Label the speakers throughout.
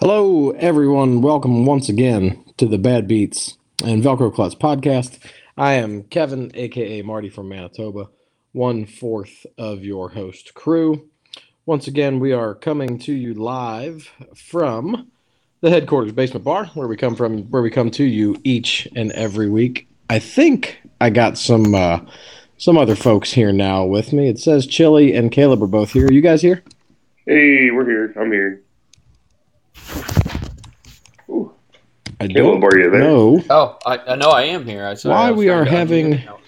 Speaker 1: Hello, everyone. Welcome once again to the Bad Beats and Velcro Klutz podcast. I am Kevin, aka Marty from Manitoba, one fourth of your host crew. Once again, we are coming to you live from the headquarters basement bar, where we come from, where we come to you each and every week. I think I got some uh, some other folks here now with me. It says Chili and Caleb are both here. Are you guys here?
Speaker 2: Hey, we're here. I'm here. Ooh,
Speaker 1: I
Speaker 2: Caleb, are you there?
Speaker 1: know
Speaker 3: Oh, I, I know I am here. I sorry,
Speaker 1: Why
Speaker 3: I
Speaker 1: we are having
Speaker 3: unmute. No.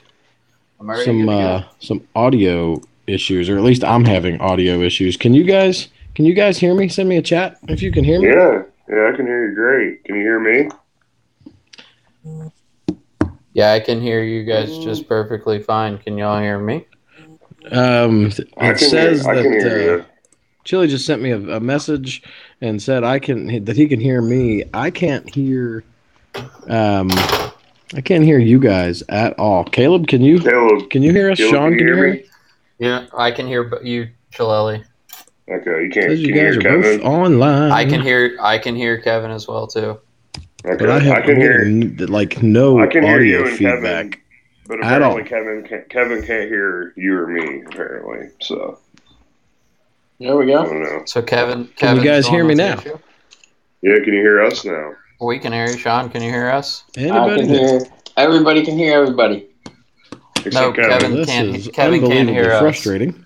Speaker 3: I'm already
Speaker 1: some
Speaker 3: good to go.
Speaker 1: uh, some audio issues, or at least I'm having audio issues. Can you guys can you guys hear me? Send me a chat if you can hear me.
Speaker 2: Yeah, yeah, I can hear you great. Can you hear me?
Speaker 3: yeah, I can hear you guys just perfectly fine. Can y'all hear me?
Speaker 1: Um,
Speaker 2: I
Speaker 1: it
Speaker 2: can
Speaker 1: says
Speaker 2: hear, I can hear
Speaker 1: that uh,
Speaker 2: you.
Speaker 1: Chili just sent me a, a message and said I can that he can hear me. I can't hear. Um, I can't hear you guys at all. Caleb, can you
Speaker 2: Caleb,
Speaker 1: can you hear us?
Speaker 2: Caleb,
Speaker 1: Sean, can you hear me?
Speaker 3: Yeah, I can hear b- you, Chilelli.
Speaker 2: Okay, you can't.
Speaker 1: Says
Speaker 2: Can
Speaker 1: you
Speaker 2: you
Speaker 1: guys
Speaker 2: hear
Speaker 1: are
Speaker 2: Kevin?
Speaker 1: both online.
Speaker 3: I can hear I can hear Kevin as well too.
Speaker 2: Okay,
Speaker 1: but I have
Speaker 2: I can hear.
Speaker 1: like no
Speaker 2: I can hear
Speaker 1: audio
Speaker 2: you and
Speaker 1: feedback.
Speaker 2: Kevin, but
Speaker 1: at all.
Speaker 2: apparently Kevin can't, Kevin can't hear you or me. Apparently, so
Speaker 4: There we go.
Speaker 2: don't.
Speaker 3: So Kevin,
Speaker 1: Can you guys hear me now?
Speaker 3: issue?
Speaker 2: Yeah, can you hear us now?
Speaker 3: We can hear you, Sean. Can you hear us?
Speaker 4: I can hear. Everybody can hear everybody.
Speaker 2: Except
Speaker 3: No,
Speaker 2: Kevin.
Speaker 3: Kevin. can't-
Speaker 1: is
Speaker 3: Kevin can't
Speaker 1: unbelievably
Speaker 3: hear us.
Speaker 1: frustrating.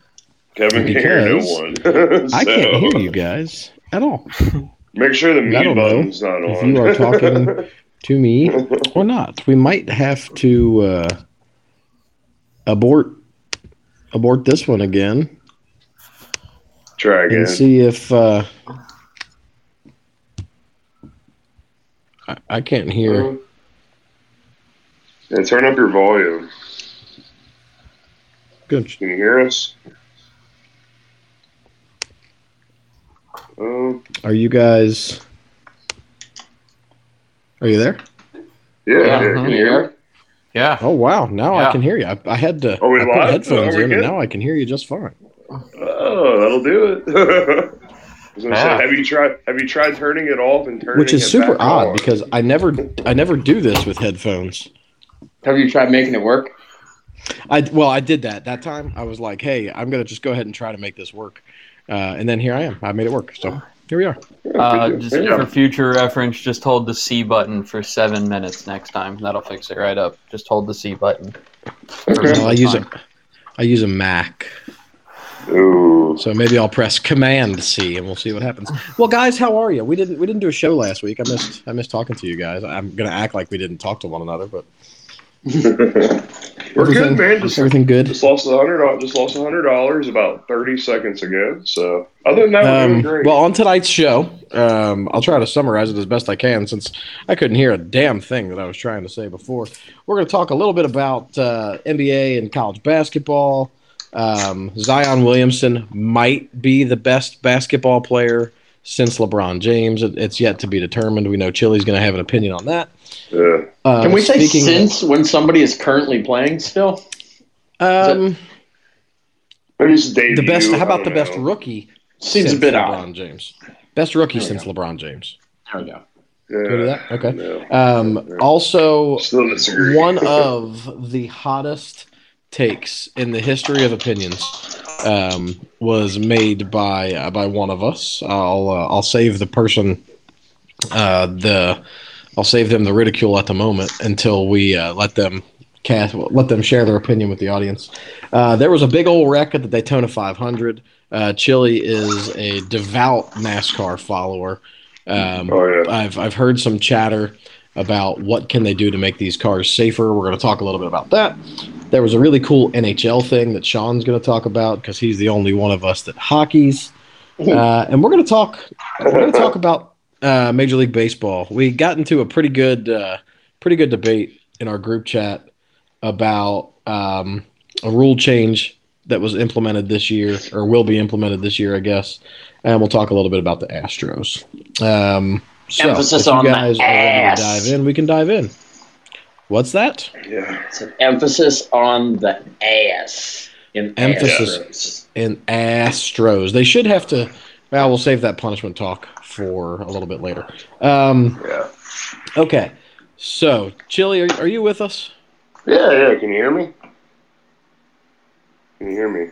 Speaker 2: Kevin can't hear no one.
Speaker 1: I can't
Speaker 2: So,
Speaker 1: hear you guys at all.
Speaker 2: Make sure the mute button's not on.
Speaker 1: if you are talking to me or not. We might have to uh, abort abort this one again
Speaker 2: Try again.
Speaker 1: and see if uh, I, I can't hear.
Speaker 2: And turn up your volume.
Speaker 1: Good.
Speaker 2: Can you hear us? Um,
Speaker 1: Are you guys? Are you there?
Speaker 2: yeah, yeah,
Speaker 3: Yeah,
Speaker 2: can you hear me?
Speaker 3: Yeah.
Speaker 1: Oh wow! Now I can hear you. I, I had to.
Speaker 2: Are we
Speaker 1: I put
Speaker 2: live?
Speaker 1: headphones
Speaker 2: Are we
Speaker 1: in,
Speaker 2: good?
Speaker 1: and now I can hear you just fine.
Speaker 2: Oh, that'll do it. I was gonna
Speaker 3: Yeah.
Speaker 2: say, have you tried? Have you tried turning it off and turning it?
Speaker 1: Which is
Speaker 2: it
Speaker 1: super
Speaker 2: back
Speaker 1: odd
Speaker 2: on?
Speaker 1: because I never, I never do this with headphones.
Speaker 4: Have you tried making it work?
Speaker 1: I well, I did that that time. I was like, hey, I'm gonna just go ahead and try to make this work, uh, and then here I am. I made it work. So here we are.
Speaker 3: Uh, just
Speaker 2: job.
Speaker 3: for future reference, just hold the C button for seven minutes next time. That'll fix it right up. Just hold the C button.
Speaker 1: Well, I use a,
Speaker 3: Fine.
Speaker 1: I use a Mac,
Speaker 2: Ooh.
Speaker 1: so maybe I'll press Command C and we'll see what happens. Well, guys, how are you? We didn't we didn't do a show last week. I missed I missed talking to you guys. I'm gonna act like we didn't talk to one another, but
Speaker 2: We're good, man. Just,
Speaker 1: everything good.
Speaker 2: just lost a hundred. dollars- Just lost a hundred dollars about thirty seconds ago. So other than that, we're
Speaker 1: Um,
Speaker 2: great.
Speaker 1: well, on tonight's show, um, I'll try to summarize it as best I can since I couldn't hear a damn thing that I was trying to say before. We're going to talk a little bit about uh, NBA and college basketball. Um, Zion Williamson might be the best basketball player since LeBron James. It, it's yet to be determined. We know Chili's going to have an opinion on that.
Speaker 2: yeah.
Speaker 1: Uh,
Speaker 4: Can we say
Speaker 1: speaking-
Speaker 4: since when somebody is currently playing still?
Speaker 1: Um,
Speaker 2: Maybe it's debut.
Speaker 1: the best. How about the
Speaker 2: don't
Speaker 1: best
Speaker 2: know.
Speaker 1: rookie?
Speaker 4: Seems a
Speaker 1: since
Speaker 4: bit
Speaker 1: LeBron
Speaker 4: odd.
Speaker 1: James. Best rookie
Speaker 4: There
Speaker 1: since
Speaker 4: go.
Speaker 1: LeBron James.
Speaker 4: There we go.
Speaker 2: Yeah.
Speaker 1: Do that? Okay.
Speaker 2: No.
Speaker 1: Um, also, one of the hottest takes in the history of opinions um, was made by uh, by one of us. I'll uh, I'll save the person uh, the I'll save them the ridicule at the moment until we uh, let them cast let them share their opinion with the audience. Uh, there was a big old wreck at the Daytona 500. Uh, Chili is a devout NASCAR follower. Um,
Speaker 2: Oh yeah.
Speaker 1: I've I've heard some chatter about what can they do to make these cars safer. We're going to talk a little bit about that. There was a really cool NHL thing that Sean's going to talk about because he's the only one of us that hockeys. Uh, and we're going to talk. We're going to talk about uh, Major League Baseball. We got into a pretty good, uh, pretty good debate in our group chat about um, a rule change that was implemented this year, or will be implemented this year, I guess. And we'll talk a little bit about the Astros. Um, so
Speaker 4: Emphasis
Speaker 1: if you
Speaker 4: on the
Speaker 1: guys are ready
Speaker 4: ass.
Speaker 1: to dive in, we can dive in. What's that?
Speaker 2: Yeah.
Speaker 4: It's an emphasis on the ass. In
Speaker 1: Emphasis.
Speaker 4: Astros.
Speaker 1: In Astros, they should have to Well, we'll save that punishment talk for a little bit later. Um,
Speaker 2: Yeah.
Speaker 1: okay. So, Chili, are, are you with us?
Speaker 2: Yeah, yeah. Can you hear me? Can you hear me?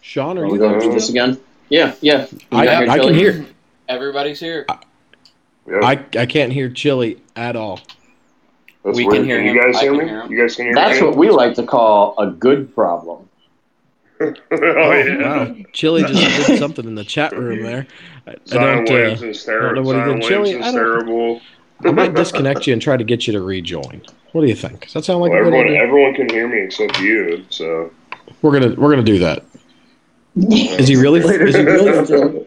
Speaker 1: Sean, are
Speaker 4: Are
Speaker 1: you
Speaker 4: we
Speaker 1: there?
Speaker 4: going through this again? Yeah, yeah. You
Speaker 1: I,
Speaker 4: got your
Speaker 1: I can hear.
Speaker 3: Everybody's here.
Speaker 2: Yeah.
Speaker 1: I, I can't hear Chili at all.
Speaker 2: That's
Speaker 3: we
Speaker 2: weird.
Speaker 3: can hear
Speaker 2: you
Speaker 3: him.
Speaker 2: guys hear me?
Speaker 3: hear.
Speaker 2: You guys can hear me.
Speaker 4: That's
Speaker 2: me?
Speaker 4: what we like to call a good problem.
Speaker 2: oh, yeah.
Speaker 1: wow. Chili just did something in the chat room there. I, I don't. Uh,
Speaker 2: Williamson's
Speaker 1: I don't
Speaker 2: terrible.
Speaker 1: know what he did. Chili,
Speaker 2: Williamson's
Speaker 1: I don't-
Speaker 2: terrible.
Speaker 1: I might disconnect you and try to get you to rejoin. What do you think? Does that sound like
Speaker 2: Well,
Speaker 1: a good
Speaker 2: everyone,
Speaker 1: idea?
Speaker 2: everyone can hear me except you. So
Speaker 1: We're gonna we're gonna do that. Is he really? Is he really?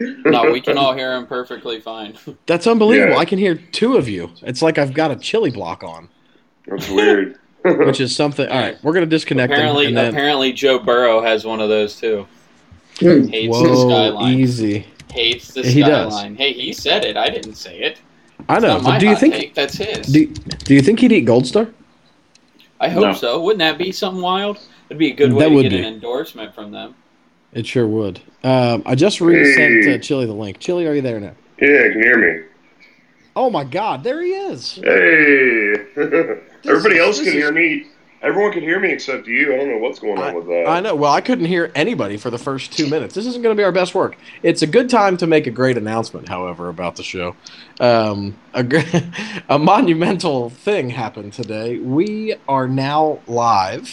Speaker 3: No, we can all hear him perfectly fine.
Speaker 1: That's unbelievable.
Speaker 2: Yeah.
Speaker 1: I can hear two of you. It's like I've got a chili block on,
Speaker 2: That's weird.
Speaker 1: which is something. All right, we're gonna disconnect
Speaker 3: apparently,
Speaker 1: And then,
Speaker 3: apparently, Joe Burrow has one of those too. Hmm. Hates the
Speaker 1: whoa,
Speaker 3: skyline.
Speaker 1: easy.
Speaker 3: Hates the
Speaker 1: He does.
Speaker 3: skyline. Hey, he said it. I didn't say it.
Speaker 1: I
Speaker 3: It's
Speaker 1: know.
Speaker 3: not
Speaker 1: But do you think?
Speaker 3: take, that's his?
Speaker 1: Do Do you think he'd eat Gold Star?
Speaker 3: I hope
Speaker 4: No.
Speaker 3: so. Wouldn't that be something wild? It'd be a good way
Speaker 1: That
Speaker 3: to
Speaker 1: would
Speaker 3: get
Speaker 1: be.
Speaker 3: an endorsement from them.
Speaker 1: It sure would. Um, I just resent
Speaker 2: Hey.
Speaker 1: uh, Chili the link. Chili, are you there now?
Speaker 2: yeah, can you hear me?
Speaker 1: Oh my God, there he is.
Speaker 2: Hey. Everybody
Speaker 1: is-
Speaker 2: else can
Speaker 1: is-
Speaker 2: hear me. Everyone can hear me except you. I don't know what's going on with that.
Speaker 1: I know. Well, I couldn't hear anybody for the first two minutes. This isn't going to be our best work. It's a good time to make a great announcement, however, about the show. Um, a, a monumental thing happened today. We are now live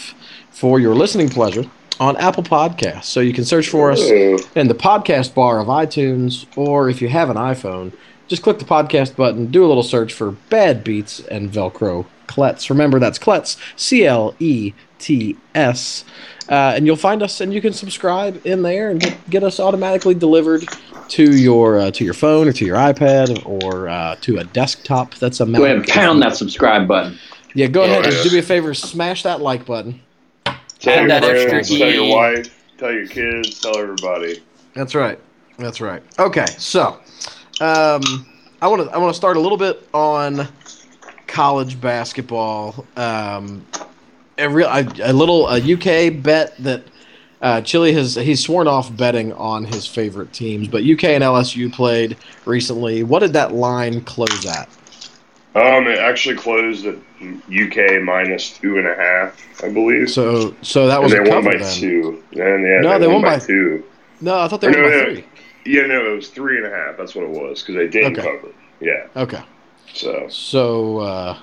Speaker 1: for your listening pleasure on Apple Podcasts. So you can search for us
Speaker 2: Oh,
Speaker 1: in the podcast bar of iTunes, or if you have an iPhone, just click the podcast button, do a little search for Bad Beats and Velcro Clets. Remember, that's Clets, C L E T S. Uh, and you'll find us, and you can subscribe in there and get, get us automatically delivered to your uh, to your phone or to your iPad or uh, to a desktop. That's a
Speaker 4: Go ahead and pound that subscribe button.
Speaker 1: Yeah, go ahead and do me a favor, smash that like button.
Speaker 2: Tell
Speaker 3: Add
Speaker 2: your
Speaker 3: that extra
Speaker 2: friends, tell your
Speaker 3: E.
Speaker 2: wife, tell your kids, tell everybody.
Speaker 1: That's right. That's right. Okay, so um, I want to I want to start a little bit on college basketball. Um, a real a, a little a UK bet that uh, Chili has he's sworn off betting on his favorite teams, but UK and LSU played recently. What did that line close at?
Speaker 2: Um, it actually closed at UK minus two and a half, I believe.
Speaker 1: So so that
Speaker 2: and
Speaker 1: was
Speaker 2: they
Speaker 1: a
Speaker 2: won by
Speaker 1: then.
Speaker 2: two. And yeah,
Speaker 1: No,
Speaker 2: they, won, by,
Speaker 1: by-
Speaker 2: two.
Speaker 1: No, I thought they
Speaker 2: Or
Speaker 1: won
Speaker 2: no,
Speaker 1: by
Speaker 2: no.
Speaker 1: three.
Speaker 2: Yeah, no, it was three and a half. That's what it was because they didn't
Speaker 1: Okay.
Speaker 2: cover. Yeah,
Speaker 1: Okay.
Speaker 2: so
Speaker 1: So uh,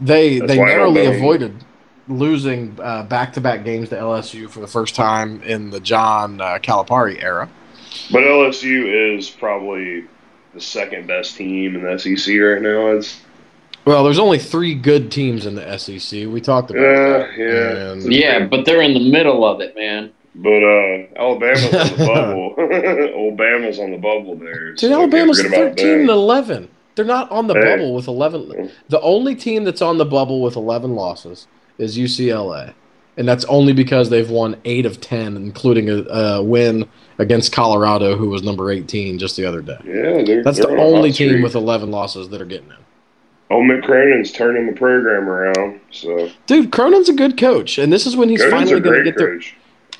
Speaker 1: they they
Speaker 2: why I don't
Speaker 1: narrowly avoided losing uh, back-to-back games to LSU for the first time in the John uh, Calipari era.
Speaker 2: but LSU is probably the second best team in the SEC right now. It's
Speaker 1: Well, there's only three good teams in the SEC. We talked about
Speaker 2: Yeah,
Speaker 1: that.
Speaker 2: yeah.
Speaker 1: And-
Speaker 4: Yeah, but they're in the middle of it, man.
Speaker 2: but uh, Alabama's on the bubble. Old Bama's on the bubble there.
Speaker 1: Dude,
Speaker 2: so
Speaker 1: Alabama's 13 and 11. They're not on the
Speaker 2: Hey.
Speaker 1: bubble with 11. The only team that's on the bubble with 11 losses is UCLA. And that's only because they've won 8 of 10, including a, a win against Colorado, who was number 18 just the other day.
Speaker 2: Yeah, they're,
Speaker 1: That's
Speaker 2: they're
Speaker 1: the
Speaker 2: on
Speaker 1: only team with 11 losses that are getting in.
Speaker 2: Oh, Mick Cronin's turning the program around. So
Speaker 1: Dude, Cronin's a good coach, and this is when he's
Speaker 2: Cronin's
Speaker 1: finally going to get the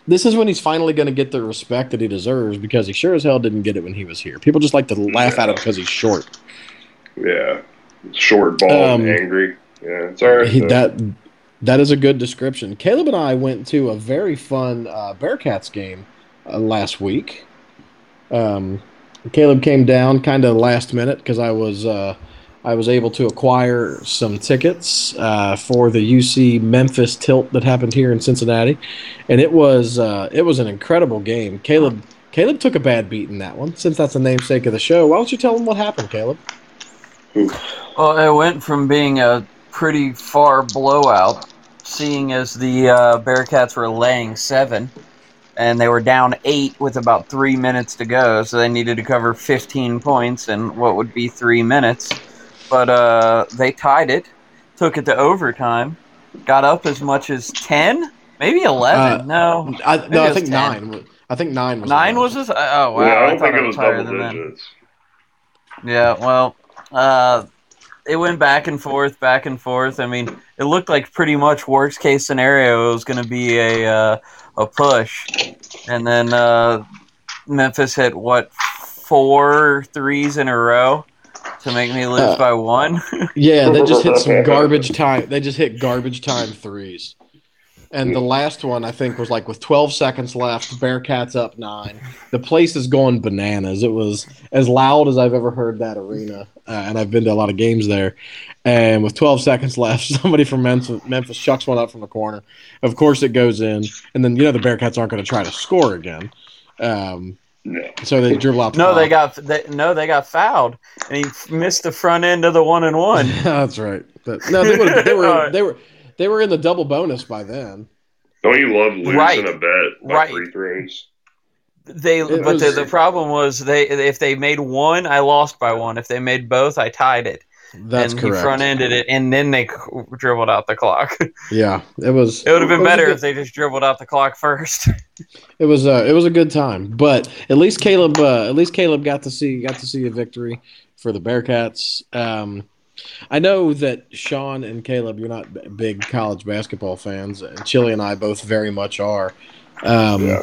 Speaker 1: this is when he's finally going to get the respect that he deserves because he sure as hell didn't get it when he was here. People just like to laugh at him because he's short.
Speaker 2: Yeah, short ball,
Speaker 1: Um,
Speaker 2: angry. Yeah, it's all right.
Speaker 1: He, that that is a good description. Caleb and I went to a very fun uh, Bearcats game uh, last week. Um, Caleb came down kind of last minute because I was uh, I was able to acquire some tickets uh, for the UC Memphis tilt that happened here in Cincinnati, and it was uh, it was an incredible game. Caleb Caleb took a bad beat in that one. Since that's the namesake of the show, why don't you tell him what happened, Caleb?
Speaker 3: Well, it went from being a pretty far blowout, seeing as the uh, Bearcats were laying seven, and they were down eight with about three minutes to go, so they needed to cover 15 points in what would be three minutes. But uh, they tied it, took it to overtime, got up as much as 10, maybe 11.
Speaker 1: Uh,
Speaker 3: no,
Speaker 1: I, no, I think
Speaker 3: 10.
Speaker 1: nine. was- I think nine was
Speaker 3: nine was
Speaker 1: most.
Speaker 3: this? Oh wow,
Speaker 2: yeah, I
Speaker 3: I,
Speaker 2: don't
Speaker 3: thought
Speaker 2: think
Speaker 3: it
Speaker 2: it
Speaker 3: was
Speaker 2: was
Speaker 3: higher
Speaker 2: double
Speaker 3: than that.
Speaker 2: digits.
Speaker 3: Yeah, well, uh, it went back and forth, back and forth. I mean, it looked like pretty much worst case scenario it was going to be a uh, a push, and then uh, Memphis hit what four threes in a row to make me lose
Speaker 1: Uh,
Speaker 3: by one.
Speaker 1: Yeah, they just hit some garbage time. They just hit garbage time threes. And the last one, I think, was like with 12 seconds left, Bearcats up nine. The place is going bananas. It was as loud as I've ever heard that arena. Uh, and I've been to a lot of games there. And with 12 seconds left, somebody from Memphis, Memphis chucks one up from the corner. Of course, it goes in. And then, you know, the Bearcats aren't going to try to score again. Um,
Speaker 2: No.
Speaker 1: so they dribble out the
Speaker 3: no, they got they, no, they got fouled, and he missed the front end of the one and one.
Speaker 1: That's right. But no, they, would've- they were they were they were in the double bonus by then.
Speaker 2: Don't you love losing
Speaker 3: Right.
Speaker 2: a bet by
Speaker 3: Right.
Speaker 2: free throws?
Speaker 3: They,
Speaker 1: It
Speaker 3: but the, the problem was they if they made one, I lost by one. If they made both, I tied it.
Speaker 1: That's
Speaker 3: and
Speaker 1: correct.
Speaker 3: he front ended it, and then they dribbled out the clock.
Speaker 1: Yeah, it was.
Speaker 3: It would have been
Speaker 1: it was a
Speaker 3: better
Speaker 1: good-
Speaker 3: if they just dribbled out the clock first.
Speaker 1: It was uh, it was a good time, but at least Caleb uh, at least Caleb got to see got to see a victory for the Bearcats. Um, I know that Sean and Caleb, you're not b- big college basketball fans, and Chili and I both very much are. Um,
Speaker 2: Yeah.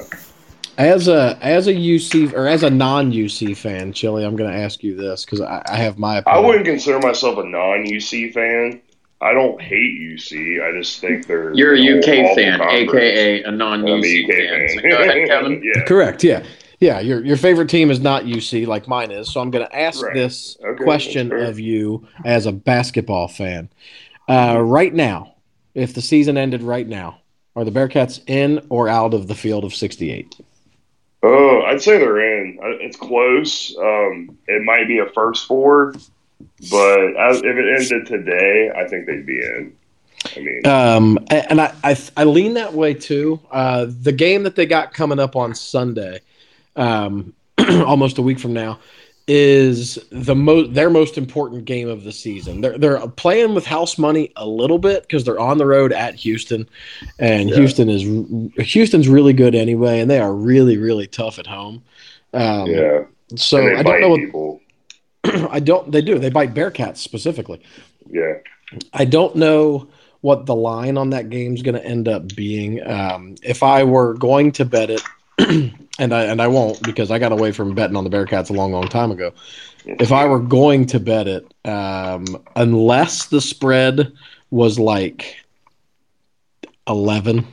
Speaker 1: As a as a UC or as a non UC fan, Chili, I'm going to ask you this because I, I have my
Speaker 2: I wouldn't consider myself a non UC fan. I don't hate UC. I just think they're
Speaker 4: You're a
Speaker 2: an
Speaker 4: UK fan,
Speaker 2: conference.
Speaker 4: aka a
Speaker 2: I'm
Speaker 4: non-UC fan.
Speaker 2: fan.
Speaker 4: So go ahead, Kevin.
Speaker 2: yeah.
Speaker 1: Correct. Yeah. Yeah. Your your favorite team is not UC like mine is. So I'm going to ask
Speaker 2: Right.
Speaker 1: this
Speaker 2: Okay,
Speaker 1: question of you as a basketball fan. Uh, right now, if the season ended right now, are the Bearcats in or out of the field of 68?
Speaker 2: Oh, I'd say they're in. It's close. Um, it might be a first four, but as, if it ended today, I think they'd be in. I mean,
Speaker 1: Um, and I, I I lean that way too. Uh, the game that they got coming up on Sunday, um, almost a week from now, is the most their most important game of the season. They're they're playing with house money a little bit because they're on the road at Houston, and
Speaker 2: Yeah.
Speaker 1: Houston is Houston's really good anyway, and they are really really tough at home. Um,
Speaker 2: yeah.
Speaker 1: So I don't know. What,
Speaker 2: people.
Speaker 1: I don't. They do. They bite Bearcats specifically.
Speaker 2: Yeah.
Speaker 1: I don't know what the line on that game's going to end up being. Um, if I were going to bet it, and I and I won't because I got away from betting on the Bearcats a long, long time ago. If I were going to bet it, um, unless the spread was like 11,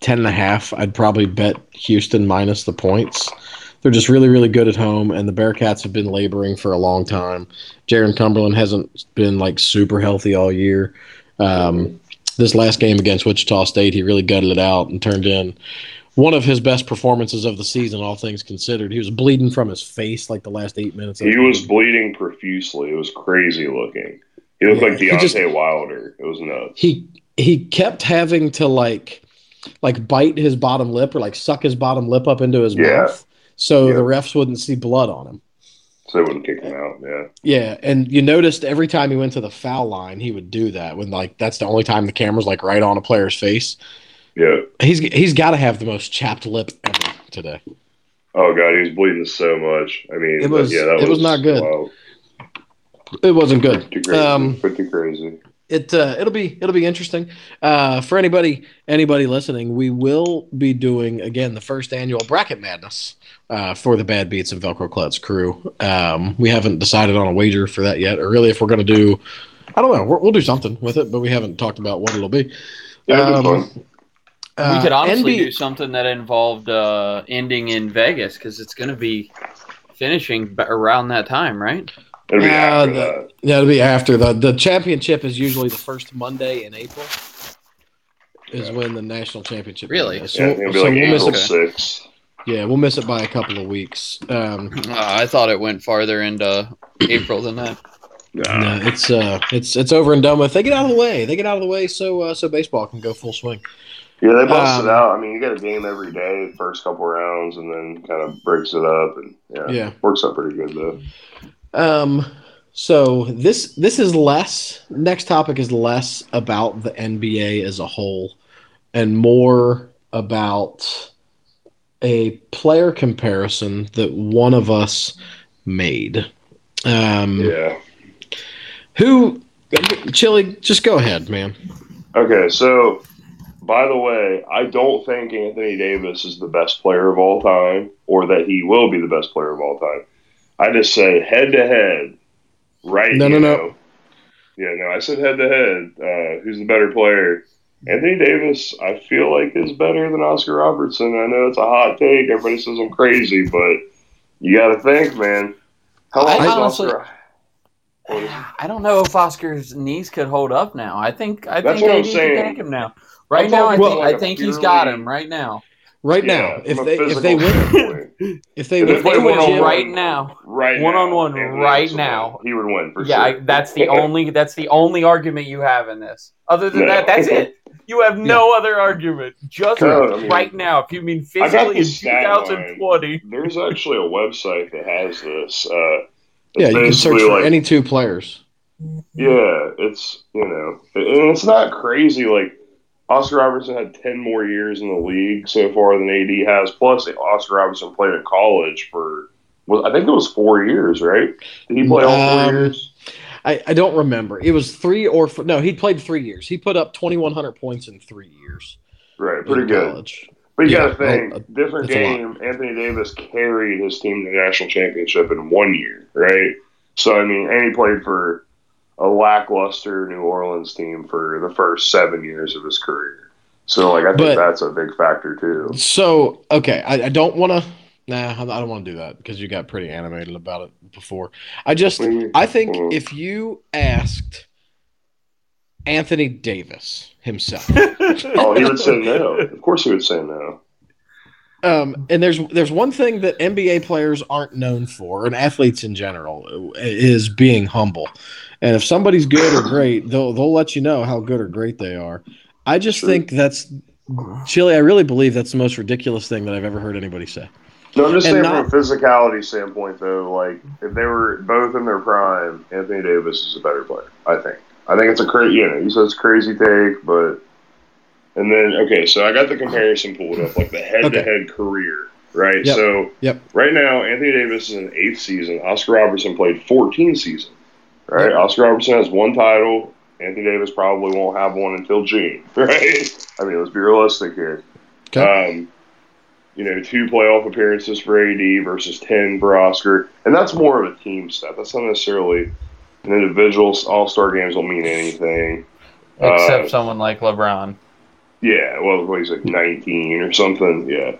Speaker 1: 10 and a half, I'd probably bet Houston minus the points. They're just really, really good at home, and the Bearcats have been laboring for a long time. Jarron Cumberland hasn't been like super healthy all year. Um, this last game against Wichita State, he really gutted it out and turned in one of his best performances of the season, all things considered. He was bleeding from his face like the last eight minutes. of
Speaker 2: He was
Speaker 1: game.
Speaker 2: bleeding profusely. It was crazy looking. He looked
Speaker 1: Yeah,
Speaker 2: like Deontay
Speaker 1: just-
Speaker 2: Wilder. It was nuts.
Speaker 1: he he kept having to like like bite his bottom lip or like suck his bottom lip up into his
Speaker 2: Yeah.
Speaker 1: mouth so
Speaker 2: Yeah.
Speaker 1: the refs wouldn't see blood on him.
Speaker 2: So they wouldn't kick him out. Yeah.
Speaker 1: Yeah, and you noticed every time he went to the foul line, he would do that when like that's the only time the camera's like right on a player's face.
Speaker 2: Yeah.
Speaker 1: He's he's got to have the most chapped lip ever today.
Speaker 2: Oh god, he was bleeding so much. I mean,
Speaker 1: It was-
Speaker 2: yeah, that
Speaker 1: it was not good.
Speaker 2: Wow.
Speaker 1: It wasn't good.
Speaker 2: Pretty crazy.
Speaker 1: Um,
Speaker 2: pretty crazy.
Speaker 1: it uh, it'll be it'll be interesting uh, for anybody anybody listening. We will be doing again the first annual bracket madness uh, for the Bad Beats and Velcro Klutz crew. Um, we haven't decided on a wager for that yet, or really if we're going to do. I don't know. We're, we'll do something with it, but we haven't talked about what it'll be.
Speaker 2: Yeah,
Speaker 1: um. Uh,
Speaker 3: we could honestly
Speaker 1: NB
Speaker 3: do something that involved uh, ending in Vegas because it's going to be finishing around that time, right?
Speaker 2: It'll be
Speaker 1: uh,
Speaker 2: after
Speaker 1: the-
Speaker 2: that.
Speaker 1: Yeah, it'll be after the the championship is usually the first Monday in April. Is
Speaker 2: Yeah.
Speaker 1: when the national championship
Speaker 3: Really?
Speaker 1: is.
Speaker 2: Yeah,
Speaker 1: So,
Speaker 2: it'll be
Speaker 1: so
Speaker 2: like
Speaker 1: we'll miss
Speaker 2: April
Speaker 1: it.
Speaker 2: sixth.
Speaker 1: Yeah, we'll miss it by a couple of weeks. Um,
Speaker 3: Uh, I thought it went farther into April than that.
Speaker 2: Nah.
Speaker 1: no, it's uh, it's it's over and done with. They get out of the way. They get out of the way so uh, so baseball can go full swing.
Speaker 2: Yeah, they bust
Speaker 1: Um,
Speaker 2: it out. I mean, you got a game every day, first couple rounds, and then kind of breaks it up, and yeah,
Speaker 1: Yeah.
Speaker 2: works out pretty good though.
Speaker 1: Um, so this this is less. Next topic is less about the NBA as a whole, and more about a player comparison that one of us made. Um,
Speaker 2: Yeah.
Speaker 1: Who, Chili? Just go ahead, man.
Speaker 2: Okay, so by the way, I don't think Anthony Davis is the best player of all time, or that he will be the best player of all time. I just say head to head, right?
Speaker 1: No,
Speaker 2: you
Speaker 1: no, no.
Speaker 2: Yeah, no, I said head to head. Uh, Who's the better player? Anthony Davis, I feel like is better than Oscar Robertson. I know it's a hot take. Everybody says I'm crazy, but you got to think, man. How long
Speaker 3: I
Speaker 2: is
Speaker 3: honestly-
Speaker 2: Oscar?
Speaker 3: I don't know if Oscar's knees could hold up now. I think I
Speaker 2: That's
Speaker 3: think
Speaker 2: what I'm
Speaker 3: AD can
Speaker 2: saying.
Speaker 3: take him now. Right
Speaker 2: I'm
Speaker 3: now, I think,
Speaker 2: about
Speaker 3: I think he's got him right now.
Speaker 1: Right
Speaker 2: Yeah,
Speaker 1: now, if they if they win if they
Speaker 2: If
Speaker 1: win
Speaker 2: they
Speaker 3: They win
Speaker 2: one-on-one,
Speaker 3: right now.
Speaker 2: right
Speaker 3: One-on-one right now.
Speaker 2: he would win for
Speaker 3: Yeah,
Speaker 2: sure.
Speaker 3: I, that's the only that's the only argument you have in this. Other than
Speaker 2: No.
Speaker 3: that, that's it. You have no other argument. Just
Speaker 2: No, I mean-
Speaker 3: right now. If you mean physically in
Speaker 2: stat line.
Speaker 3: 2020.
Speaker 2: There's actually a website that has this. Uh,
Speaker 1: yeah, you can search
Speaker 2: basically
Speaker 1: for
Speaker 2: like-
Speaker 1: any two players.
Speaker 2: Yeah, it's you know, and it's not crazy. Like Oscar Robertson had ten more years in the league so far than AD has. Plus, Oscar Robertson played in college for, well, I think it was four years, right? Did he play all four
Speaker 1: Um,
Speaker 2: years?
Speaker 1: I, I don't remember. It was three or four, no. He played three years. He put up twenty one hundred points in three years.
Speaker 2: Right, pretty good.
Speaker 1: College.
Speaker 2: But you
Speaker 1: Yeah,
Speaker 2: got to think,
Speaker 1: well,
Speaker 2: different game. Anthony Davis carried his team to the national championship in one year, right? So I mean, and he played for a lackluster New Orleans team for the first seven years of his career. So like, I think
Speaker 1: But-
Speaker 2: that's a big factor too.
Speaker 1: So okay, I, I don't want to. Nah, I don't want to do that because you got pretty animated about it before. I just, I think if you asked Anthony Davis himself,
Speaker 2: Oh, he would say no. Of course, he would say no.
Speaker 1: um, and there's there's one thing that NBA players aren't known for, and athletes in general, is being humble. And if somebody's good or great, they'll they'll let you know how good or great they are. I just
Speaker 2: True.
Speaker 1: think that's Chili. I really believe that's the most ridiculous thing that I've ever heard anybody say.
Speaker 2: No, I'm just
Speaker 1: And
Speaker 2: saying
Speaker 1: not-
Speaker 2: from a physicality standpoint, though. Like, if they were both in their prime, Anthony Davis is a better player. I think. I think it's a crazy. You know, he says crazy take, but and then okay, so I got the comparison pulled up, like the head-to-head career, right?
Speaker 1: Yep.
Speaker 2: So
Speaker 1: Yep.
Speaker 2: right now, Anthony Davis is in eighth season. Oscar Robertson played 14 seasons. Right? Oscar Robertson has one title. Anthony Davis probably won't have one until June. Right? I mean, let's be realistic here.
Speaker 1: Okay.
Speaker 2: Um, you know, two playoff appearances for AD versus ten for Oscar, and that's more of a team stat. That's not necessarily an individual. All Star games don't mean anything.
Speaker 3: Except
Speaker 2: Uh,
Speaker 3: someone like LeBron.
Speaker 2: Yeah, well, what he's like nineteen or something. Yeah.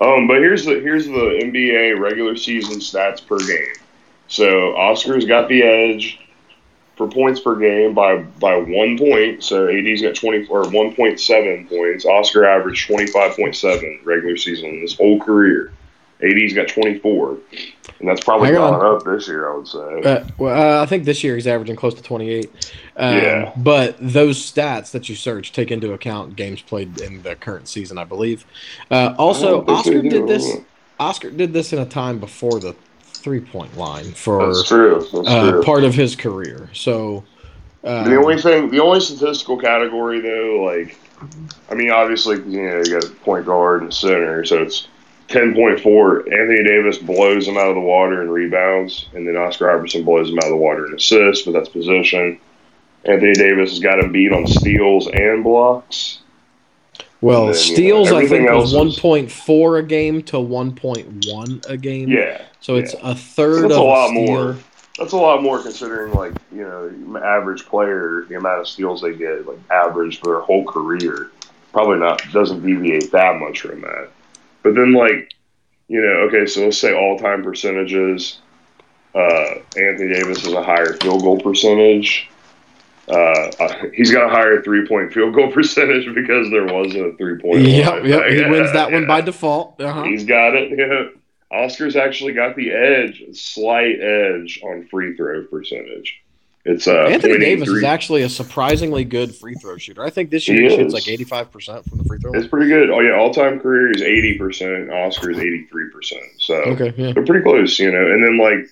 Speaker 2: Um, but here's the here's the NBA regular season stats per game. So Oscar's got the edge for points per game by by one point. So AD's got twenty or one point seven points. Oscar averaged twenty five point seven regular season in his whole career. AD's got twenty four, and that's probably gone up this year. I would say.
Speaker 1: Uh, well, uh, I think this year he's averaging close to 28. Um,
Speaker 2: Yeah.
Speaker 1: But those stats that you search take into account games played in the current season, I believe. Uh, also,
Speaker 2: don't
Speaker 1: Oscar did this. Oscar did this in a time before the three-point line for
Speaker 2: That's true. That's
Speaker 1: uh,
Speaker 2: true.
Speaker 1: part of his career. So um,
Speaker 2: The only thing, the only statistical category though, like, I mean, obviously, you know, you got point guard and center, so it's ten point four. Anthony Davis blows him out of the water in rebounds, and then Oscar Robertson blows him out of the water in assists, but that's position. Anthony Davis has got him beat on steals and blocks.
Speaker 1: Well,
Speaker 2: then, you know,
Speaker 1: steals I think was 1.4 a game to 1.1 a game.
Speaker 2: Yeah,
Speaker 1: So it's
Speaker 2: yeah.
Speaker 1: a third
Speaker 2: That's a lot
Speaker 1: steal.
Speaker 2: more. that's a lot more considering, like, you know, average player, the amount of steals they get, like, average for their whole career. Probably not, doesn't deviate that much from that. But then, like, you know, okay, so let's say all time percentages. Uh, Anthony Davis has a higher field goal percentage. Uh, uh, he's got a higher three point field goal percentage because there wasn't a three point.
Speaker 1: Yep, yep. He wins that one by default. Uh-huh.
Speaker 2: He's got it. Yeah. Oscar's actually got the edge, slight edge on free throw percentage. It's uh,
Speaker 1: Anthony Davis is actually a surprisingly good free throw shooter. I think this year
Speaker 2: He
Speaker 1: he, shoots like 85% from the free throw line.
Speaker 2: It's pretty good. Oh yeah, all time career is eighty percent. Oscar is eighty three percent. So
Speaker 1: Okay, yeah.
Speaker 2: they're pretty close, you know. And then like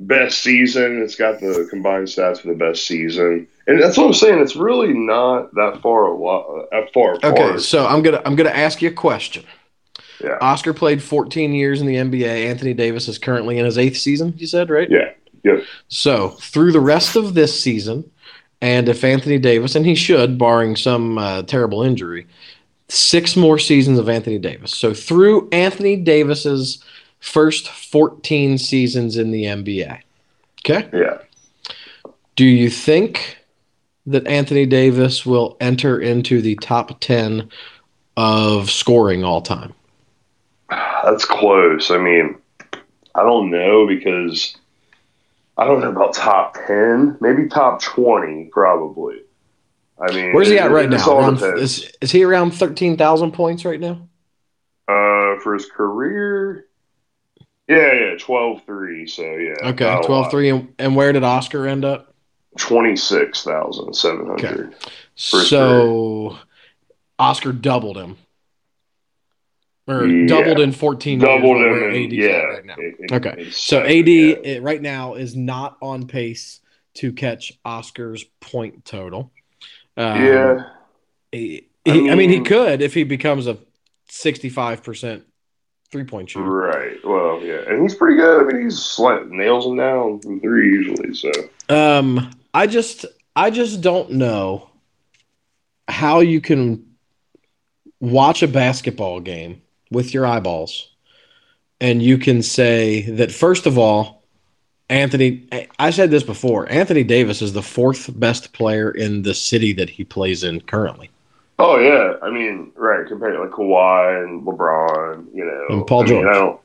Speaker 2: best season, it's got the combined stats for the best season, and that's what I'm saying. It's really not that far a lot, that far apart.
Speaker 1: Okay, so I'm gonna I'm gonna ask you a question.
Speaker 2: Yeah.
Speaker 1: Oscar played 14 years in the NBA. Anthony Davis is currently in his eighth season. You said right?
Speaker 2: Yeah. Yep.
Speaker 1: So through the rest of this season, and if Anthony Davis, and he should, barring some uh, terrible injury, six more seasons of Anthony Davis. So through Anthony Davis's first 14 seasons in the NBA. Okay?
Speaker 2: Yeah.
Speaker 1: Do you think that Anthony Davis will enter into the top 10 of scoring all time?
Speaker 2: That's close. I mean, I don't know because I don't know about top 10, maybe top 20, probably. I mean,
Speaker 1: Where's he at right now? Around, is, is he around 13,000 points right now?
Speaker 2: Uh, for his career, yeah, yeah, 12 3. So, yeah.
Speaker 1: Okay,
Speaker 2: not a
Speaker 1: 12
Speaker 2: lot.
Speaker 1: 3. And, and where did Oscar end up?
Speaker 2: 26,700. First
Speaker 1: so Oscar doubled him. Or
Speaker 2: Yeah.
Speaker 1: doubled in 14
Speaker 2: Doubled him, yeah.
Speaker 1: right now.
Speaker 2: it- it-
Speaker 1: Okay, So AD
Speaker 2: yeah.
Speaker 1: right now is not on pace to catch Oscar's point total. Um,
Speaker 2: yeah.
Speaker 1: he-
Speaker 2: I
Speaker 1: he- I mean, he could if he becomes a 65% three point shooter.
Speaker 2: Right. Well, yeah, and he's pretty good. I mean, he's slant nails them down from three usually. So
Speaker 1: Um, I just, I just don't know how you can watch a basketball game with your eyeballs, and you can say that first of all, Anthony. I said this before. Anthony Davis is the fourth best player in the city that he plays in currently,
Speaker 2: Oh yeah, I mean, right, compared to like Kawhi and LeBron, you know,
Speaker 1: And Paul
Speaker 2: I mean,
Speaker 1: George.
Speaker 2: I don't,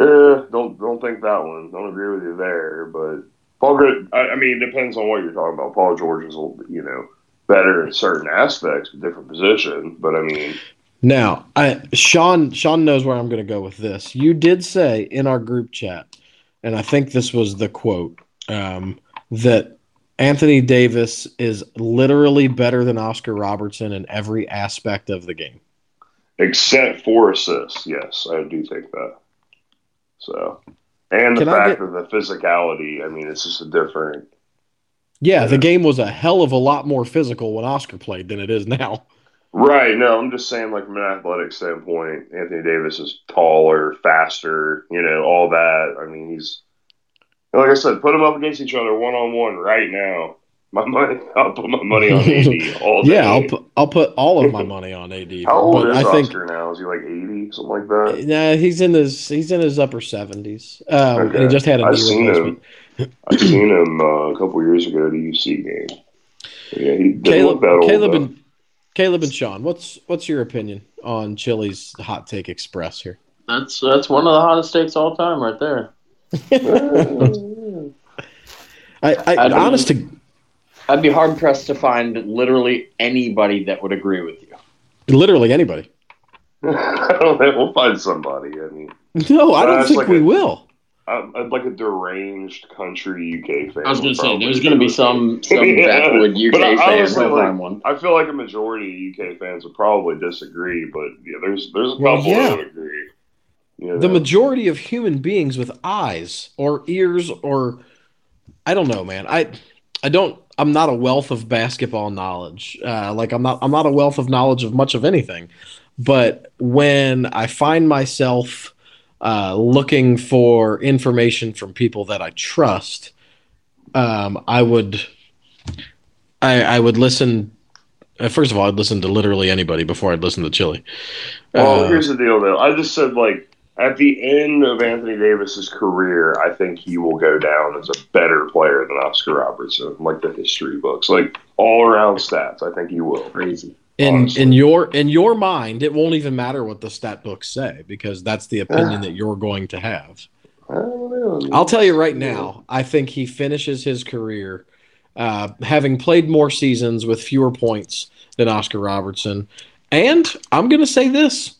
Speaker 2: eh, don't don't think that one. Don't agree with you there, but Paul. George- I, I mean, it depends on what you're talking about. Paul George is, you know, better in certain aspects, different position. But I mean,
Speaker 1: Now, I Sean Sean knows where I'm going to go with this. You did say in our group chat, and I think this was the quote um, that Anthony Davis is literally better than Oscar Robertson in every aspect of the game.
Speaker 2: except for assists, yes, I do think that. So, and the
Speaker 1: Can
Speaker 2: fact of the physicality. I mean, it's just a different.
Speaker 1: Yeah, the
Speaker 2: Yeah.
Speaker 1: game was a hell of a lot more physical when Oscar played than it is now.
Speaker 2: Right. No, I'm just saying, like from an athletic standpoint, Anthony Davis is taller, faster. You know, all that. I mean, he's like I said, put them up against each other one on one right now. My money, I'll put my money on AD all day.
Speaker 1: Yeah, I'll put I'll put all of my money on AD.
Speaker 2: How old
Speaker 1: but
Speaker 2: is
Speaker 1: I think
Speaker 2: Oscar now? Is he like 80, something like that?
Speaker 1: nah, he's in his he's in his upper seventies. Um, and he just had a
Speaker 2: I've
Speaker 1: knee
Speaker 2: seen him. I seen him uh, a couple years ago at a UC game. Yeah, he
Speaker 1: Caleb,
Speaker 2: look old.
Speaker 1: Caleb
Speaker 2: though.
Speaker 1: and Caleb and Sean, what's what's your opinion on Chili's hot take express here?
Speaker 4: That's that's one of the hottest takes all time, right there.
Speaker 1: I, I
Speaker 4: I don't-
Speaker 1: honest to
Speaker 4: I'd be hard pressed to find literally anybody that would agree with you.
Speaker 1: literally anybody.
Speaker 2: I don't know. We'll find somebody. I mean,
Speaker 1: No, I don't think
Speaker 2: like
Speaker 1: we
Speaker 2: a-
Speaker 1: will.
Speaker 2: I'm, I'm like a deranged country UK fan.
Speaker 4: I was going to say there's going to be some some
Speaker 2: Yeah.
Speaker 4: backwood UK
Speaker 2: But I- I was like-
Speaker 4: find one.
Speaker 2: I feel like a majority of UK fans would probably disagree, but yeah, there's there's a
Speaker 1: Well,
Speaker 2: couple
Speaker 1: yeah.
Speaker 2: that would agree. You
Speaker 1: The majority of human beings with eyes or ears or I don't know, man. I I don't. I'm not a wealth of basketball knowledge. Uh, like I'm not. I'm not a wealth of knowledge of much of anything. But when I find myself uh, looking for information from people that I trust, um, I would. I, I would listen. Uh, first of all, I'd listen to literally anybody before I'd listen to Chili.
Speaker 2: Well,
Speaker 1: Uh,
Speaker 2: here's the deal, though. I just said like at the end of Anthony Davis's career, I think he will go down as a better player than Oscar Robertson, like the history books, like all around stats. I think he will.
Speaker 4: Crazy.
Speaker 1: in
Speaker 2: honestly.
Speaker 1: in your in your mind, it won't even matter what the stat books say because that's the opinion that you're going to have.
Speaker 2: I don't know.
Speaker 1: I'll tell you right now, I think he finishes his career uh, having played more seasons with fewer points than Oscar Robertson, and I'm going to say this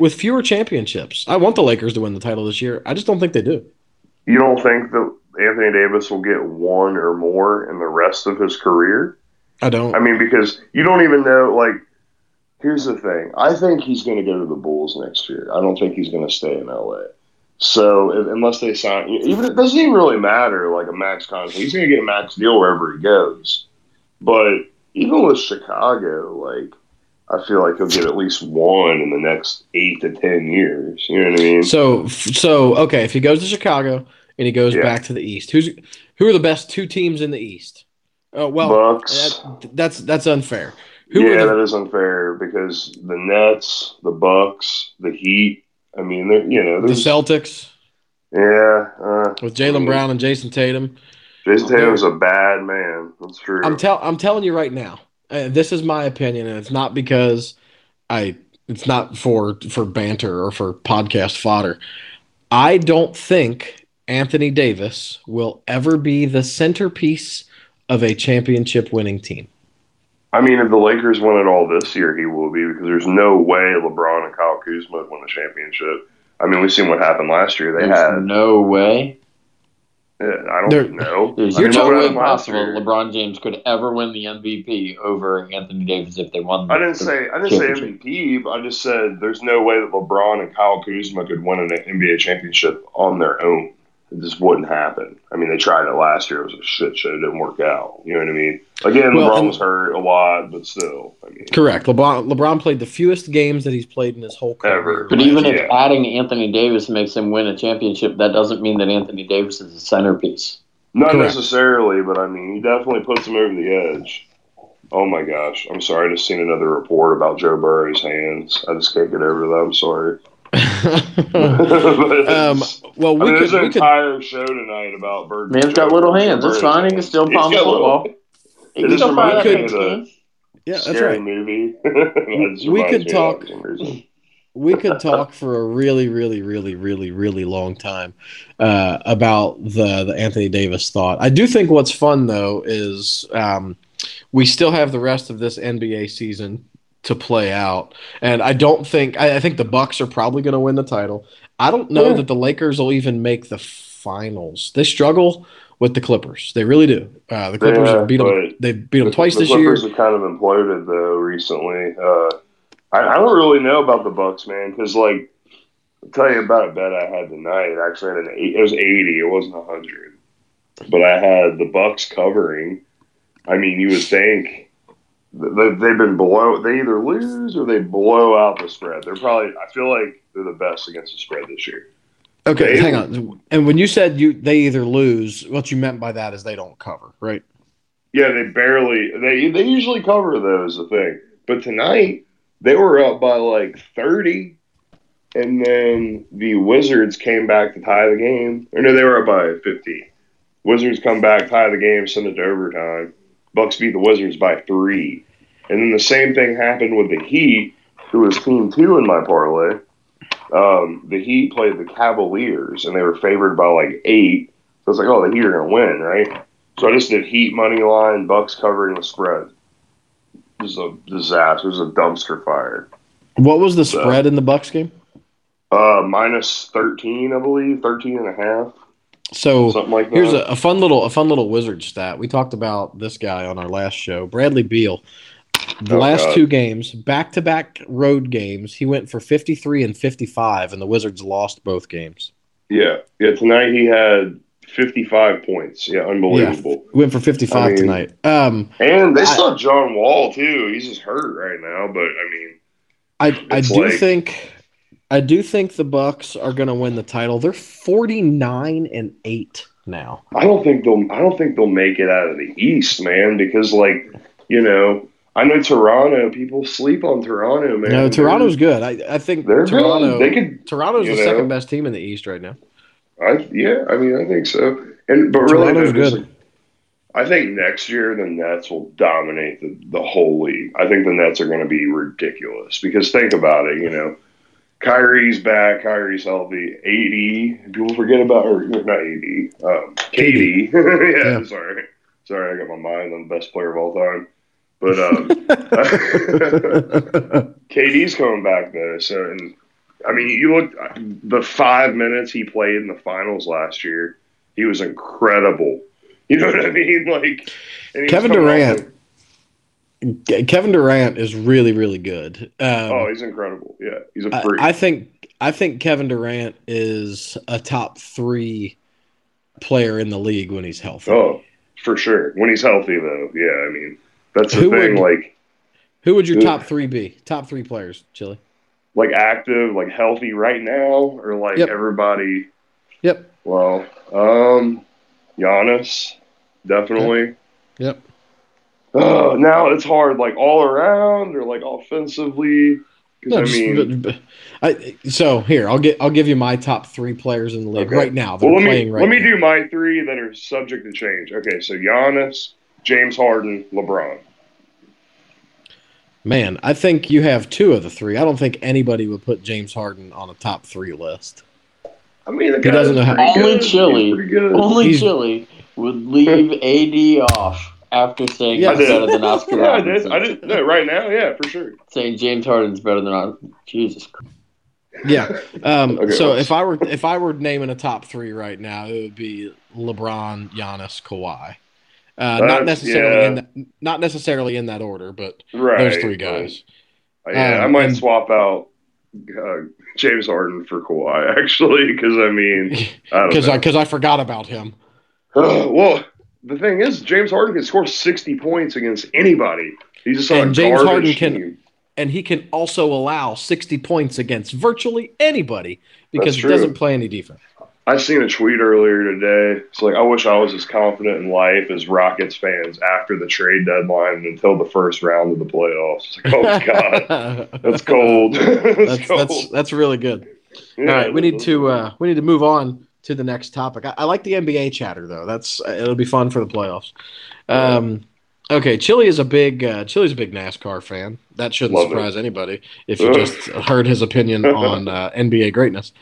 Speaker 1: with fewer championships. I want the Lakers to win the title this year. I just don't think they do.
Speaker 2: You don't think that Anthony Davis will get one or more in the rest of his career?
Speaker 1: I don't.
Speaker 2: I mean, because you don't even know. Like, here's the thing. I think he's going to go to the Bulls next year. I don't think he's going to stay in LA. So unless they sign, even it doesn't even really matter. Like a max contract, he's going to get a max deal wherever he goes. But even with Chicago, like I feel like he'll get at least one in the next eight to ten years. You know what I mean?
Speaker 1: So so okay, if he goes to Chicago and he goes
Speaker 2: Yeah.
Speaker 1: back to the East, who's who are the best two teams in the East? Oh well,
Speaker 2: Bucks.
Speaker 1: that, that's that's unfair. Who
Speaker 2: yeah,
Speaker 1: the,
Speaker 2: that is unfair because the Nets, the Bucks, the Heat. I mean, they're you know,
Speaker 1: the Celtics
Speaker 2: yeah. Uh,
Speaker 1: with Jaylen
Speaker 2: mean-
Speaker 1: Brown and Jayson Tatum?
Speaker 2: Jayson Tatum's a bad man. That's true.
Speaker 1: I'm tell I'm telling you right now. Uh, this is my opinion, and it's not because I. It's not for for banter or for podcast fodder. I don't think Anthony Davis will ever be the centerpiece of a championship winning team.
Speaker 2: I mean, if the Lakers win it all this year, he will be because there's no way LeBron and Kyle Kuzma would win the championship. I mean, we've seen what happened last year. They
Speaker 4: There's
Speaker 2: had.
Speaker 4: no way.
Speaker 2: Yeah, I don't know.
Speaker 4: There's
Speaker 2: I mean,
Speaker 4: no
Speaker 2: what
Speaker 4: way possible
Speaker 2: year?
Speaker 4: LeBron James could ever win the MVP over Anthony Davis if they won.
Speaker 2: I didn't
Speaker 4: the
Speaker 2: say I didn't say. MVP. But I just said there's no way that LeBron and Kyle Kuzma could win an NBA championship on their own. It just wouldn't happen. I mean, they tried it last year. It was a shit show. It didn't work out. You know what I mean? Again,
Speaker 1: Well,
Speaker 2: LeBron was hurt a lot, but still, I mean,
Speaker 1: Correct. LeBron LeBron played the fewest games that he's played in his whole career.
Speaker 2: Ever.
Speaker 4: But even if
Speaker 2: Yeah.
Speaker 4: adding Anthony Davis makes him win a championship, that doesn't mean that Anthony Davis is a centerpiece.
Speaker 2: not
Speaker 1: Correct.
Speaker 2: necessarily, but I mean, he definitely puts him over the edge. Oh my gosh, I'm sorry. I just seen another report about Joe Burrow's hands. I just can't get over that. I'm sorry. But
Speaker 1: um,
Speaker 2: it's-
Speaker 1: well,
Speaker 2: I
Speaker 1: we
Speaker 2: mean, there's
Speaker 1: could
Speaker 2: an
Speaker 1: we could
Speaker 2: entire show tonight about Bird.
Speaker 4: Man's got little hands. That's fine. He can still
Speaker 2: He's
Speaker 4: palm
Speaker 2: got
Speaker 4: football.
Speaker 2: little-
Speaker 4: He
Speaker 2: It just
Speaker 1: reminds
Speaker 4: that
Speaker 1: me
Speaker 2: of
Speaker 4: thing.
Speaker 2: the-
Speaker 1: yeah, that's
Speaker 2: scary
Speaker 1: right.
Speaker 2: movie. That
Speaker 1: We could talk-
Speaker 2: for
Speaker 1: we could talk for a really, really, really, really, really long time uh, about the the Anthony Davis thought. I do think what's fun though is um, we still have the rest of this NBA season to play out, and I don't think I, I think the Bucks are probably going to win the title. I don't know
Speaker 2: Yeah.
Speaker 1: that the Lakers will even make the finals. They struggle with the Clippers. They really do. Uh, the Clippers
Speaker 2: Yeah,
Speaker 1: beat them. They beat them twice
Speaker 2: the
Speaker 1: this year.
Speaker 2: Clippers have kind of imploded though recently. Uh, I, I don't really know about the Bucks, man, because like I'll tell you about a bet I had tonight. I actually had an eight, it was eighty. It wasn't hundred, but I had the Bucks covering. I mean, you would think th- they, they've been below. They either lose or they blow out the spread. They're probably. I feel like they're the best against the spread this year.
Speaker 1: Okay,
Speaker 2: They-
Speaker 1: hang on. And when you said you they either lose, what you meant by that is they don't cover, right?
Speaker 2: Yeah, they barely. They they usually cover those. The thing, but tonight they were up by like thirty, and then the Wizards came back to tie the game. Or no, they were up by fifty. Wizards come back, tie the game, send it to overtime. Bucks beat the Wizards by three, and then the same thing happened with the Heat, who was team two in my parlay. Um, the Heat played the Cavaliers, and they were favored by like eight. So it's like, oh, the Heat are gonna win, right? So I just did Heat money line, Bucks covering the spread. This is a disaster. This is a dumpster fire.
Speaker 1: What was the
Speaker 2: So-
Speaker 1: spread in the Bucks game?
Speaker 2: Uh, minus thirteen, I believe, 13 and a half,
Speaker 1: So
Speaker 2: like
Speaker 1: here's a, a fun little a fun little wizard stat. We talked about this guy on our last show, Bradley Beal. The
Speaker 2: Oh,
Speaker 1: last
Speaker 2: God.
Speaker 1: two games, back to back road games, he went for 53 and 55, and the Wizards lost both games.
Speaker 2: yeah, yeah. Tonight he had 55 points. Yeah, unbelievable.
Speaker 1: He went for 55
Speaker 2: I mean-
Speaker 1: tonight. Um,
Speaker 2: And they
Speaker 1: I-
Speaker 2: still have John Wall too. He's just hurt right now, but I mean,
Speaker 1: I I do
Speaker 2: like-
Speaker 1: think I do think the Bucks are going to win the title. They're 49 and 8 now.
Speaker 2: I don't think they'll. I don't think they'll make it out of the East, man. Because like, you know, I know Toronto. People sleep on Toronto, man.
Speaker 1: no,
Speaker 2: They're-
Speaker 1: Toronto's good. I, I think
Speaker 2: They're
Speaker 1: Toronto
Speaker 2: good. They could
Speaker 1: Toronto's the
Speaker 2: know.
Speaker 1: second best team in the East right now.
Speaker 2: I yeah, I mean, I think so. And but really,
Speaker 1: Toronto's good.
Speaker 2: I think next year the Nets will dominate the, the whole league. I think the Nets are going to be ridiculous because think about it. You know, Kyrie's back. Kyrie's healthy. AD. People forget about or not AD. Um, KD. yeah,
Speaker 1: Yeah.
Speaker 2: sorry, sorry. I got my mind on the best player of all time. But um, KD's coming back though, so and I mean, you look the five minutes he played in the finals last year, he was incredible. You know what I mean? Like and he was
Speaker 1: Kevin Durant. Kevin Durant is really really good. Um,
Speaker 2: oh, he's incredible. Yeah, he's a
Speaker 1: I,
Speaker 2: freak.
Speaker 1: I think I think Kevin Durant is a top three player in the league when he's healthy.
Speaker 2: oh, for sure. When he's healthy, though, yeah. I mean, that's the
Speaker 1: Who
Speaker 2: thing.
Speaker 1: would-
Speaker 2: like,
Speaker 1: Who would your
Speaker 2: Who-
Speaker 1: top three be? Top three players, Chili.
Speaker 2: like active, like healthy right now, or like
Speaker 1: Yep.
Speaker 2: everybody.
Speaker 1: Yep.
Speaker 2: Well, um, Giannis, definitely.
Speaker 1: Yep.
Speaker 2: Uh, now it's hard, like all around or like offensively.
Speaker 1: No,
Speaker 2: I mean,
Speaker 1: but- but- I, so here I'll get I'll give you my top three players in the league
Speaker 2: Okay.
Speaker 1: right now. That
Speaker 2: well,
Speaker 1: are
Speaker 2: let me
Speaker 1: playing right
Speaker 2: let me
Speaker 1: now.
Speaker 2: do my three that are subject to change. Okay, so Giannis, James Harden, LeBron.
Speaker 1: Man, I think you have two of the three. I don't think anybody would put James Harden on a top three list.
Speaker 2: I mean, the
Speaker 1: He doesn't know how-
Speaker 2: pretty
Speaker 4: Only
Speaker 2: good.
Speaker 4: Chili. Only
Speaker 1: He's-
Speaker 4: Chili would leave AD off after saying
Speaker 1: Yeah,
Speaker 4: he's
Speaker 1: I
Speaker 4: better than Oscar
Speaker 2: yeah, I did. I did. No, right now, yeah, for sure.
Speaker 4: Saying James Harden's better than Oscar. Jesus Christ.
Speaker 1: Yeah. Um,
Speaker 2: Okay,
Speaker 1: so
Speaker 2: well-
Speaker 1: if I were if I were naming a top three right now, it would be LeBron, Giannis, Kawhi. Uh, not necessarily
Speaker 2: yeah.
Speaker 1: in that, not necessarily in that order, but
Speaker 2: Right.
Speaker 1: those three guys.
Speaker 2: Uh, Yeah,
Speaker 1: Um,
Speaker 2: I might
Speaker 1: and-
Speaker 2: swap out uh, James Harden for Kawhi actually, because I mean,
Speaker 1: Because
Speaker 2: know.
Speaker 1: I because I forgot about him.
Speaker 2: well, the thing is, James Harden can score sixty points against anybody. He's just on
Speaker 1: And
Speaker 2: a
Speaker 1: James Harden can-
Speaker 2: team.
Speaker 1: and he can also allow 60 points against virtually anybody because he doesn't play any defense.
Speaker 2: I seen a tweet earlier today. It's like I wish I was as confident in life as Rockets fans after the trade deadline and until the first round of the playoffs. It's like, oh god, that's cold. that's,
Speaker 1: that's,
Speaker 2: cold.
Speaker 1: that's that's really good.
Speaker 2: Yeah,
Speaker 1: All right, we need to uh, we need to move on to the next topic. I, I like the NBA chatter though. That's uh, it'll be fun for the playoffs. Um, okay, Chili is a big uh, Chili's a big NASCAR fan. That shouldn't
Speaker 2: Love it.
Speaker 1: surprise anybody if you just heard his opinion on uh, NBA greatness.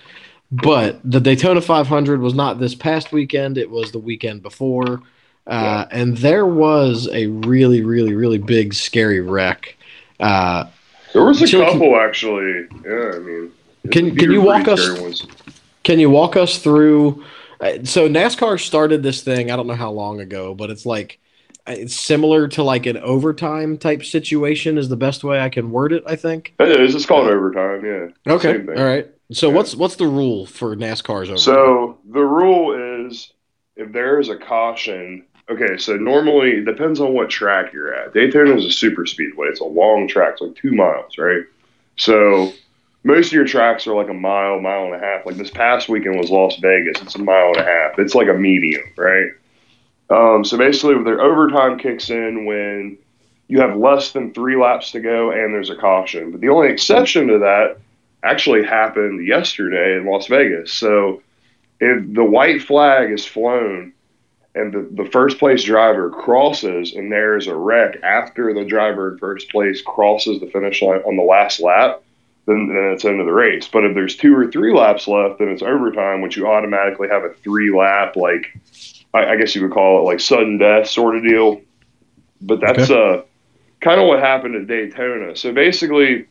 Speaker 1: But the Daytona 500 was not this past weekend; it was the weekend before, uh, and there was a really, really, really big, scary wreck. Uh,
Speaker 2: There was a
Speaker 1: Chili
Speaker 2: couple actually. Yeah, I mean,
Speaker 1: Can- can you walk us-
Speaker 2: ones.
Speaker 1: Can you walk us through? uh, So NASCAR started this thing. I don't know how long ago, but it's like uh, it's similar to like an overtime type situation. Is the best way I can word it. I think.
Speaker 2: It is. It's called overtime. Yeah.
Speaker 1: Okay. All right. So
Speaker 2: Yeah.
Speaker 1: what's what's the rule for NASCAR's overtime?
Speaker 2: So the rule is if there is a caution. Okay, so normally it depends on what track you're at. Daytona is a super speedway. It's a long track, it's like two miles, right? So most of your tracks are like a mile, mile and a half. Like this past weekend was Las Vegas. It's a mile and a half. It's like a medium, right? Um, so basically, their overtime kicks in when you have less than three laps to go and there's a caution. But the only exception to that actually happened yesterday in Las Vegas. So if the white flag is flown and the, the first place driver crosses and there's a wreck after the driver in first place crosses the finish line on the last lap, then, then it's end of the race. But if there's two or three laps left, then it's overtime, which you automatically have a three lap, like I, I guess you would call it like sudden death sort of deal. But that's uh, kind of what happened at Daytona. So basically,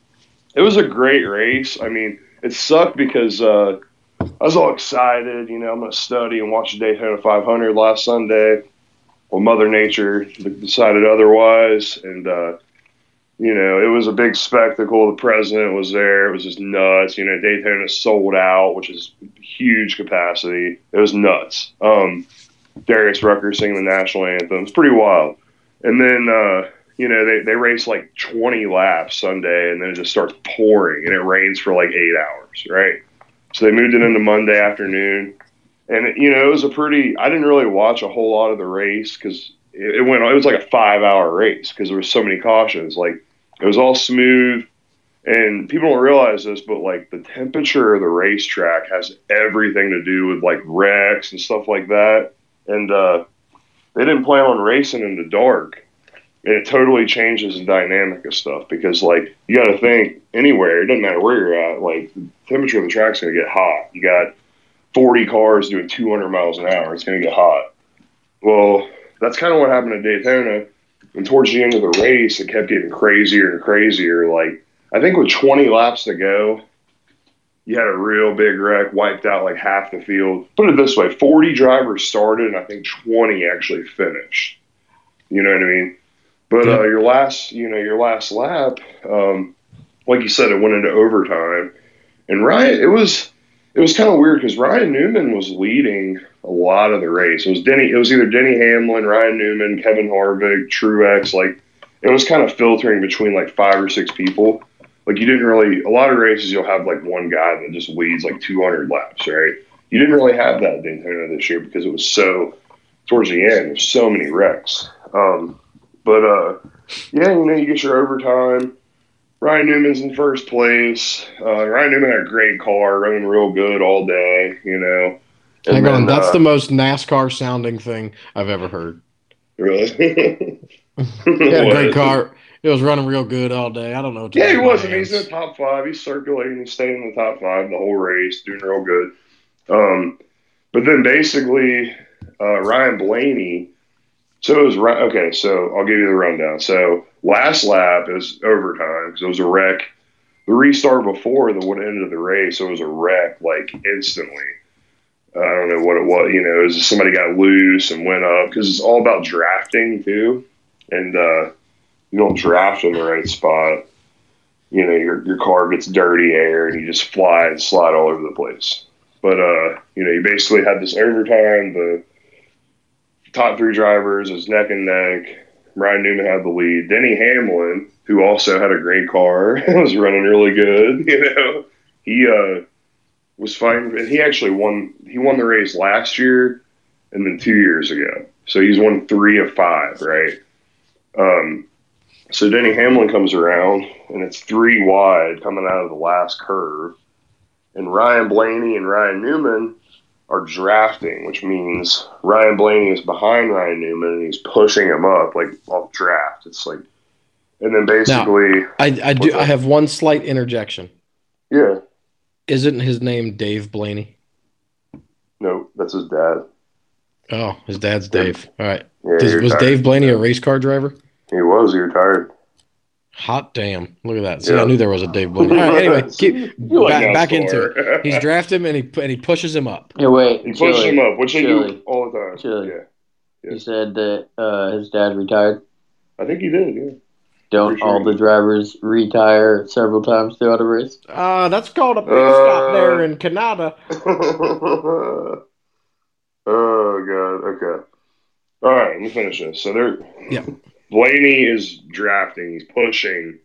Speaker 2: it was a great race. I mean, it sucked because uh, I was all excited. You know, I'm going to study and watch the Daytona 500 last Sunday. Well, Mother Nature decided otherwise, and uh, you know, it was a big spectacle. The president was there. It was just nuts. You know, Daytona sold out, which is huge capacity. It was nuts. Um, Darius Rucker singing the national anthem. It's pretty wild. And then, uh, you know, they, they race like 20 laps Sunday, and then it just starts pouring, and it rains for like eight hours, right? So they moved it into Monday afternoon. And, you know, it was a pretty, I didn't really watch a whole lot of the race because it, it went, it was like a five hour race because there were so many cautions. Like, it was all smooth. And people don't realize this, but like the temperature of the racetrack has everything to do with like wrecks and stuff like that. And uh, they didn't plan on racing in the dark. And it totally changes the dynamic of stuff because, like, you got to think anywhere, it doesn't matter where you're at, like, the temperature of the track's going to get hot. You got 40 cars doing 200 miles an hour, it's going to get hot. Well, that's kind of what happened at Daytona. And towards the end of the race, it kept getting crazier and crazier. Like, I think with 20 laps to go, you had a real big wreck, wiped out like half the field. Put it this way 40 drivers started, and I think 20 actually finished. You know what I mean? But uh, your last, you know, your last lap, um, like you said, it went into overtime, and Ryan, it was, it was kind of weird because Ryan Newman was leading a lot of the race. It was Denny, it was either Denny Hamlin, Ryan Newman, Kevin Harvick, Truex. Like it was kind of filtering between like five or six people. Like you didn't really, a lot of races you'll have like one guy that just leads like 200 laps, right? You didn't really have that at Daytona this year because it was so towards the end. There's so many wrecks. Um, But uh, yeah, you know, you get your overtime. Ryan Newman's in first place. Uh, Ryan Newman had a great car, running real good all day. You know. And
Speaker 1: Hang on,
Speaker 2: then,
Speaker 1: that's
Speaker 2: uh,
Speaker 1: the most NASCAR sounding thing I've ever heard.
Speaker 2: really.
Speaker 1: A great car. It was running real good all day. I don't know. what to
Speaker 2: Yeah, he was. I mean, he's in the top five. He's circulating. He's staying in the top five the whole race, doing real good. Um, but then basically, uh, Ryan Blaney. So it was Ry- okay. So I'll give you the rundown. So last lap is overtime because it was a wreck. The restart before the one end of the race, it was a wreck like instantly. I don't know what it was. You know, was somebody got loose and went up because it's all about drafting too, and uh, you don't draft in the right spot you know, your your car gets dirty air and you just fly and slide all over the place. But uh, you know, you basically had this overtime. The top three drivers was neck and neck. Ryan Newman had the lead. Denny Hamlin, who also had a great car, was running really good. You know, he uh, was fighting, and he actually won. He won the race last year, and then two years ago. So he's won three of five, right? Um, so Denny Hamlin comes around, and it's three wide coming out of the last curve. And Ryan Blaney and Ryan Newman are drafting, which means Ryan Blaney is behind Ryan Newman and he's pushing him up like off draft. It's like, and then basically,
Speaker 1: I, I do.
Speaker 2: What's
Speaker 1: I have one slight interjection.
Speaker 2: yeah,
Speaker 1: Isn't his name Dave Blaney?
Speaker 2: no, that's his dad.
Speaker 1: Oh, his dad's Dave. All right.
Speaker 2: Yeah,
Speaker 1: Does, was
Speaker 2: retired.
Speaker 1: Dave Blaney a race car driver?
Speaker 2: He was. He retired.
Speaker 1: Hot damn! Look at that. See, I knew there was a Dave Blaney. All right. Anyway, keep
Speaker 2: You like
Speaker 1: back, back into it. He's drafted him and he and he pushes him up.
Speaker 4: Yeah, wait.
Speaker 2: He pushed
Speaker 4: Chili,
Speaker 2: him up, which they do
Speaker 4: Chili.
Speaker 2: all the time.
Speaker 4: Chili.
Speaker 2: Yeah,
Speaker 4: You said that uh, his dad retired.
Speaker 2: I think he did. Yeah.
Speaker 4: Don't
Speaker 2: sure
Speaker 4: all the drivers retire several times throughout a race?
Speaker 1: Uh, that's called a pit
Speaker 2: Uh,
Speaker 1: stop there in Canada.
Speaker 2: oh god. Okay. All right. Let me finish this. So they're
Speaker 1: Yeah.
Speaker 2: Blaney is drafting. He's pushing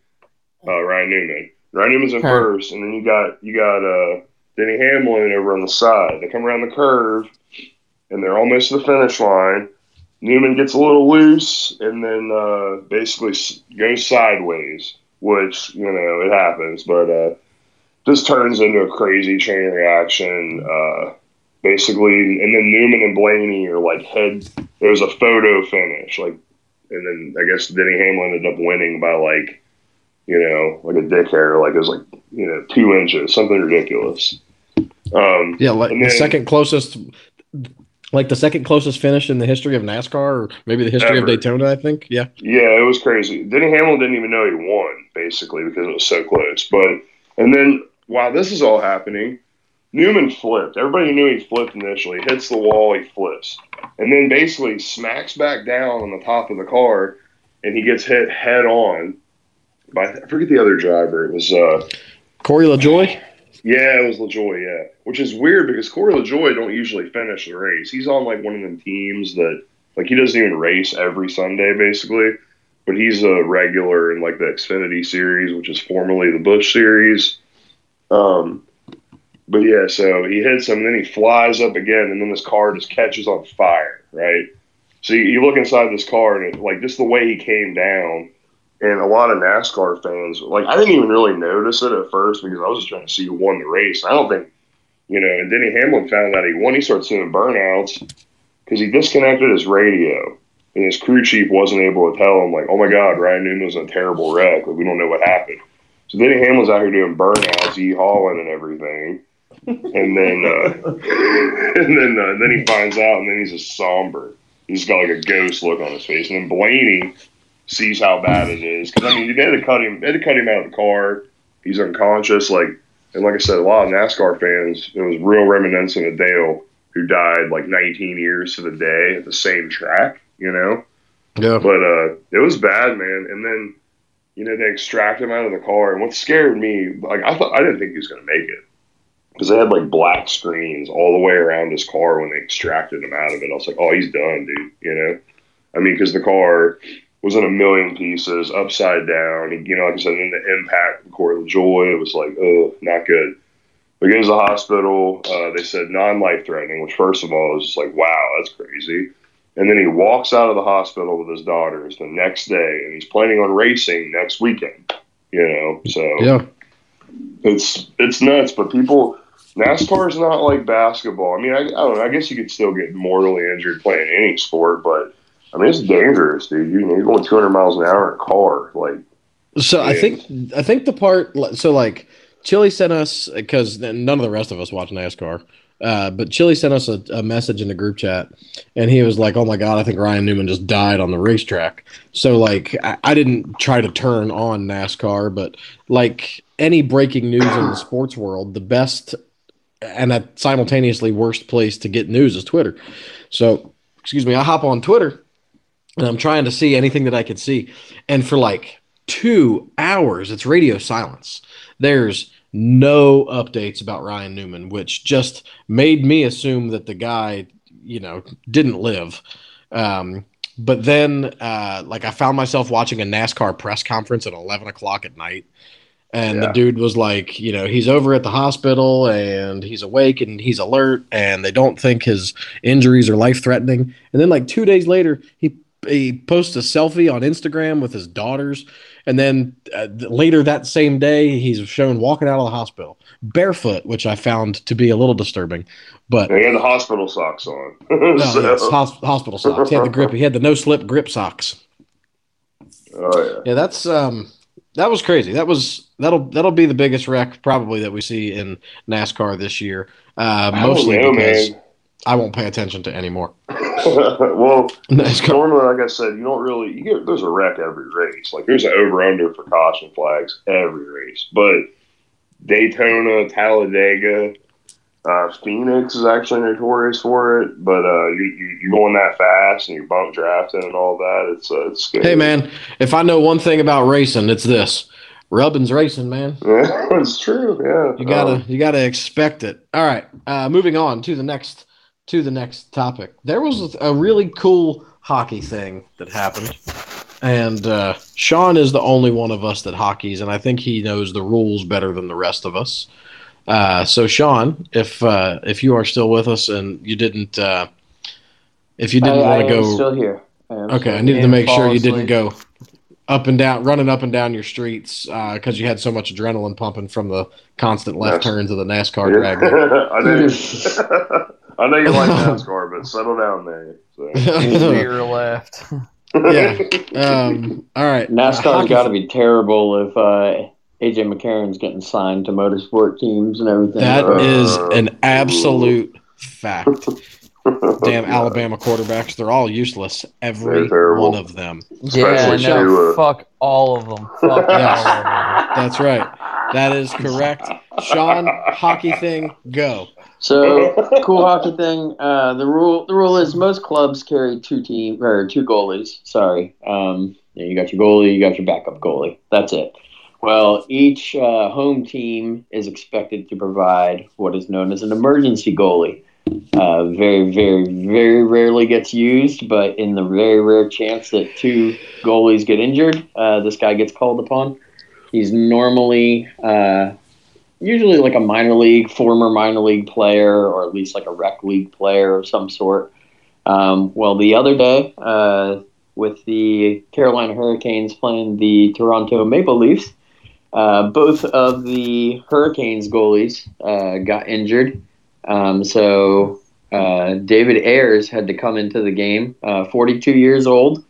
Speaker 2: uh, Ryan Newman. Ryan Newman's in
Speaker 3: Okay.
Speaker 2: first, and then you got you got uh, Denny Hamlin over on the side. They come around the curve, and they're almost to the finish line. Newman gets a little loose, and then uh, basically goes sideways, which you know it happens, but uh, just turns into a crazy chain reaction. Uh, basically, and then Newman and Blaney are like head. There's a photo finish, like, and then I guess Denny Hamlin ended up winning by like, you know, like a dick hair, like it was like you know two inches, something ridiculous. Um,
Speaker 1: Yeah, like the second closest, like the second closest finish in the history of NASCAR, or maybe the history of Daytona. I think. Yeah.
Speaker 2: Yeah, it was crazy. Denny Hamlin didn't even know he won, basically, because it was so close. But and then while this is all happening, Newman flipped. Everybody knew he flipped initially. Hits the wall, he flips, and then basically smacks back down on the top of the car, and he gets hit head on by I forget the other driver. It was uh
Speaker 1: Corey LaJoie.
Speaker 2: Yeah, it was LaJoie, yeah. Which is weird because Corey LaJoie don't usually finish the race. He's on like one of them teams that like he doesn't even race every Sunday basically. But he's a regular in like the Xfinity series, which is formerly the Busch series. Um but yeah, so he hits him, and then he flies up again, and then this car just catches on fire, right? So you, you look inside this car, and it, like just the way he came down, and a lot of NASCAR fans, like I didn't even really notice it at first because I was just trying to see who won the race. I don't think, you know, and Denny Hamlin found out he won. He started seeing burnouts because he disconnected his radio, and his crew chief wasn't able to tell him, like, oh my God, Ryan Newman's in a terrible wreck. Like, we don't know what happened. So Denny Hamlin's out here doing burnouts, e hauling and everything. And then, uh, and then, uh, and then he finds out, and then he's just somber. He's got like a ghost look on his face. And then Blaney sees how bad it is because I mean they had to cut him. They had to cut him out of the car. He's unconscious. Like and like I said, a lot of NASCAR fans. It was real reminiscent of Dale, who died like 19 years to the day at the same track. You know,
Speaker 1: Yeah.
Speaker 2: but uh, it was bad, man. And then you know they extract him out of the car. And what scared me, like I thought, I didn't think he was going to make it because they had like black screens all the way around his car when they extracted him out of it. I was like, oh, he's done, dude. You know, I mean, because the car was in a million pieces, upside down. You know, like I said, in the impact, of Corey LaJoie, it was like, oh, not good. We get to the hospital. Uh, they said non-life threatening, which first of all is just like, wow, that's crazy. and then he walks out of the hospital with his daughters the next day, and he's planning on racing next weekend. You know, so
Speaker 1: Yeah.
Speaker 2: it's it's nuts. But people, NASCAR is not like basketball. I mean, I, I don't know. I guess you could still get mortally injured playing any sport, but I mean, it's dangerous, dude. You know, you're going 200 miles an hour in a car, like.
Speaker 1: So I think I think the part so like Chili sent us because none of the rest of us watch NASCAR, uh, but Chili sent us a, a message in the group chat, and he was like, "Oh my god, I think Ryan Newman just died on the racetrack." So like I, I didn't try to turn on NASCAR, but like any breaking news in the sports world, the best and that simultaneously worst place to get news is Twitter. So excuse me, I hop on Twitter and I'm trying to see anything that I can see, and for like two hours, it's radio silence. There's no updates about Ryan Newman, which just made me assume that the guy, you know, didn't live. Um, but then, uh, like, I found myself watching a NASCAR press conference at 11 o'clock at night. And the dude was like, you know, he's over at the hospital and he's awake and he's alert and they don't think his injuries are life threatening. And then, like, two days later, he he posts a selfie on Instagram with his daughters, and then uh, later that same day, he's shown walking out of the hospital barefoot, which I found to be a little disturbing. But
Speaker 2: he had the hospital socks on.
Speaker 1: no,
Speaker 2: So-
Speaker 1: yes, hos- hospital socks. He had the grip. He had the no slip grip socks.
Speaker 2: oh yeah.
Speaker 1: Yeah, that's um, that was crazy. That was that'll that'll be the biggest wreck probably that we see in NASCAR this year. Uh, mostly
Speaker 2: know,
Speaker 1: because
Speaker 2: man.
Speaker 1: I won't pay attention to anymore.
Speaker 2: well,
Speaker 1: NASCAR.
Speaker 2: normally, like I said, you don't really you get there's a wreck every race. Like there's an over under for caution flags every race, but Daytona, Talladega, uh, Phoenix is actually notorious for it. But uh, you, you you're going that fast and you're bump drafting and all that. It's uh, it's scary.
Speaker 1: Hey man, if I know one thing about racing, it's this: rubbing's racing, man.
Speaker 2: Yeah, it's true. Yeah,
Speaker 1: You gotta
Speaker 2: Um,
Speaker 1: you gotta expect it. All right, uh, moving on to the next to the next topic. There was a really cool hockey thing that happened, and uh, Sean is the only one of us that hockeys, and I think he knows the rules better than the rest of us. Uh, so, Sean, if uh, if you are still with us and you didn't uh, if you didn't want to go,
Speaker 5: still here. I
Speaker 1: okay,
Speaker 5: still
Speaker 1: I needed to make sure
Speaker 3: fall
Speaker 1: you didn't go up and down, running up and down your streets because you had so much adrenaline pumping from the constant left
Speaker 2: Yes.
Speaker 1: turns of the NASCAR drag. there.
Speaker 2: I know. You like NASCAR, but settle down there. So.
Speaker 3: to your left.
Speaker 1: yeah. Um, all right.
Speaker 5: NASCAR's
Speaker 1: hockey-
Speaker 5: got to be terrible if uh, AJ McCarron's getting signed to motorsport teams and everything.
Speaker 1: That
Speaker 2: Uh,
Speaker 1: is an absolute fact. Damn Alabama quarterbacks, they're all useless. Every one of them.
Speaker 3: Yeah, no,
Speaker 2: to, uh,
Speaker 3: fuck all of them. Fuck
Speaker 1: Yes.
Speaker 3: all of them.
Speaker 1: That's right. That is correct. Sean, hockey thing, go.
Speaker 5: So cool hockey thing. Uh, the rule the rule is most clubs carry two team or two goalies. Sorry, um, yeah, you got your goalie, you got your backup goalie. That's it. Well, each uh, home team is expected to provide what is known as an emergency goalie. Uh, very, very, very rarely gets used, but in the very rare chance that two goalies get injured, uh, this guy gets called upon. He's normally uh, usually like a minor league, former minor league player, or at least like a rec league player of some sort. Um, well, the other day, uh, with the Carolina Hurricanes playing the Toronto Maple Leafs, uh, both of the Hurricanes goalies uh, got injured. Um, so uh, David Ayres had to come into the game, uh, 42 years old.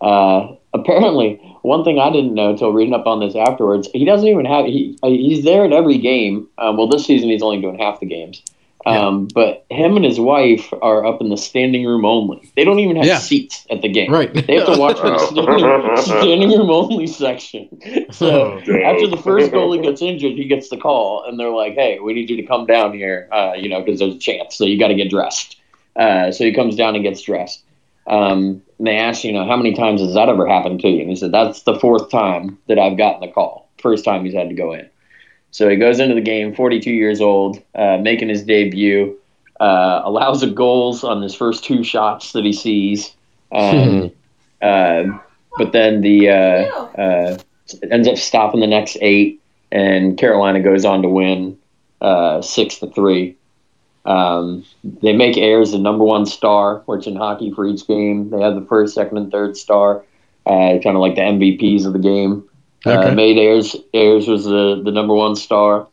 Speaker 5: Uh, apparently, one thing I didn't know until reading up on this afterwards, he doesn't even have he he's there at every game. Um, well, this season he's only doing half the games. Um, But him and his wife are up in the standing room only. They don't even have
Speaker 1: Yeah.
Speaker 5: seats at the game.
Speaker 1: Right.
Speaker 5: They have to watch from the standing, standing room only section. So
Speaker 2: Damn.
Speaker 5: after the first goalie gets injured, he gets the call, and they're like, "Hey, we need you to come down here, uh, you know, because there's a chance. So you got to get dressed." Uh, so he comes down and gets dressed. Um, and they asked, you know, how many times has that ever happened to you? And he said, "That's the fourth time that I've gotten the call. First time he's had to go in." So he goes into the game, 42 years old, uh, making his debut. Uh, allows the goals on his first two shots that he sees. Um, uh, but then the uh, uh, ends up stopping the next eight, and Carolina goes on to win uh, six to three. Um, they make Ayres the number one star, which in hockey for each game they have the first, second, and third star, uh, kind of like the MVPs of the game.
Speaker 1: Okay.
Speaker 5: Uh, made Ayres Ayres was the the number one star.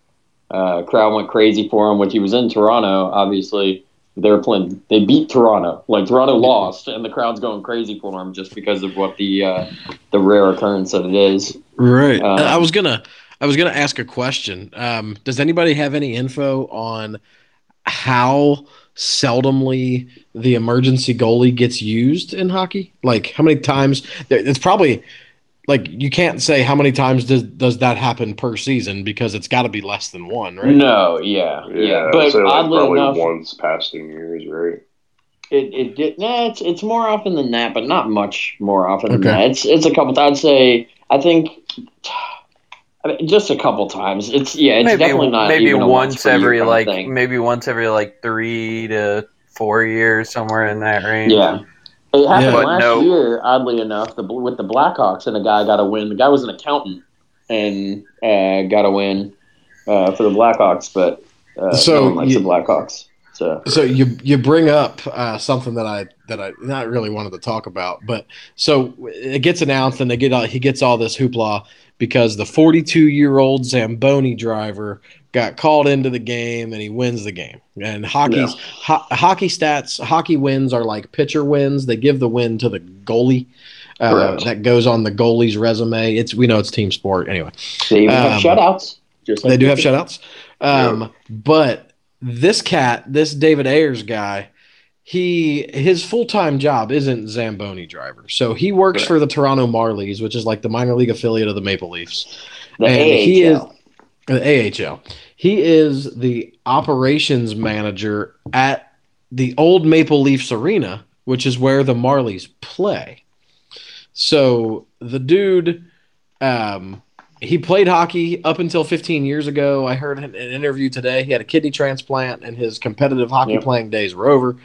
Speaker 5: Uh, crowd went crazy for him, which he was in Toronto. Obviously, they were playing. They beat Toronto. Like Toronto lost, and the crowd's going crazy for him just because of what the uh, the rare occurrence that it is.
Speaker 1: Right.
Speaker 5: Um,
Speaker 1: I was gonna I was gonna ask a question. Um, does anybody have any info on how seldomly the emergency goalie gets used in hockey? Like how many times? It's probably like you can't say how many times does does that happen per season because it's got to be less than one, right?
Speaker 5: No, yeah, yeah,
Speaker 2: Yeah,
Speaker 5: but
Speaker 2: so like
Speaker 5: oddly enough,
Speaker 2: once past in years, right?
Speaker 5: it it did. Nah, it's it's more often than that, but not much more often than
Speaker 1: Okay.
Speaker 5: that. It's it's a couple. I'd say I think. I mean, just a couple times. It's yeah. It's
Speaker 3: maybe
Speaker 5: definitely not
Speaker 3: maybe
Speaker 5: even a
Speaker 3: once every like
Speaker 5: thing.
Speaker 3: maybe once every like three to four years, somewhere in that range.
Speaker 5: Yeah. It happened
Speaker 1: Yeah.
Speaker 5: Last
Speaker 3: no-
Speaker 5: year, oddly enough, the, with the Blackhawks, and a guy got a win. The guy was an accountant and uh, got a win uh, for the Blackhawks, but uh,
Speaker 1: So
Speaker 5: no one likes
Speaker 1: you-
Speaker 5: the Blackhawks. So
Speaker 1: So you you bring up uh, something that I that I not really wanted to talk about, but so it gets announced and they get all, he gets all this hoopla because the 42 year old Zamboni driver got called into the game and he wins the game. And hockey's ho- hockey stats, hockey wins are like pitcher wins. They give the win to the goalie. Uh, that goes on the goalie's resume. It's we know it's team sport anyway.
Speaker 5: they even have
Speaker 1: Um,
Speaker 5: shutouts. Just like
Speaker 1: They do have shutouts. Um, But this cat, this David Ayres guy, he his full time job isn't Zamboni driver. So he works
Speaker 2: Correct.
Speaker 1: for the Toronto Marlies, which is like the minor league affiliate of the Maple Leafs,
Speaker 5: The
Speaker 1: and he is
Speaker 5: AHL.
Speaker 1: the AHL. He is the operations manager at the old Maple Leafs arena, which is where the Marlies play. So the dude, um, he played hockey up until 15 years ago. I heard in an interview today he had a kidney transplant and his competitive hockey
Speaker 5: Yep.
Speaker 1: playing days were over.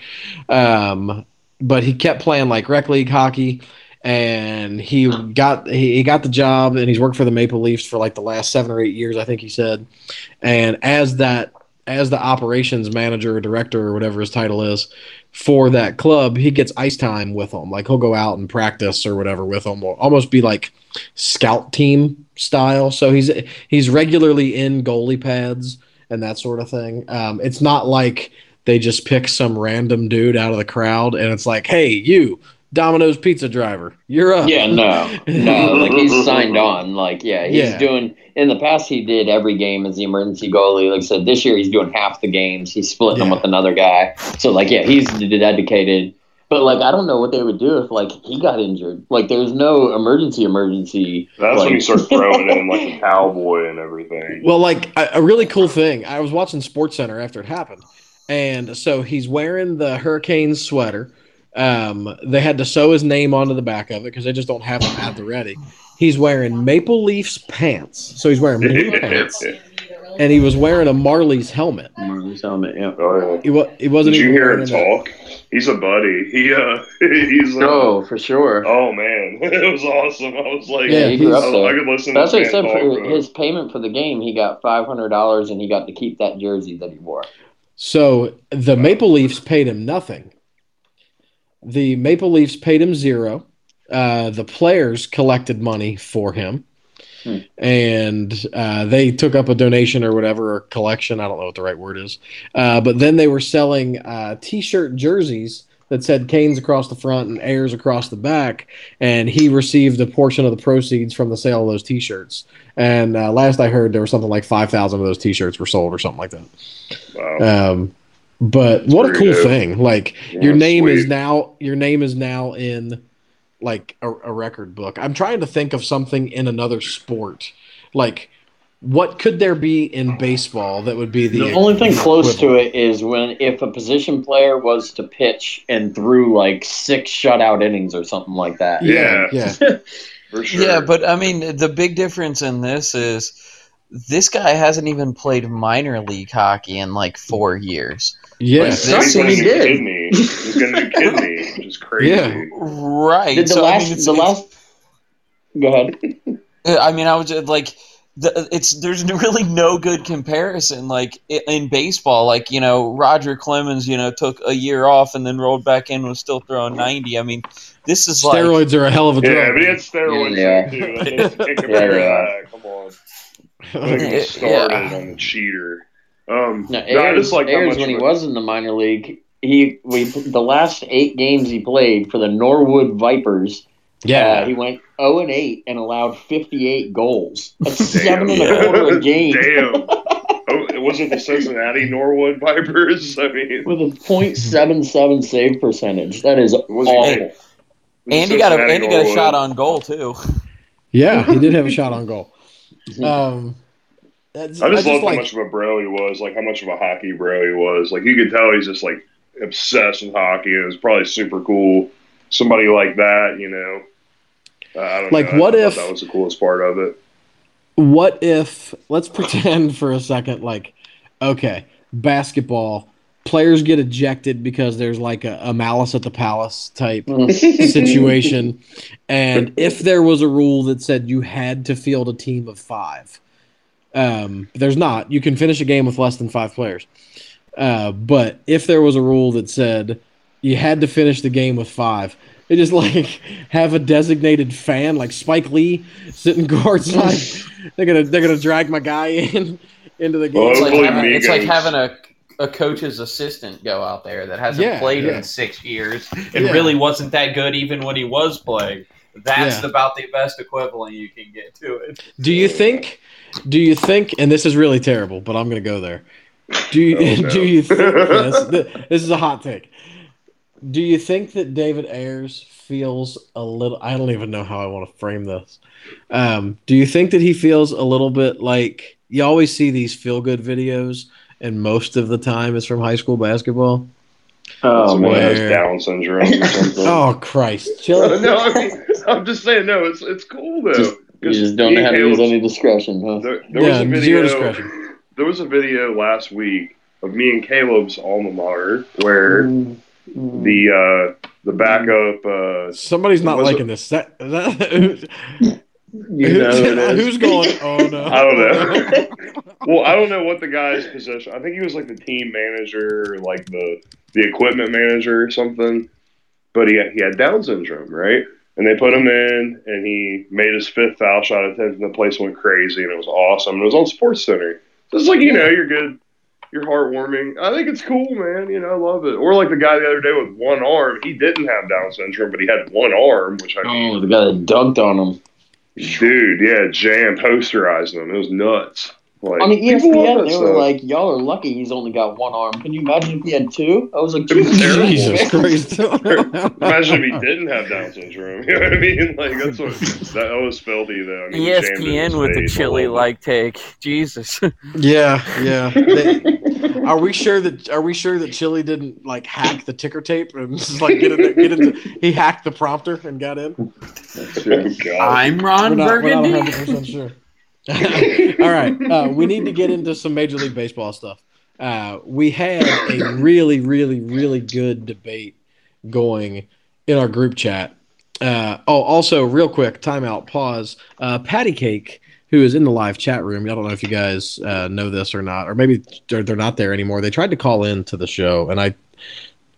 Speaker 1: Um, but he kept playing like rec league hockey and he got he, he got the job and he's worked for the Maple Leafs for like the last 7 or 8 years I think he said. And as that as the operations manager or director or whatever his title is for that club, he gets ice time with them. Like he'll go out and practice or whatever with them. Will almost be like scout team style. So he's he's regularly in goalie pads and that sort of thing. Um, it's not like they just pick some random dude out of the crowd and it's like, hey, you Domino's pizza driver, you're up.
Speaker 5: Yeah, no, no. Like he's signed on. Like, yeah, he's
Speaker 1: Yeah.
Speaker 5: doing. In the past, he did every game as the emergency goalie. Like I said, this year he's doing half the games. He's splitting them with another guy. So, like, yeah, he's dedicated. But like, I don't know what they would do if like he got injured. Like, there's no emergency emergency.
Speaker 2: That's
Speaker 5: like,
Speaker 2: when you start throwing in like a cowboy and everything.
Speaker 1: Well, like a, a really cool thing. I was watching Sports Center after it happened, and so he's wearing the Hurricanes sweater. Um, they had to sew his name onto the back of it because they just don't have them at the ready. He's wearing Maple Leafs pants, so he's wearing blue pants, and he was wearing a Marlies helmet.
Speaker 5: Marlies helmet. Yeah.
Speaker 2: Oh, yeah.
Speaker 1: He, wa- he wasn't
Speaker 2: Did you hear him
Speaker 1: a-
Speaker 2: talk? He's a buddy. He uh, he's uh,
Speaker 5: Oh, for sure.
Speaker 2: oh man, it was awesome. I was like,
Speaker 1: Yeah,
Speaker 5: he grew up
Speaker 2: I,
Speaker 5: there.
Speaker 2: I could listen
Speaker 5: That's
Speaker 2: to
Speaker 5: what he said for
Speaker 2: talk.
Speaker 5: his payment for the game. He got five hundred dollars, and he got to keep that jersey that he wore.
Speaker 1: So the Maple Leafs paid him nothing. The Maple Leafs paid him zero. Uh, the players collected money for him,
Speaker 5: Hmm.
Speaker 1: and uh, they took up a donation or whatever, or collection. I don't know what the right word is. Uh, but then they were selling uh, T-shirt jerseys that said Canes across the front and Ayres across the back, and he received a portion of the proceeds from the sale of those T-shirts. And uh, last I heard, there was something like five thousand of those T-shirts were sold or something like that.
Speaker 2: Wow.
Speaker 1: Um, but what a cool
Speaker 2: dope.
Speaker 1: thing! Like
Speaker 2: Yeah,
Speaker 1: your name is now your name is now in like a, a record book. I'm trying to think of something in another sport. Like what could there be in baseball that would be the,
Speaker 5: The only thing close to it is when if a position player was to pitch and threw like six shutout innings or something like that.
Speaker 1: Yeah,
Speaker 2: Yeah.
Speaker 1: yeah,
Speaker 2: for sure.
Speaker 3: Yeah, but I mean, the big difference in this is this guy hasn't even played minor league hockey in like four years.
Speaker 1: Yeah.
Speaker 3: Like,
Speaker 2: he's
Speaker 3: this
Speaker 2: getting
Speaker 5: he
Speaker 2: a
Speaker 5: did.
Speaker 2: kidney. He's getting a kidney, which is crazy.
Speaker 1: Yeah.
Speaker 3: Right.
Speaker 5: Did the
Speaker 3: so, I
Speaker 5: last
Speaker 3: mean, it's-
Speaker 5: the
Speaker 3: it's-
Speaker 5: last Go ahead.
Speaker 3: Uh, I mean, I was just, like, the, it's there's really no good comparison. Like in baseball, like you know Roger Clemens, you know took a year off and then rolled back in, and was still throwing ninety. I mean, this is like
Speaker 1: Steroids are a hell of a drug.
Speaker 2: Yeah, but he had steroids
Speaker 5: Yeah.
Speaker 2: too. Like, you can't compare
Speaker 5: Yeah.
Speaker 2: that. Come on. Don't get me
Speaker 3: Yeah.
Speaker 2: started on the cheater. Um,
Speaker 5: No,
Speaker 2: no, I
Speaker 5: Ayres,
Speaker 2: just like how
Speaker 5: Ayres
Speaker 2: much
Speaker 5: when he
Speaker 2: of a-
Speaker 5: was in the minor league, he we the last eight games he played for the Norwood Vipers.
Speaker 1: yeah.
Speaker 5: uh, he went zero and eight and allowed fifty eight goals. That's
Speaker 2: Damn.
Speaker 5: seven and a quarter a game
Speaker 2: Damn. Oh, it wasn't the Cincinnati Norwood Vipers. I mean,
Speaker 5: with a .77 save percentage. That is
Speaker 2: was
Speaker 5: awful.
Speaker 2: it
Speaker 3: and he got a
Speaker 2: Cincinnati
Speaker 3: and got a shot on goal too.
Speaker 1: yeah, he did have a shot on goal. Um, that's-
Speaker 2: I just loved
Speaker 1: like,
Speaker 2: how much of a bro he was, like how much of a hockey bro he was. Like you could tell he's just like obsessed with hockey. It was probably super cool. Somebody like that, you know. Uh, I don't
Speaker 1: Like,
Speaker 2: know.
Speaker 1: What
Speaker 2: thought
Speaker 1: if-
Speaker 2: that was the coolest part of it?
Speaker 1: what if let's pretend for a second like okay basketball players get ejected because there's like a, a malice at the palace type situation and if there was a rule that said you had to field a team of five um, there's not you can finish a game with less than five players uh, but if there was a rule that said you had to finish the game with five they just like have a designated fan like spike lee sitting courtside they're gonna they're gonna drag my guy in into the game
Speaker 2: Well,
Speaker 3: It's like, having, it's like having a a coach's assistant go out there that hasn't
Speaker 1: Yeah,
Speaker 3: played
Speaker 1: yeah.
Speaker 3: in six years and
Speaker 1: Yeah.
Speaker 3: really wasn't that good even when he was playing. That's
Speaker 1: Yeah.
Speaker 3: about the best equivalent you can get to it.
Speaker 1: Do you think? Do you think? And this is really terrible, but I'm going to go there. Do you?
Speaker 2: Oh, no.
Speaker 1: Do you think? yes, this is a hot take. Do you think that David Ayres feels a little? I don't even know how I want to frame this. Um, do you think that he feels a little bit like you always see these feel good videos, and most of the time it's from high school basketball?
Speaker 5: Oh
Speaker 2: Someone
Speaker 5: man,
Speaker 2: has
Speaker 1: where-
Speaker 2: Down syndrome or something.
Speaker 1: Oh Christ! Chill.
Speaker 2: no, I mean, I'm just saying, no, it's it's cool though.
Speaker 5: Just- you
Speaker 2: 'Cause
Speaker 5: just don't
Speaker 2: me
Speaker 5: know how to use any discretion, huh?
Speaker 2: There, there was
Speaker 1: Yeah,
Speaker 2: a video.
Speaker 1: zero discretion.
Speaker 2: There was a video last week of me and Caleb's alma mater where
Speaker 5: Mm.
Speaker 2: the uh, the backup. Uh,
Speaker 1: Somebody's not
Speaker 2: Was it-
Speaker 1: liking this. That, that,
Speaker 5: you know it is.
Speaker 1: who's going? Oh no!
Speaker 2: I don't know. well, I don't know what the guy's position. I think he was like the team manager, like the the equipment manager or something. But he had, he had Down syndrome, right? And they put him in, and he made his fifth foul shot attempt, and the place went crazy, and it was awesome. And It was on Sports Center. So it's like you know, you're good, you're heartwarming. I think it's cool, man. You know, I love it. Or like the guy the other day with one arm. He didn't have Down syndrome, but he had one arm, which I
Speaker 5: Oh, the guy that dunked on him.
Speaker 2: dude, yeah, Jam posterized him. It was nuts. Like,
Speaker 5: On the
Speaker 2: people love
Speaker 5: ESPN, they were
Speaker 2: stuff.
Speaker 5: like, "Y'all are lucky he's only got one arm." Can you imagine if he had two? I was like,
Speaker 2: It was terrible.
Speaker 1: Jesus
Speaker 5: man.
Speaker 1: Christ!
Speaker 2: Imagine if he didn't have Down syndrome. You know what I mean? Like that's what that was filthy though. I mean, he jammed it in his
Speaker 3: ESPN with the chili like take. Jesus.
Speaker 1: yeah, yeah. They- are we sure that are we sure that Chili didn't like hack the ticker tape and just like get in, get into? He hacked the prompter and got in.
Speaker 2: Oh,
Speaker 3: I'm
Speaker 1: We're
Speaker 3: Ron
Speaker 1: not, we're not
Speaker 3: Burgundy.
Speaker 1: 100 percent sure. All right, uh, we need to get into some Major League Baseball stuff. Uh, we had a really, really, really good debate going in our group chat. Uh, oh, also, real quick, timeout, pause. Uh, Patty Cake, who is in the live chat room, I don't know if you guys uh, know this or not, or maybe they're, they're not there anymore. They tried to call in to the show, and I,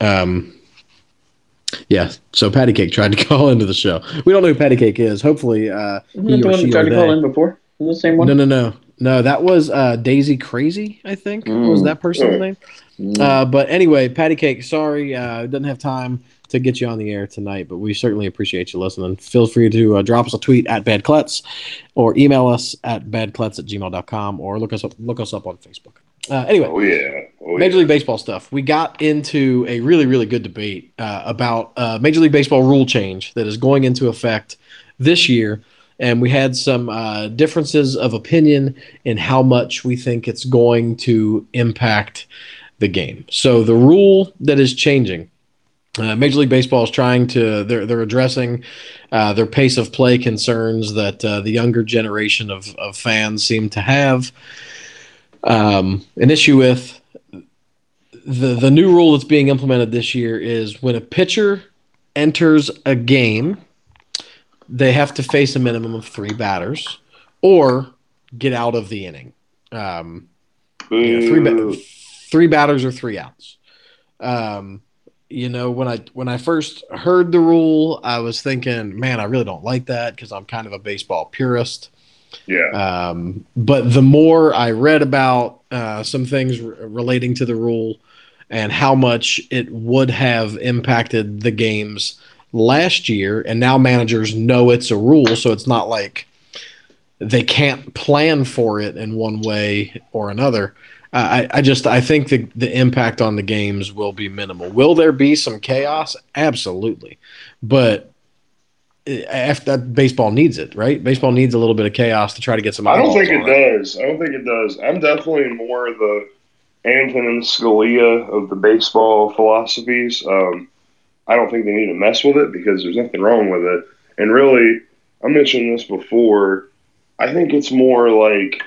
Speaker 1: um, yeah, so Patty Cake tried to call into the show. We don't know who Patty Cake is. Hopefully, uh, He or she or
Speaker 5: to call in before? The same one?
Speaker 1: no, no, no, no. That was uh, Daisy Crazy. I think was
Speaker 5: Mm.
Speaker 1: that person's name.
Speaker 5: Mm.
Speaker 1: Uh, but anyway, Patty Cake. Sorry, uh, doesn't have time to get you on the air tonight, but we certainly appreciate you listening. Feel free to uh, drop us a tweet at badklets or email us at badklets at gmail.com or look us up look us up on Facebook. Uh, anyway,
Speaker 2: Oh yeah. Oh,
Speaker 1: Major
Speaker 2: yeah.
Speaker 1: League Baseball stuff. We got into a really, really good debate uh, about uh, Major League Baseball rule change that is going into effect this year. And we had some uh, differences of opinion in how much we think it's going to impact the game. So, the rule that is changing uh, Major League Baseball is trying to, they're, they're addressing uh, their pace of play concerns that uh, the younger generation of, of fans seem to have. Um, an issue with the the new rule that's being implemented this year is when a pitcher enters a game, they have to face a minimum of three batters, or get out of the inning. Um, you know, three ba- three batters or three outs. Um, you know, when I when I first heard the rule, I was thinking, man, I really don't like that because I'm kind of a baseball purist.
Speaker 2: yeah.
Speaker 1: Um, but the more I read about uh, some things r- relating to the rule and how much it would have impacted the games last year, and now managers know it's a rule, so it's not like they can't plan for it in one way or another. Uh, I, I just I think the the impact on the games will be minimal. Will there be some chaos? Absolutely, but if that baseball needs it, right? Baseball needs a little bit of chaos to try to get some.
Speaker 2: I don't think
Speaker 1: on
Speaker 2: it does. I don't think it does. I'm definitely more of the Antonin Scalia of the baseball philosophies. Um, I don't think they need to mess with it because there's nothing wrong with it. And really, I mentioned this before. I think it's more like,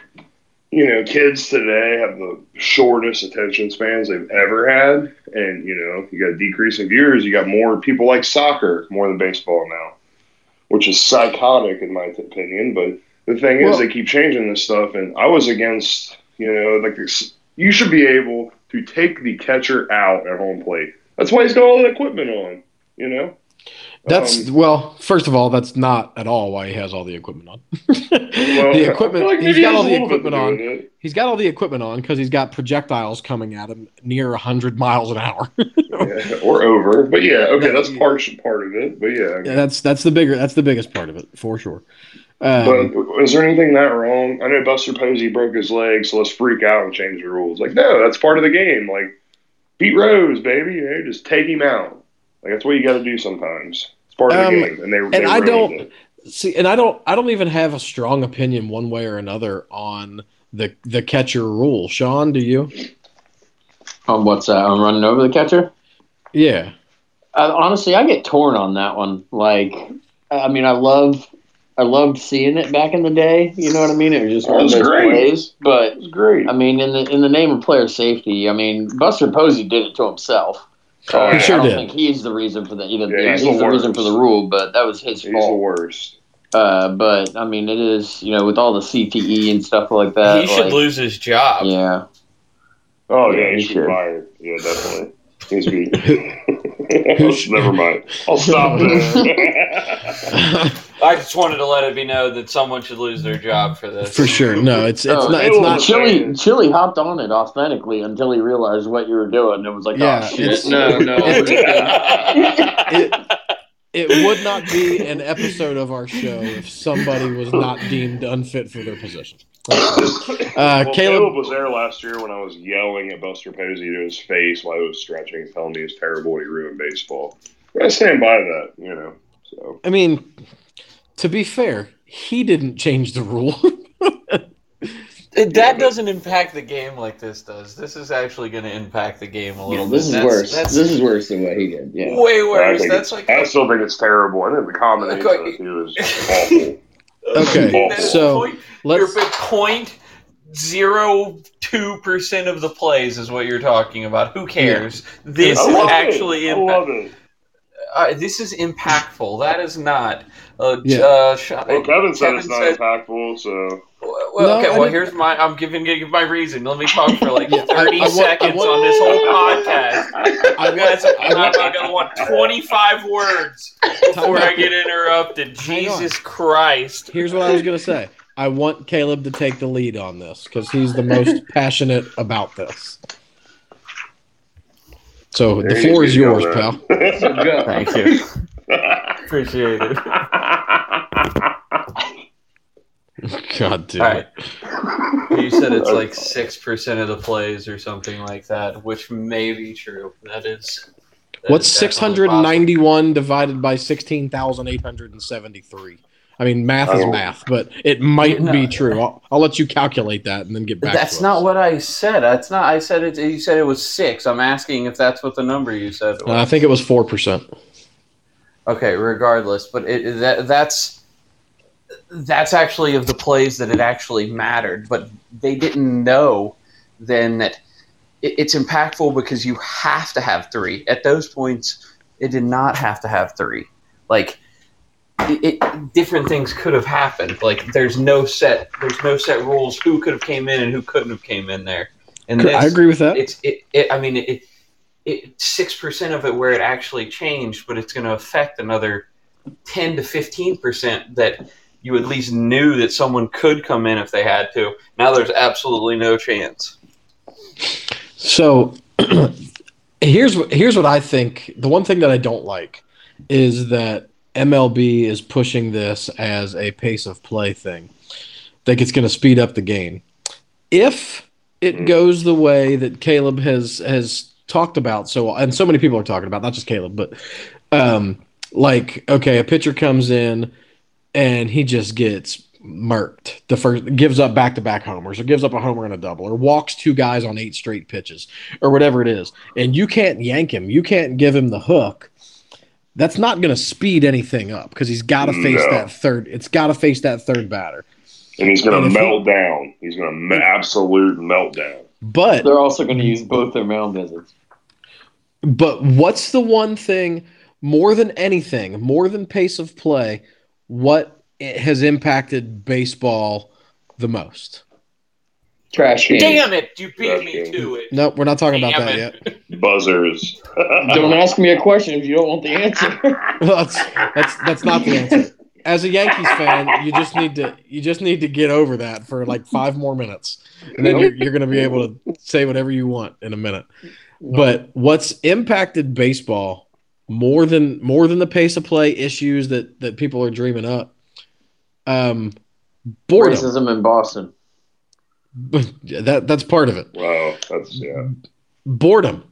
Speaker 2: you know, kids today have the shortest attention spans they've ever had. And, you know, you got decreasing viewers. You got more people like soccer more than baseball now, which is psychotic in my opinion. But the thing is, they keep changing this stuff. And I was against, you know, like this. You should be able to take the catcher out at home plate. That's why he's got all the equipment on, you know?
Speaker 1: That's
Speaker 2: Um,
Speaker 1: well. First of all, that's not at all why he has all the equipment on.
Speaker 2: well,
Speaker 1: the equipment.
Speaker 2: like
Speaker 1: he's got all the
Speaker 2: a little bit to
Speaker 1: equipment on. He's got all the equipment on because he's got projectiles coming at him near hundred miles an hour.
Speaker 2: Yeah, or over. But yeah, okay,
Speaker 1: That-
Speaker 2: that's part part of it. But yeah,
Speaker 1: Yeah, that's that's the bigger. That's the biggest part of it for sure. Um,
Speaker 2: but is there anything that wrong? I know Buster Posey broke his leg, so let's freak out and change the rules. Like, no, that's part of the game. Like, Pete Rose, baby, you know, just take him out. Like that's what you got to do sometimes. It's part of the
Speaker 1: Um,
Speaker 2: game, and they they
Speaker 1: I don't-
Speaker 2: it.
Speaker 1: see, and I don't. I don't even have a strong opinion one way or another on the the catcher rule. Sean, do you?
Speaker 5: On what's that? I'm running over the catcher.
Speaker 1: Yeah.
Speaker 5: Uh, honestly, I get torn on that one. Like, I mean, I love, I loved seeing it back in the day. You know what I mean? It was just one of those
Speaker 2: great.
Speaker 5: plays. But
Speaker 2: It was great.
Speaker 5: I mean, in the in the name of player safety, I mean, Buster Posey did it to himself. So
Speaker 2: Oh,
Speaker 5: I,
Speaker 2: he
Speaker 1: sure
Speaker 5: I don't
Speaker 1: did.
Speaker 5: think he's the reason for the either.
Speaker 2: Yeah,
Speaker 5: Yeah,
Speaker 2: he's
Speaker 5: he's,
Speaker 2: the
Speaker 5: the, reason for the rule, but that was his
Speaker 2: He's the worst.
Speaker 5: Uh, but I mean, it is you know with all the CTE and stuff like that.
Speaker 3: he should
Speaker 5: like,
Speaker 3: lose his job.
Speaker 5: Yeah,
Speaker 2: Oh
Speaker 5: Yeah,
Speaker 2: yeah,
Speaker 5: he
Speaker 2: he should be fired. Yeah, definitely. He's be. Never mind. I'll stop there.
Speaker 3: I just wanted to let it be known that someone should lose their job for this.
Speaker 1: For sure. No, it's it's
Speaker 5: Oh,
Speaker 1: not.
Speaker 2: it
Speaker 1: It's
Speaker 2: was
Speaker 1: not.
Speaker 2: a-
Speaker 5: Chili Chili hopped on it authentically until he realized what you were doing. It was like,
Speaker 1: Yeah,
Speaker 5: oh shit, no, no.
Speaker 1: it- It, it would not be an episode of our show if somebody was not deemed unfit for their position. Uh,
Speaker 2: well,
Speaker 1: Caleb-
Speaker 2: Caleb was there last year when I was yelling at Buster Posey to his face while he was stretching and telling me he's terrible. He ruined baseball. I stand by that, you know. So
Speaker 1: I mean, to be fair, he didn't change the rule.
Speaker 3: That doesn't impact the game like this does. This is actually going to impact the game a little
Speaker 5: Yeah,
Speaker 3: bit.
Speaker 5: this is
Speaker 3: That's-
Speaker 5: worse.
Speaker 3: That's
Speaker 5: this is worse than what he did. Yeah.
Speaker 3: way worse.
Speaker 2: think
Speaker 3: That's like
Speaker 2: I still think it's terrible. I think the combination
Speaker 3: Okay.
Speaker 2: of the two is awful.
Speaker 1: Okay,
Speaker 3: That is
Speaker 1: so
Speaker 3: point,
Speaker 1: let's.
Speaker 3: you're point zero two percent of the plays is what you're talking about. Who cares? This
Speaker 2: I love
Speaker 3: actually
Speaker 2: it. I
Speaker 3: impact-
Speaker 2: love it.
Speaker 3: uh, this is impactful. That is not. Uh,
Speaker 1: Yeah.
Speaker 3: uh, sh-
Speaker 2: Well, Kevin said it's not
Speaker 3: said-
Speaker 2: impactful, so
Speaker 3: Well,
Speaker 1: No,
Speaker 3: okay.
Speaker 1: I
Speaker 3: Well, here's my. I'm giving, giving my reason. Let me talk for like
Speaker 1: Yeah, I-
Speaker 3: 30
Speaker 1: I want- I
Speaker 3: seconds
Speaker 1: want-
Speaker 3: on this whole podcast.
Speaker 1: I
Speaker 3: I'm gonna,
Speaker 1: I
Speaker 3: I'm
Speaker 1: want-
Speaker 3: gonna want 25 words before I get interrupted. Jesus Christ!
Speaker 1: Here's what I was gonna say. I want Caleb to take the lead on this because he's the most passionate about this. So the floor is yours,
Speaker 2: man.
Speaker 1: pal.
Speaker 5: So.
Speaker 3: Thank you. Appreciate it.
Speaker 1: God damn
Speaker 3: All
Speaker 1: it.
Speaker 3: You said it's like six percent of the plays or something like that, which may be true. That is. that
Speaker 1: What's
Speaker 3: is definitely
Speaker 1: 691 divided by 16,873? I mean, math is
Speaker 2: Oh.
Speaker 1: math, but it might
Speaker 3: No.
Speaker 1: be true. I'll, I'll let you calculate that and then get back to that.
Speaker 3: That's
Speaker 1: to
Speaker 3: not
Speaker 1: us.
Speaker 3: what I said. That's not. I said it. You said it was six. I'm asking if that's what the number you said.
Speaker 1: Uh, I
Speaker 3: Was.
Speaker 1: think it was 4%.
Speaker 3: Okay, regardless, but it, that that's that's actually of the plays that it actually mattered, but they didn't know then that it, it's impactful because you have to have three. At those points, it did not have to have three. Like it, it, different things could have happened. Like there's no set there's no set rules who could have came in and who couldn't have came in there. And this,
Speaker 1: I agree with that.
Speaker 3: It's it, it I mean it six percent of it where it actually changed, but it's going to affect another ten to fifteen percent that you at least knew that someone could come in if they had to. Now there's absolutely no chance.
Speaker 1: So here's here's what I think. The one thing that I don't like is that MLB is pushing this as a pace of play thing. Think it's going to speed up the game. If it mm. goes the way that Caleb has has talked about, so and so many people are talking about, not just Caleb, but um, like okay, a pitcher comes in and he just gets murked. The first gives up back to back homers, or gives up a homer and a double, or walks two guys on eight straight pitches, or whatever it is, and you can't yank him, you can't give him the hook. That's not going to speed anything up because he's got to face
Speaker 2: No.
Speaker 1: that third. It's got to face that third batter.
Speaker 2: and he's going to
Speaker 1: if he-
Speaker 2: melt down. He's going to absolute meltdown.
Speaker 1: But
Speaker 5: They're also going to use both their mound visits.
Speaker 1: But what's the one thing more than anything, more than pace of play, what it has impacted baseball the most?
Speaker 5: Trash cans.
Speaker 3: Damn it! You beat
Speaker 2: Okay.
Speaker 3: me to it.
Speaker 1: No, we're not talking about
Speaker 3: Damn
Speaker 1: that
Speaker 3: it.
Speaker 1: yet.
Speaker 2: Buzzers.
Speaker 5: Don't ask me a question if you don't want the answer.
Speaker 1: that's that's that's not the answer. As a Yankees fan, you just need to you just need to get over that for like five more minutes, and then you're, you're going to be able to say whatever you want in a minute. But what's impacted baseball more than more than the pace of play issues that that people are dreaming up? Um, boredom.
Speaker 5: Racism in Boston.
Speaker 1: that that's part of it.
Speaker 2: wow, that's yeah.
Speaker 1: Boredom.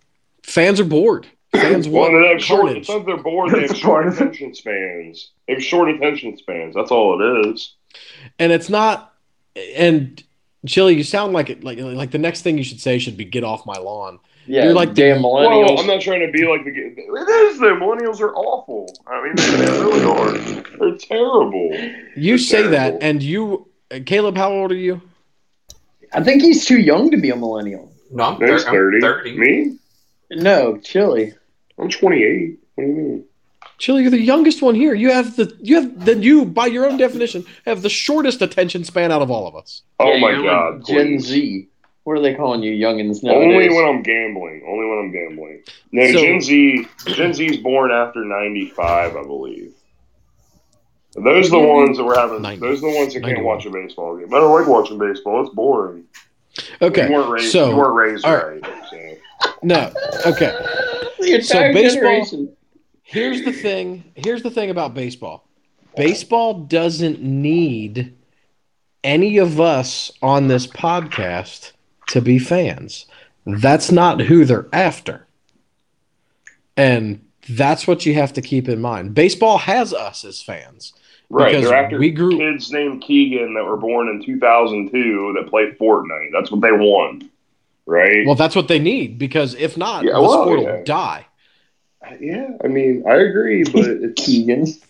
Speaker 1: Fans are bored. Fans
Speaker 2: Well,
Speaker 1: want
Speaker 2: they have short.
Speaker 1: carnage.
Speaker 2: It's not they're bored. They have short
Speaker 5: part of it.
Speaker 2: attention spans. They have short attention spans. That's all it is.
Speaker 1: and it's not. And Chili, you sound like it. Like like the next thing you should say should be "Get off my lawn."
Speaker 5: Yeah,
Speaker 1: You're like
Speaker 5: damn
Speaker 1: the-
Speaker 5: millennials.
Speaker 2: Well, I'm not trying to be like the. It is the millennials are awful. I mean, they really are. They're terrible.
Speaker 1: You
Speaker 2: It's
Speaker 1: say that, and you, uh, Caleb, how old are you?
Speaker 5: I think he's too young to be a millennial.
Speaker 3: No, I'm,
Speaker 2: thirty.
Speaker 3: I'm 30.
Speaker 2: Me?
Speaker 5: No, Chili.
Speaker 2: I'm 28. What do you mean?
Speaker 1: Chili, you're the youngest one here. You have the you have then you, by your own definition, have the shortest attention span out of all of us.
Speaker 2: Oh
Speaker 5: Yeah,
Speaker 2: my
Speaker 5: you're
Speaker 2: god!
Speaker 5: like Gen
Speaker 2: please.
Speaker 5: Z. What are they calling you, youngins
Speaker 2: Only when I'm gambling. Only when I'm gambling. No,
Speaker 1: So-
Speaker 2: Gen Z. Gen Z's born after '95, I believe. Those are the ones that we're having.
Speaker 1: 90.
Speaker 2: Those are the ones that can't watch a baseball game. I don't like watching baseball. It's boring.
Speaker 1: Okay,
Speaker 2: You weren't raised.
Speaker 1: so-
Speaker 2: you weren't raised
Speaker 1: all
Speaker 2: right. so.
Speaker 1: No, okay.
Speaker 5: the
Speaker 1: So baseball-
Speaker 5: generation.
Speaker 1: Here's the thing. Here's the thing about baseball. Baseball doesn't need any of us on this podcast to be fans. That's not who they're after. And that's what you have to keep in mind. Baseball has us as fans.
Speaker 2: Right.
Speaker 1: Because
Speaker 2: They're after
Speaker 1: we grew-
Speaker 2: kids named Keegan that were born in 2002 that play Fortnite. That's what they want. Right.
Speaker 1: Well, that's what they need because if not,
Speaker 2: Yeah,
Speaker 1: the
Speaker 2: well,
Speaker 1: sport
Speaker 2: yeah.
Speaker 1: will die.
Speaker 2: yeah. I mean, I agree, but it's
Speaker 5: Keegan.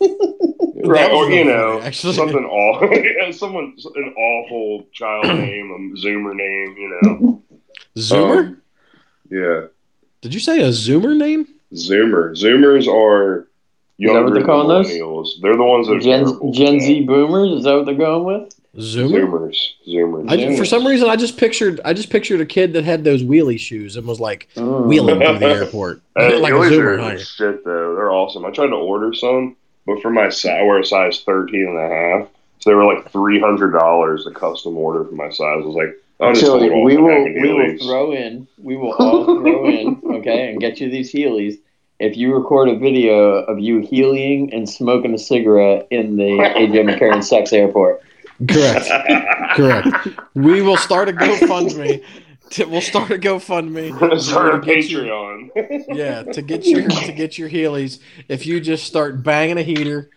Speaker 2: right. Or you know,
Speaker 1: actually.
Speaker 2: something awful. yeah, someone an awful child name, a Zoomer name. You know.
Speaker 1: Zoomer?
Speaker 2: Um, yeah.
Speaker 1: Did you say a Zoomer name?
Speaker 2: Zoomer. Zoomers are
Speaker 5: Is that what
Speaker 2: younger
Speaker 5: they're
Speaker 2: than
Speaker 5: calling those?
Speaker 2: millennials. They're the ones that are
Speaker 5: Gen. Gen Z boomers? Is that what they're going with?
Speaker 1: Zoomer?
Speaker 2: Zoomers. Zoomers.
Speaker 1: I, ju- for some reason, I just pictured I just pictured a kid that had those wheelie shoes and was like
Speaker 5: Mm.
Speaker 1: wheeling through the airport
Speaker 2: Hey,
Speaker 1: like a
Speaker 2: Heelys
Speaker 1: Zoomer.
Speaker 2: are
Speaker 1: huh?
Speaker 2: shit though. They're awesome. I tried to order some, but for my size, I wear a size 13 and a half. So they were like three hundred dollars a custom order for my size. I was like, I'll just
Speaker 5: Chili,
Speaker 2: hold off
Speaker 5: we will we will throw in we will all throw in okay and get you these Heelys if you record a video of you heeling and smoking a cigarette in the AJ McCarran sex airport.
Speaker 1: Correct. Correct. We will start a GoFundMe. To, we'll start a GoFundMe.
Speaker 2: Start a
Speaker 1: to get you-
Speaker 2: Patreon.
Speaker 1: yeah, to get your to get your Heelys. If you just start banging a heater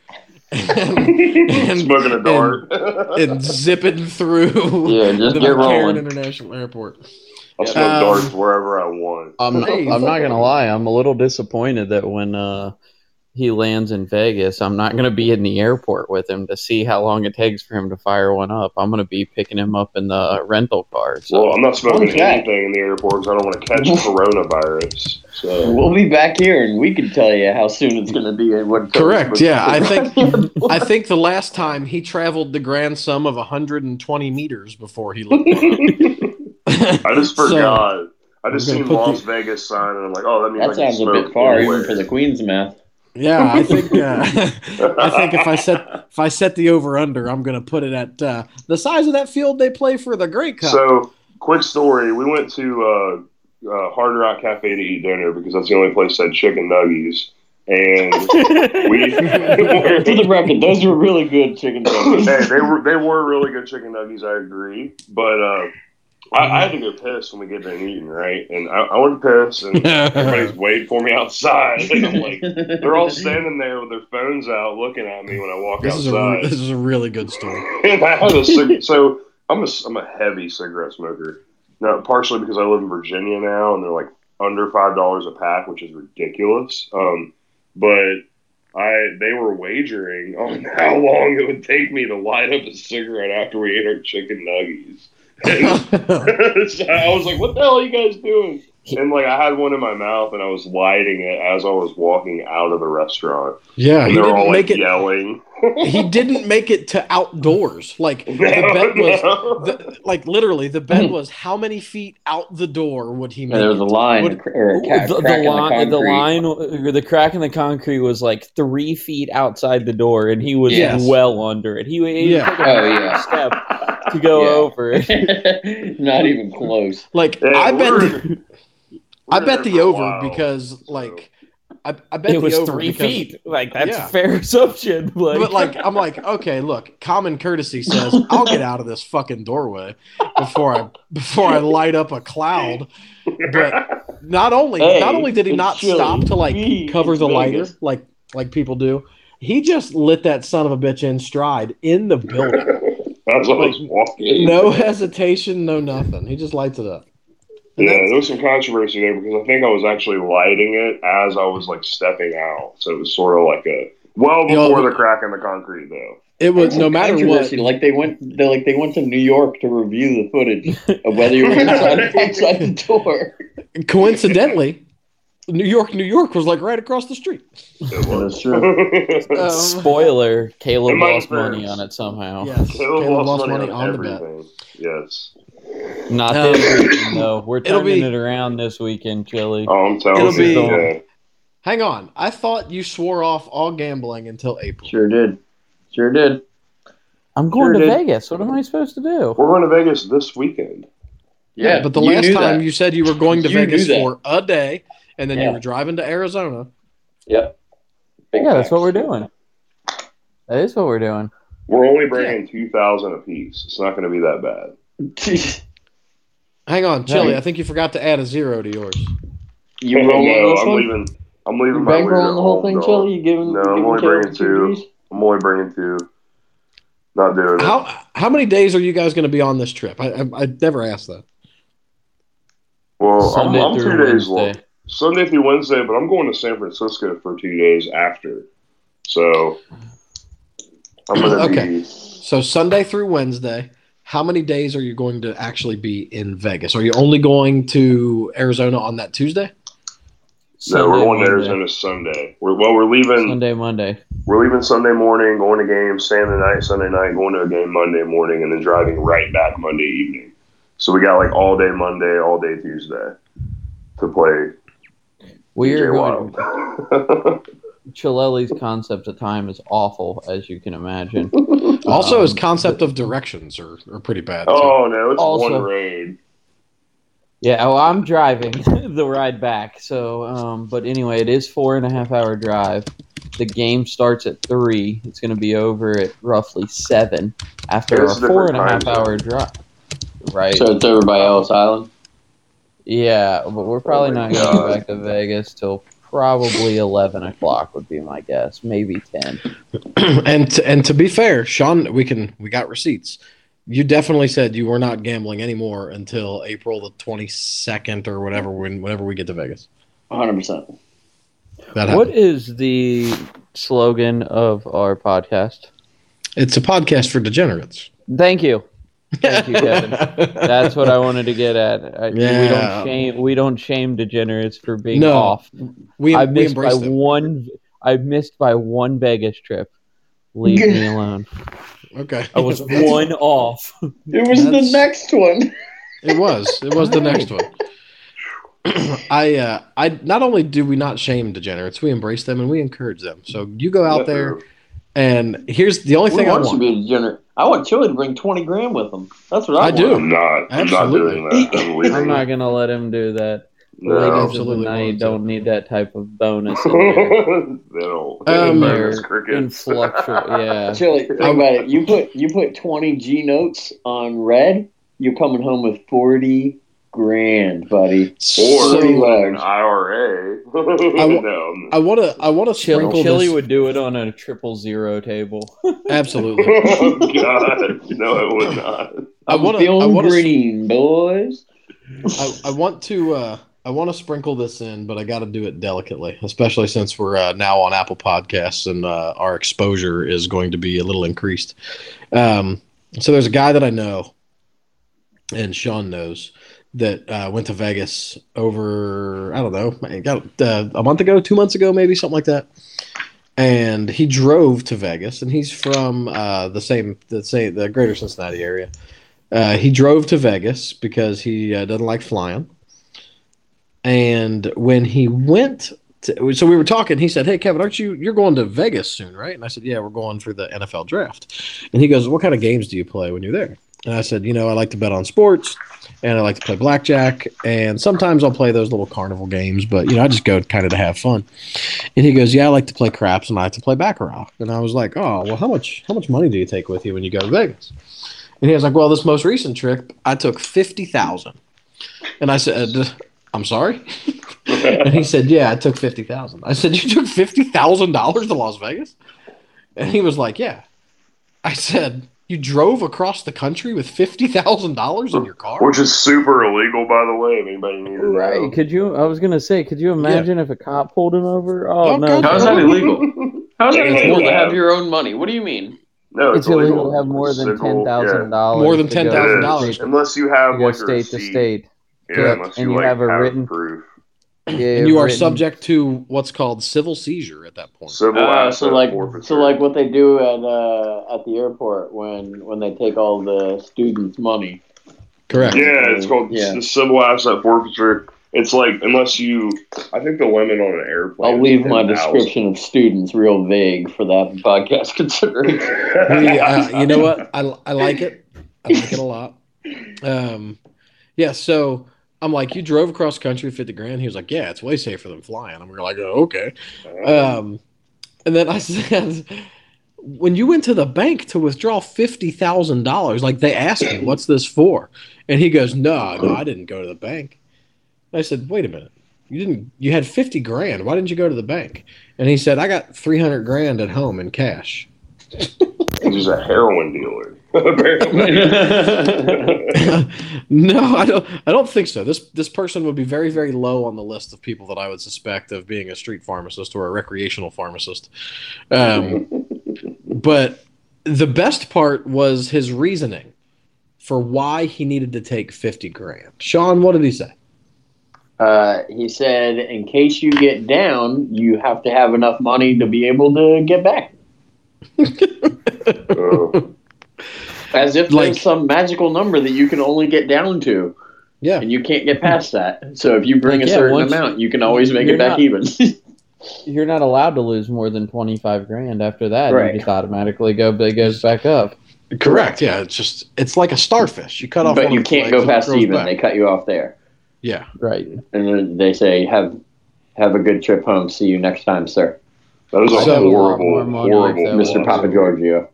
Speaker 1: and, and,
Speaker 2: Smoking a dart.
Speaker 1: and zipping through
Speaker 5: Yeah, just
Speaker 1: the
Speaker 5: get
Speaker 1: McCarran
Speaker 5: rolling.
Speaker 1: International Airport.
Speaker 2: I'll smoke
Speaker 1: Um,
Speaker 2: darts wherever I want.
Speaker 3: I'm,
Speaker 1: Hey,
Speaker 3: I'm not gonna lie. I'm a little disappointed that when uh, he lands in Vegas, I'm not gonna be in the airport with him to see how long it takes for him to fire one up. I'm gonna be picking him up in the rental car. So
Speaker 2: Well, I'm not smoking
Speaker 5: Fun fact.
Speaker 2: anything in the airport because I don't want to catch coronavirus. So
Speaker 5: We'll be back here, and we can tell you how soon it's going to be and what.
Speaker 1: Correct. Yeah, I think I think the last time he traveled the grand sum of 120 meters before he left.
Speaker 2: I just
Speaker 1: So,
Speaker 2: forgot. I just seen Las
Speaker 1: the-
Speaker 2: Vegas sign, and I'm like, oh, that means
Speaker 5: that
Speaker 2: I can
Speaker 5: sounds a
Speaker 2: smoke
Speaker 5: bit far,
Speaker 2: anywhere.
Speaker 5: even for the Queen's math.
Speaker 1: Yeah, I think uh, I think if I set if I set the over under, I'm going to put it at uh, the size of that field they play for the Great Cup.
Speaker 2: So, quick story: we went to uh, uh, Hard Rock Cafe to eat dinner because that's the only place that had chicken nuggies, and we.
Speaker 5: For the record, those were really good chicken nuggets.
Speaker 2: hey, they were they were really good chicken nuggies. I agree, but uh, I, I had to go piss when we get done eating, right? And I, I went to piss, and everybody's waiting for me outside, and I'm like, they're all standing there with their phones out, looking at me when I walk
Speaker 1: this is a
Speaker 2: outside.
Speaker 1: this is a really good story.
Speaker 2: and I had a cig- so I'm a I'm a heavy cigarette smoker. Now, partially because I live in Virginia now, and they're like under five dollars a pack, which is ridiculous. Um, but I they were wagering on how long it would take me to light up a cigarette after we ate our chicken nuggies. And so I was like, "What the hell are you guys doing?" And like I had one in my mouth, and I was lighting it as I was walking out of the restaurant,
Speaker 1: yeah,
Speaker 2: and
Speaker 1: he
Speaker 2: they were
Speaker 1: didn't
Speaker 2: all
Speaker 1: make
Speaker 2: like
Speaker 1: it.
Speaker 2: yelling.
Speaker 1: He didn't make it to outdoors. Like the
Speaker 2: No,
Speaker 1: was the, like literally the bet hmm. was how many feet out the door would he make
Speaker 5: And there was a line
Speaker 1: Would-
Speaker 5: or a ca-
Speaker 3: the, the
Speaker 5: crack
Speaker 3: line, the,
Speaker 5: concrete.
Speaker 3: line, the crack in the concrete was like three feet outside the door, and he was
Speaker 1: Yes.
Speaker 3: well under it. He, he
Speaker 1: Yeah.
Speaker 3: took a
Speaker 5: Oh, yeah.
Speaker 3: step to go
Speaker 5: Yeah.
Speaker 3: over it.
Speaker 5: Not even close.
Speaker 1: Like
Speaker 2: Yeah,
Speaker 1: I bet the, I bet the over
Speaker 2: while,
Speaker 1: because
Speaker 2: so.
Speaker 1: like I, I bet
Speaker 3: It
Speaker 1: the
Speaker 3: was
Speaker 1: over
Speaker 3: three
Speaker 1: because-
Speaker 3: feet. Like that's
Speaker 1: Yeah.
Speaker 3: a fair assumption. Like,
Speaker 1: But like I'm like, okay, look, common courtesy says I'll get out of this fucking doorway before I before I light up a cloud. But not only
Speaker 5: Hey,
Speaker 1: not only did he not
Speaker 5: chilly.
Speaker 1: stop to like
Speaker 5: We-
Speaker 1: cover
Speaker 5: it's
Speaker 1: the lighter
Speaker 5: Vegas.
Speaker 1: like like people do, he just lit that son of a bitch in stride in the building.
Speaker 2: That's what I was walking.
Speaker 1: No hesitation, no nothing. He just lights it up. And
Speaker 2: Yeah, there was some controversy there because I think I was actually lighting it as I was like stepping out, so it was sort of like a well
Speaker 1: Yo,
Speaker 2: before the crack in the concrete, though.
Speaker 1: It was no matter what.
Speaker 5: Like they went, they like they went to New York to review the footage of whether you were inside outside the door.
Speaker 1: Coincidentally, New York, New York was like right across the street.
Speaker 2: It was.
Speaker 5: That's true.
Speaker 1: Um,
Speaker 3: spoiler: Caleb
Speaker 2: In my
Speaker 3: lost money on it somehow.
Speaker 1: Yes,
Speaker 2: Caleb
Speaker 1: Caleb
Speaker 2: lost money on
Speaker 1: the bet.
Speaker 2: everything. Yes.
Speaker 3: Not
Speaker 1: Um,
Speaker 3: this weekend though. We're turning
Speaker 1: be-
Speaker 3: it around this weekend, Chili.
Speaker 2: Oh, I'm telling
Speaker 1: It'll
Speaker 2: you.
Speaker 1: be-
Speaker 2: yeah.
Speaker 1: Hang on, I thought you swore off all gambling until April.
Speaker 5: Sure did. Sure did.
Speaker 3: I'm going
Speaker 5: Sure
Speaker 3: to
Speaker 5: did.
Speaker 3: Vegas. What am I supposed to do?
Speaker 2: We're going to Vegas this weekend.
Speaker 5: Yeah,
Speaker 1: but the last time
Speaker 5: that.
Speaker 1: you said you were going to
Speaker 5: You
Speaker 1: Vegas for a day, and then you
Speaker 5: Yeah.
Speaker 1: were driving to Arizona.
Speaker 5: Yep. Big
Speaker 3: Yeah, that's what we're doing. That is what we're doing.
Speaker 2: We're only bringing two thousand apiece. It's not going to be that bad.
Speaker 1: Hang on, Chili.
Speaker 5: Yeah.
Speaker 1: I think you forgot to add a zero to yours.
Speaker 5: you rolling
Speaker 2: no,
Speaker 5: this
Speaker 2: I'm
Speaker 5: one?
Speaker 2: leaving. I'm leaving
Speaker 5: You
Speaker 2: my weird
Speaker 5: bankrolling the whole thing. Chili? You giving?
Speaker 2: No,
Speaker 5: you
Speaker 2: I'm only bringing
Speaker 5: two
Speaker 2: two. I'm only bringing two. Not doing it.
Speaker 1: How how many days are you guys going to be on this trip? I, I I never asked that.
Speaker 2: Well,
Speaker 3: Sunday
Speaker 2: I'm, I'm two days long.
Speaker 3: Wednesday.
Speaker 2: Sunday through Wednesday, but I'm going to San Francisco for two days after. So I'm gonna
Speaker 1: Okay.
Speaker 2: be
Speaker 1: So Sunday through Wednesday. How many days are you going to actually be in Vegas? Are you only going to Arizona on that Tuesday?
Speaker 2: no, we're
Speaker 3: Sunday,
Speaker 2: going to Arizona Sunday. We're, well, we're leaving.
Speaker 3: Sunday, Monday.
Speaker 2: We're leaving Sunday morning, going to game staying the night Sunday night, going to a game Monday morning, and then driving right back Monday evening. So we got like all day Monday, all day Tuesday to play
Speaker 3: We are
Speaker 2: DJ
Speaker 3: going.
Speaker 2: Wild.
Speaker 3: Chilelli's concept of time is awful, as you can imagine.
Speaker 1: Also,
Speaker 3: Um,
Speaker 1: his concept of directions are, are pretty bad. Too.
Speaker 2: oh no, it's
Speaker 3: Also-
Speaker 2: one raid.
Speaker 3: Yeah, well, I'm driving the ride back. So, um, but anyway, it is four and a half hour drive. The game starts at three. It's going to be over at roughly seven after
Speaker 2: Yeah,
Speaker 3: a
Speaker 2: it's a
Speaker 3: four
Speaker 2: different
Speaker 3: and a half
Speaker 2: time zone.
Speaker 3: hour drive. Right.
Speaker 5: So it's over by Ellis Island.
Speaker 3: Yeah, but we're probably
Speaker 2: Oh
Speaker 3: not going
Speaker 2: God.
Speaker 3: get back to Vegas till probably eleven o'clock would be my guess. Maybe ten.
Speaker 1: and to, and to be fair, Sean, we can we got receipts. You definitely said you were not gambling anymore until April the twenty second or whatever when whenever we get to Vegas.
Speaker 5: 100. percent
Speaker 1: That
Speaker 3: What
Speaker 1: happened.
Speaker 3: is the slogan of our podcast?
Speaker 1: It's a podcast for degenerates.
Speaker 3: Thank you.
Speaker 6: Thank you, Kevin. That's what I wanted to get at. I, We don't shame. We don't shame degenerates for being
Speaker 1: No,
Speaker 6: off.
Speaker 1: we,
Speaker 6: I
Speaker 1: we
Speaker 6: missed by
Speaker 1: them.
Speaker 6: one. I missed by one Vegas trip. Leave me alone.
Speaker 1: Okay.
Speaker 6: I was one off.
Speaker 5: It was
Speaker 1: That's-
Speaker 5: the next one.
Speaker 1: It was. It was the next one. I uh, I not only do we not shame degenerates, we embrace them and we encourage them. So you go out there and here's the only
Speaker 5: Who
Speaker 1: thing I
Speaker 5: want. to
Speaker 1: want.
Speaker 5: be a degenerate? I want Chili to bring twenty grand with him. That's what I,
Speaker 1: I do.
Speaker 5: want.
Speaker 2: I'm not. I'm not doing that. I'm.
Speaker 6: I'm not gonna let him do that.
Speaker 2: No.
Speaker 6: Ladies of the night
Speaker 1: won't.
Speaker 6: don't need that type of bonus in there.
Speaker 2: they don't. They
Speaker 1: Um,
Speaker 2: don't
Speaker 6: They're
Speaker 2: notice crickets.
Speaker 6: influctual. Yeah.
Speaker 5: Chili, think
Speaker 2: Um,
Speaker 5: about it. You put you put twenty G notes on red. You're coming home with forty grand, buddy.
Speaker 2: Or
Speaker 1: So
Speaker 5: Forty
Speaker 2: an
Speaker 5: large.
Speaker 2: IRA.
Speaker 1: w-
Speaker 2: no.
Speaker 1: I want to I want to
Speaker 6: Chili,
Speaker 1: sprinkle
Speaker 6: Chili
Speaker 1: this.
Speaker 6: would do it on a triple zero table.
Speaker 1: Absolutely.
Speaker 2: oh God! No, it would not.
Speaker 1: I want to I
Speaker 5: feeling
Speaker 1: want
Speaker 5: green, boys.
Speaker 1: I, I want to uh, I want to sprinkle this in, but I got to do it delicately, especially since we're uh, now on Apple Podcasts and uh, our exposure is going to be a little increased. Um, so there's a guy that I know, and Sean knows that uh, went to Vegas over I don't know, got uh, a month ago, two months ago, maybe something like that. And he drove to Vegas, and he's from uh, the same the same the Greater Cincinnati area. Uh, he drove to Vegas because he uh, doesn't like flying. And when he went, to, so we were talking. He said, "Hey, Kevin, aren't you you're going to Vegas soon, right?" And I said, "Yeah, we're going for the NFL draft." And he goes, "What kind of games do you play when you're there?" And I said, "You know, I like to bet on sports, and I like to play blackjack, and sometimes I'll play those little carnival games, but you know, I just go kind of to have fun." And he goes, "Yeah, I like to play craps, and I like to play baccarat." And I was like, "Oh, well, how much how much money do you take with you when you go to Vegas?" And he was like, "Well, this most recent trip, I took fifty thousand. And I said, "I'm sorry." and he said, "Yeah, I took fifty thousand. I said, "You took fifty thousand dollars to Las Vegas?" And he was like, "Yeah." I said, "You drove across the country with fifty thousand dollars in your car?"
Speaker 2: Which is super illegal, by the way. If anybody needed to
Speaker 6: Right?
Speaker 2: know.
Speaker 6: Could you? I was gonna say, could you imagine if a cop pulled him over? Oh,
Speaker 1: Oh,
Speaker 6: no!
Speaker 5: How's that illegal? How's that
Speaker 2: Yeah,
Speaker 5: illegal to have your own money? What do you mean?
Speaker 2: No,
Speaker 6: It's illegal to have more than
Speaker 2: Civil-
Speaker 6: ten thousand dollars.
Speaker 1: More than $10,000.
Speaker 2: Unless you have
Speaker 6: To go
Speaker 2: like a
Speaker 6: state to state.
Speaker 2: Yeah,
Speaker 6: Correct.
Speaker 2: unless
Speaker 6: And
Speaker 2: you,
Speaker 6: you
Speaker 2: like,
Speaker 6: have a written-
Speaker 2: proof.
Speaker 6: Yeah,
Speaker 1: and you are
Speaker 6: written-
Speaker 1: subject to what's called civil seizure at that point.
Speaker 2: Civil
Speaker 5: Uh,
Speaker 2: asset
Speaker 5: so like
Speaker 2: forfeiture.
Speaker 5: so like what they do at uh, at the airport when when they take all the students' money.
Speaker 1: Correct.
Speaker 2: Yeah, it's called
Speaker 5: Yeah.
Speaker 2: the civil asset forfeiture. It's like unless you, I think the limit on an airplane.
Speaker 5: I'll leave my
Speaker 2: 10,000.
Speaker 5: description of students real vague for that podcast consideration.
Speaker 1: We, uh, you know what? I, I like it. I like it a lot. Um, yeah. So I'm like, you drove across country fifty grand. He was like, yeah, it's way safer than flying. I'm like, oh, okay. Um, and then I said, when you went to the bank to withdraw fifty thousand dollars, like they asked me, what's this for? And he goes, no, no, I didn't go to the bank. I said, wait a minute. You didn't. You had fifty grand. Why didn't you go to the bank? And he said, I got three hundred grand at home in cash.
Speaker 2: He's a heroin dealer. Apparently.
Speaker 1: no, I don't. I don't think so. This this person would be very very low on the list of people that I would suspect of being a street pharmacist or a recreational pharmacist. Um, but the best part was his reasoning for why he needed to take fifty grand. Sean, what did he say?
Speaker 5: Uh, he said, in case you get down, you have to have enough money to be able to get back.
Speaker 2: Oh.
Speaker 5: As if
Speaker 1: Like-
Speaker 5: there's some magical number that you can only get down to,
Speaker 1: Yeah,
Speaker 5: and you can't get past that. So if you bring
Speaker 6: Like,
Speaker 5: a
Speaker 6: yeah,
Speaker 5: certain
Speaker 6: once-
Speaker 5: amount, you can always make it back
Speaker 6: not-
Speaker 5: even.
Speaker 6: You're not allowed to lose more than twenty five grand. After that,
Speaker 5: Right.
Speaker 6: you just automatically go. It goes back up.
Speaker 1: correct. Yeah, it's just it's like a starfish. You cut off,
Speaker 5: but you can't go past even.
Speaker 1: back.
Speaker 5: They cut you off there,
Speaker 1: Yeah,
Speaker 6: Right.
Speaker 5: and then they say, "Have have a good trip home. See you next time, sir."
Speaker 2: That was a
Speaker 1: So-
Speaker 2: horrible,
Speaker 6: More
Speaker 2: horrible.
Speaker 5: Mr.
Speaker 6: was-
Speaker 5: Papa Giorgio.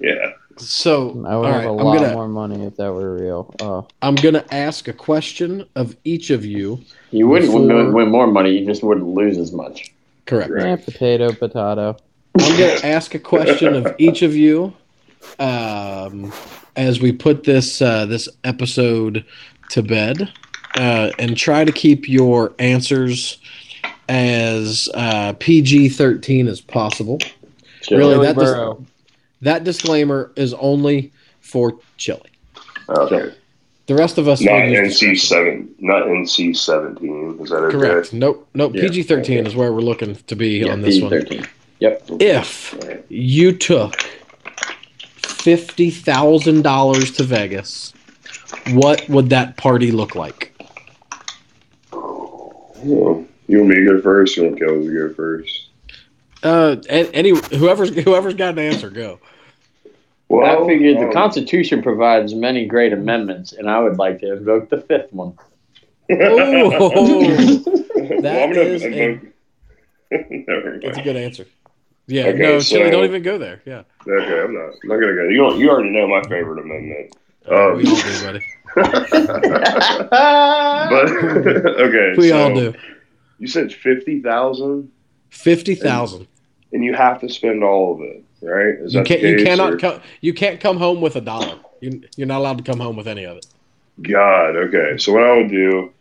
Speaker 2: Yeah.
Speaker 1: So
Speaker 6: I
Speaker 1: all
Speaker 6: would
Speaker 1: right,
Speaker 6: have a
Speaker 1: I'm
Speaker 6: lot
Speaker 1: gonna
Speaker 6: more money if that were real. Oh,
Speaker 1: I'm gonna ask a question of each of you.
Speaker 5: You wouldn't win,
Speaker 1: Before-
Speaker 5: win more money. You just wouldn't lose as much.
Speaker 1: Correct.
Speaker 2: Right.
Speaker 6: eh, potato, potato.
Speaker 1: I'm going to ask a question of each of you um, as we put this uh, this episode to bed, uh, and try to keep your answers as uh, PG-13 as possible.
Speaker 5: Sure.
Speaker 1: Really,
Speaker 6: Joey
Speaker 1: that dis-
Speaker 6: Burrow.
Speaker 1: That disclaimer is only for Chili.
Speaker 2: Okay.
Speaker 1: The rest of us
Speaker 2: Not
Speaker 1: will
Speaker 2: NC seven, not NC seventeen. Is that okay?
Speaker 1: Correct. Nope. Nope.
Speaker 5: Yeah.
Speaker 1: PG thirteen is where we're looking to be
Speaker 5: Yeah,
Speaker 1: on this one.
Speaker 5: PG-13. Yep.
Speaker 1: If
Speaker 2: Alright.
Speaker 1: you took fifty thousand dollars to Vegas, what would that party look like?
Speaker 2: Well, you want me to go first, or you want Kelly to go first?
Speaker 1: Uh, any whoever's whoever's got an answer, go.
Speaker 2: Well,
Speaker 5: I figured the
Speaker 2: um,
Speaker 5: Constitution provides many great amendments, and I would like to invoke the fifth one.
Speaker 1: Oh,
Speaker 2: Well,
Speaker 1: that
Speaker 2: I'm gonna
Speaker 1: is a-
Speaker 2: invoke- Never
Speaker 1: that's a good answer. Yeah,
Speaker 2: Okay,
Speaker 1: no,
Speaker 2: so-
Speaker 1: Chili, don't even go there. Yeah,
Speaker 2: Okay, I'm not. I'm not gonna go. You don't, you already know my favorite amendment.
Speaker 1: Uh,
Speaker 2: Um,
Speaker 1: we all do, buddy.
Speaker 2: but okay,
Speaker 1: We
Speaker 2: so
Speaker 1: all do.
Speaker 2: You said fifty thousand,
Speaker 1: Fifty thousand.
Speaker 2: and you have to spend all of it, right? Is
Speaker 1: You can't. You cannot.
Speaker 2: or-
Speaker 1: Co- you can't come home with a dollar. You, you're not allowed to come home with any of it.
Speaker 2: God, okay. So what I would do,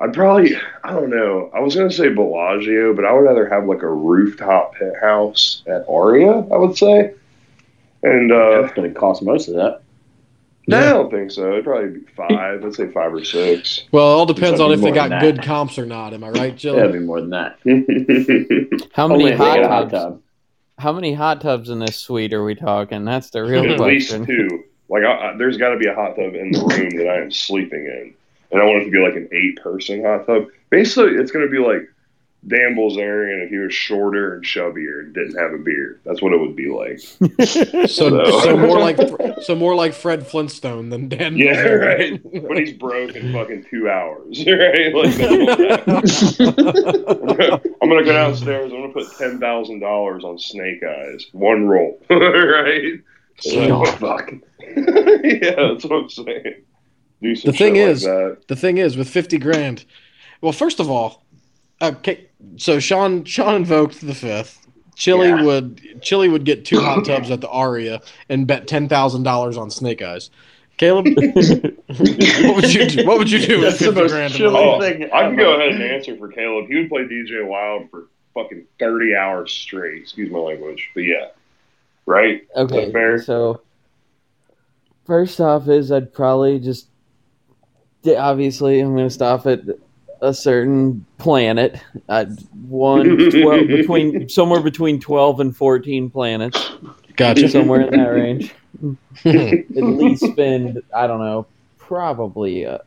Speaker 2: I'd probably, I don't know. I was gonna say Bellagio, but I would rather have like a rooftop penthouse at Aria. I would say, and uh,
Speaker 5: That's going to cost most of that.
Speaker 2: No, I don't think so. It'd probably be five. Let's say five or six.
Speaker 1: Well, it all depends on if they got good comps or not. Am I right,
Speaker 5: Yeah, it'd
Speaker 1: Jill?
Speaker 5: be more than that.
Speaker 3: How many
Speaker 5: Only
Speaker 3: hot tubs?
Speaker 5: hot tub.
Speaker 3: How many hot tubs in this suite are we talking? That's the real question.
Speaker 2: At least two. Like, I, I, there's got to be a hot tub in the room that I am sleeping in, and I want it to be like an eight-person hot tub. Basically, it's going to be like Dan Bilzerian if he was shorter and chubbier and didn't have a beard. That's what it would be like.
Speaker 1: So,
Speaker 2: So-
Speaker 1: so more like so more like Fred Flintstone than Dan.
Speaker 2: Yeah,
Speaker 1: Bilzerian.
Speaker 2: right. But he's broke in fucking two hours, right? Like, I'm gonna go downstairs. I'm gonna put ten thousand dollars on Snake Eyes, one roll, right?
Speaker 1: Oh,
Speaker 2: fuck. yeah, that's what I'm saying. Do some
Speaker 1: The thing
Speaker 2: like
Speaker 1: is-
Speaker 2: that.
Speaker 1: the thing is, with fifty grand, well, first of all, okay, so Sean Sean invoked the fifth. Chili
Speaker 5: Yeah.
Speaker 1: would Chili would get two hot tubs at the Aria and bet ten thousand dollars on Snake Eyes. Caleb, what would you do? What would you do with
Speaker 5: That's the
Speaker 1: fifty
Speaker 5: most
Speaker 1: grand?
Speaker 5: chilly
Speaker 1: money?
Speaker 2: Oh,
Speaker 5: thing
Speaker 2: I can go ahead and answer for Caleb. He would play DJ Wild for fucking thirty hours straight. Excuse my language, but yeah, right.
Speaker 3: Okay,
Speaker 2: fair?
Speaker 3: so first off is I'd probably just obviously I'm going to stop at a certain planet. I'd one 12, between somewhere between 12 and 14 planets,
Speaker 1: Gotcha.
Speaker 3: somewhere in that range. At least spend I don't know, probably uh,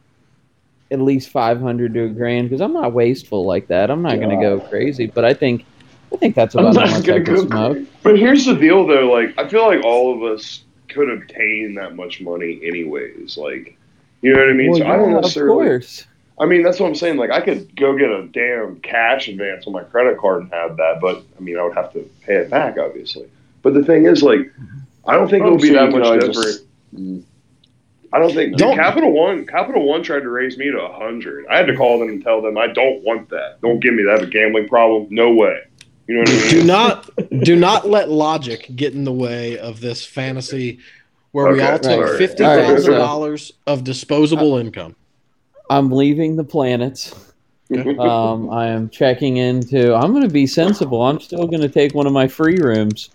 Speaker 3: at least 500 to a grand because I'm not wasteful like that. I'm not going to go crazy, but I think I think that's about how much
Speaker 5: gonna
Speaker 3: I can smoke.
Speaker 2: But here's the deal, though. Like, I feel like all of us could obtain that much money, anyways. Like, you know what I mean?
Speaker 3: Well,
Speaker 2: so I don't
Speaker 3: yeah, of
Speaker 2: necessarily.
Speaker 3: course.
Speaker 2: I mean, that's what I'm saying. Like, I could go get a damn cash advance on my credit card and have that, but I mean, I would have to pay it back, obviously. But the thing is, like, I don't think it
Speaker 5: I'm
Speaker 2: would be that much different.
Speaker 5: just- Mm.
Speaker 2: I don't think.
Speaker 1: Don't-
Speaker 2: Capital One, Capital One tried to raise me to a hundred. I had to call them and tell them I don't want that. Don't give me that. I have a gambling problem. No way. You know what I mean?
Speaker 1: do not do not let logic get in the way of this fantasy where we all take
Speaker 2: sorry.
Speaker 1: fifty
Speaker 3: All right,
Speaker 1: thousand
Speaker 3: so-
Speaker 1: dollars of disposable income.
Speaker 3: I'm leaving the planets. Um, I am checking into. I'm going to be sensible. I'm still going to take one of my free rooms.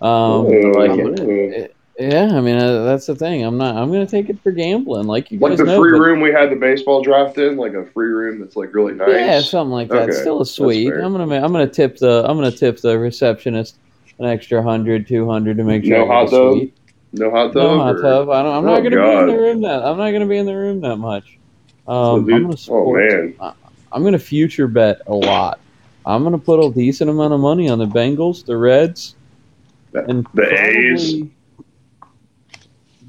Speaker 3: Um,
Speaker 5: like it.
Speaker 3: gonna- yeah, I mean uh, that's the thing. I'm not. I'm going to take it for gambling, like you
Speaker 2: Like
Speaker 3: guys
Speaker 2: the
Speaker 3: know.
Speaker 2: free
Speaker 3: but-
Speaker 2: room we had the baseball draft in, like a free room that's like really nice.
Speaker 3: Yeah, something like that.
Speaker 2: Okay,
Speaker 3: Still a suite. I'm gonna. I'm gonna tip the. I'm gonna tip the receptionist an extra hundred, two hundred to make sure
Speaker 2: No hot tub?
Speaker 3: suite.
Speaker 2: No hot tub.
Speaker 3: No hot tub. I don't, I'm
Speaker 2: Oh,
Speaker 3: not gonna be in the room that. I'm not gonna be in the room that much. Um,
Speaker 2: dude-
Speaker 3: I'm gonna
Speaker 2: oh
Speaker 3: support.
Speaker 2: man,
Speaker 3: I'm gonna future bet a lot. I'm gonna put a decent amount of money on the Bengals, the Reds,
Speaker 2: The-
Speaker 3: and
Speaker 2: the A's?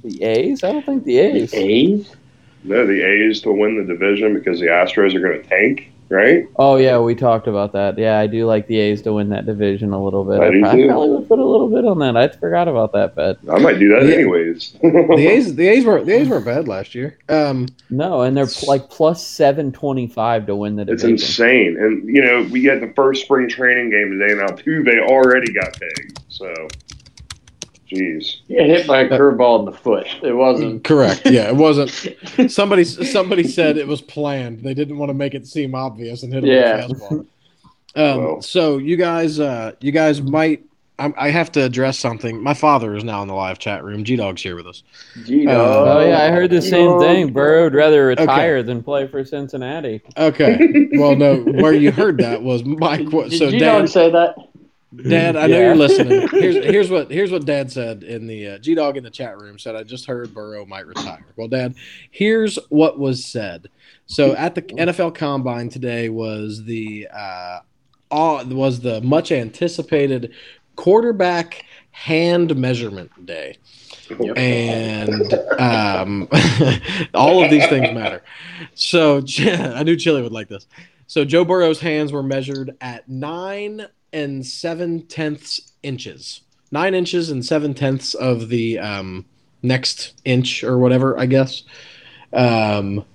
Speaker 3: The A's? I don't think the A's.
Speaker 5: The A's?
Speaker 2: no, the A's to win the division because the Astros are going to tank, right?
Speaker 3: Oh yeah, we talked about that. Yeah, I do like the A's to win that division a little bit.
Speaker 2: I
Speaker 3: I, probably would put a little bit on that. I forgot about that bet.
Speaker 2: I might do that
Speaker 1: Yeah.
Speaker 2: anyways.
Speaker 1: The A's the A's were the A's weren't bad last year. Um,
Speaker 3: No, and they're like plus seven twenty five to win the division.
Speaker 2: It's insane, and you know we get the first spring training game today. And now, two they already got pegged. So, jeez.
Speaker 5: Yeah, hit by a curveball in the foot. It wasn't.
Speaker 1: correct. Yeah, it wasn't. Somebody somebody said it was planned. They didn't want to make it seem obvious and hit him
Speaker 5: Yeah.
Speaker 1: with a fastball. Um,
Speaker 2: Well.
Speaker 1: so you guys, uh, you guys might I'm, I have to address something. My father is now in the live chat room. G Dog's here with us.
Speaker 5: G-Dog.
Speaker 6: Oh yeah, I heard the same
Speaker 5: G-Dog.
Speaker 6: thing. Burrow would rather retire than play for Cincinnati.
Speaker 1: Okay. Well, no, where you heard that was Mike.
Speaker 5: Did
Speaker 1: So,
Speaker 5: G-Dog
Speaker 1: Dad,
Speaker 5: say that?
Speaker 1: Dad, I know
Speaker 6: Yeah.
Speaker 1: you're listening. Here's here's what here's what Dad said in the uh, G Dog in the chat room said. I just heard Burrow might retire. Well, Dad, here's what was said. So at the NFL Combine today was the uh, all, was the much anticipated quarterback hand measurement day. and um, all of these things matter. So I knew Chili would like this. So Joe Burrow's hands were measured at nine and seven tenths inches, nine inches and seven tenths of the um, next inch or whatever, I guess, um,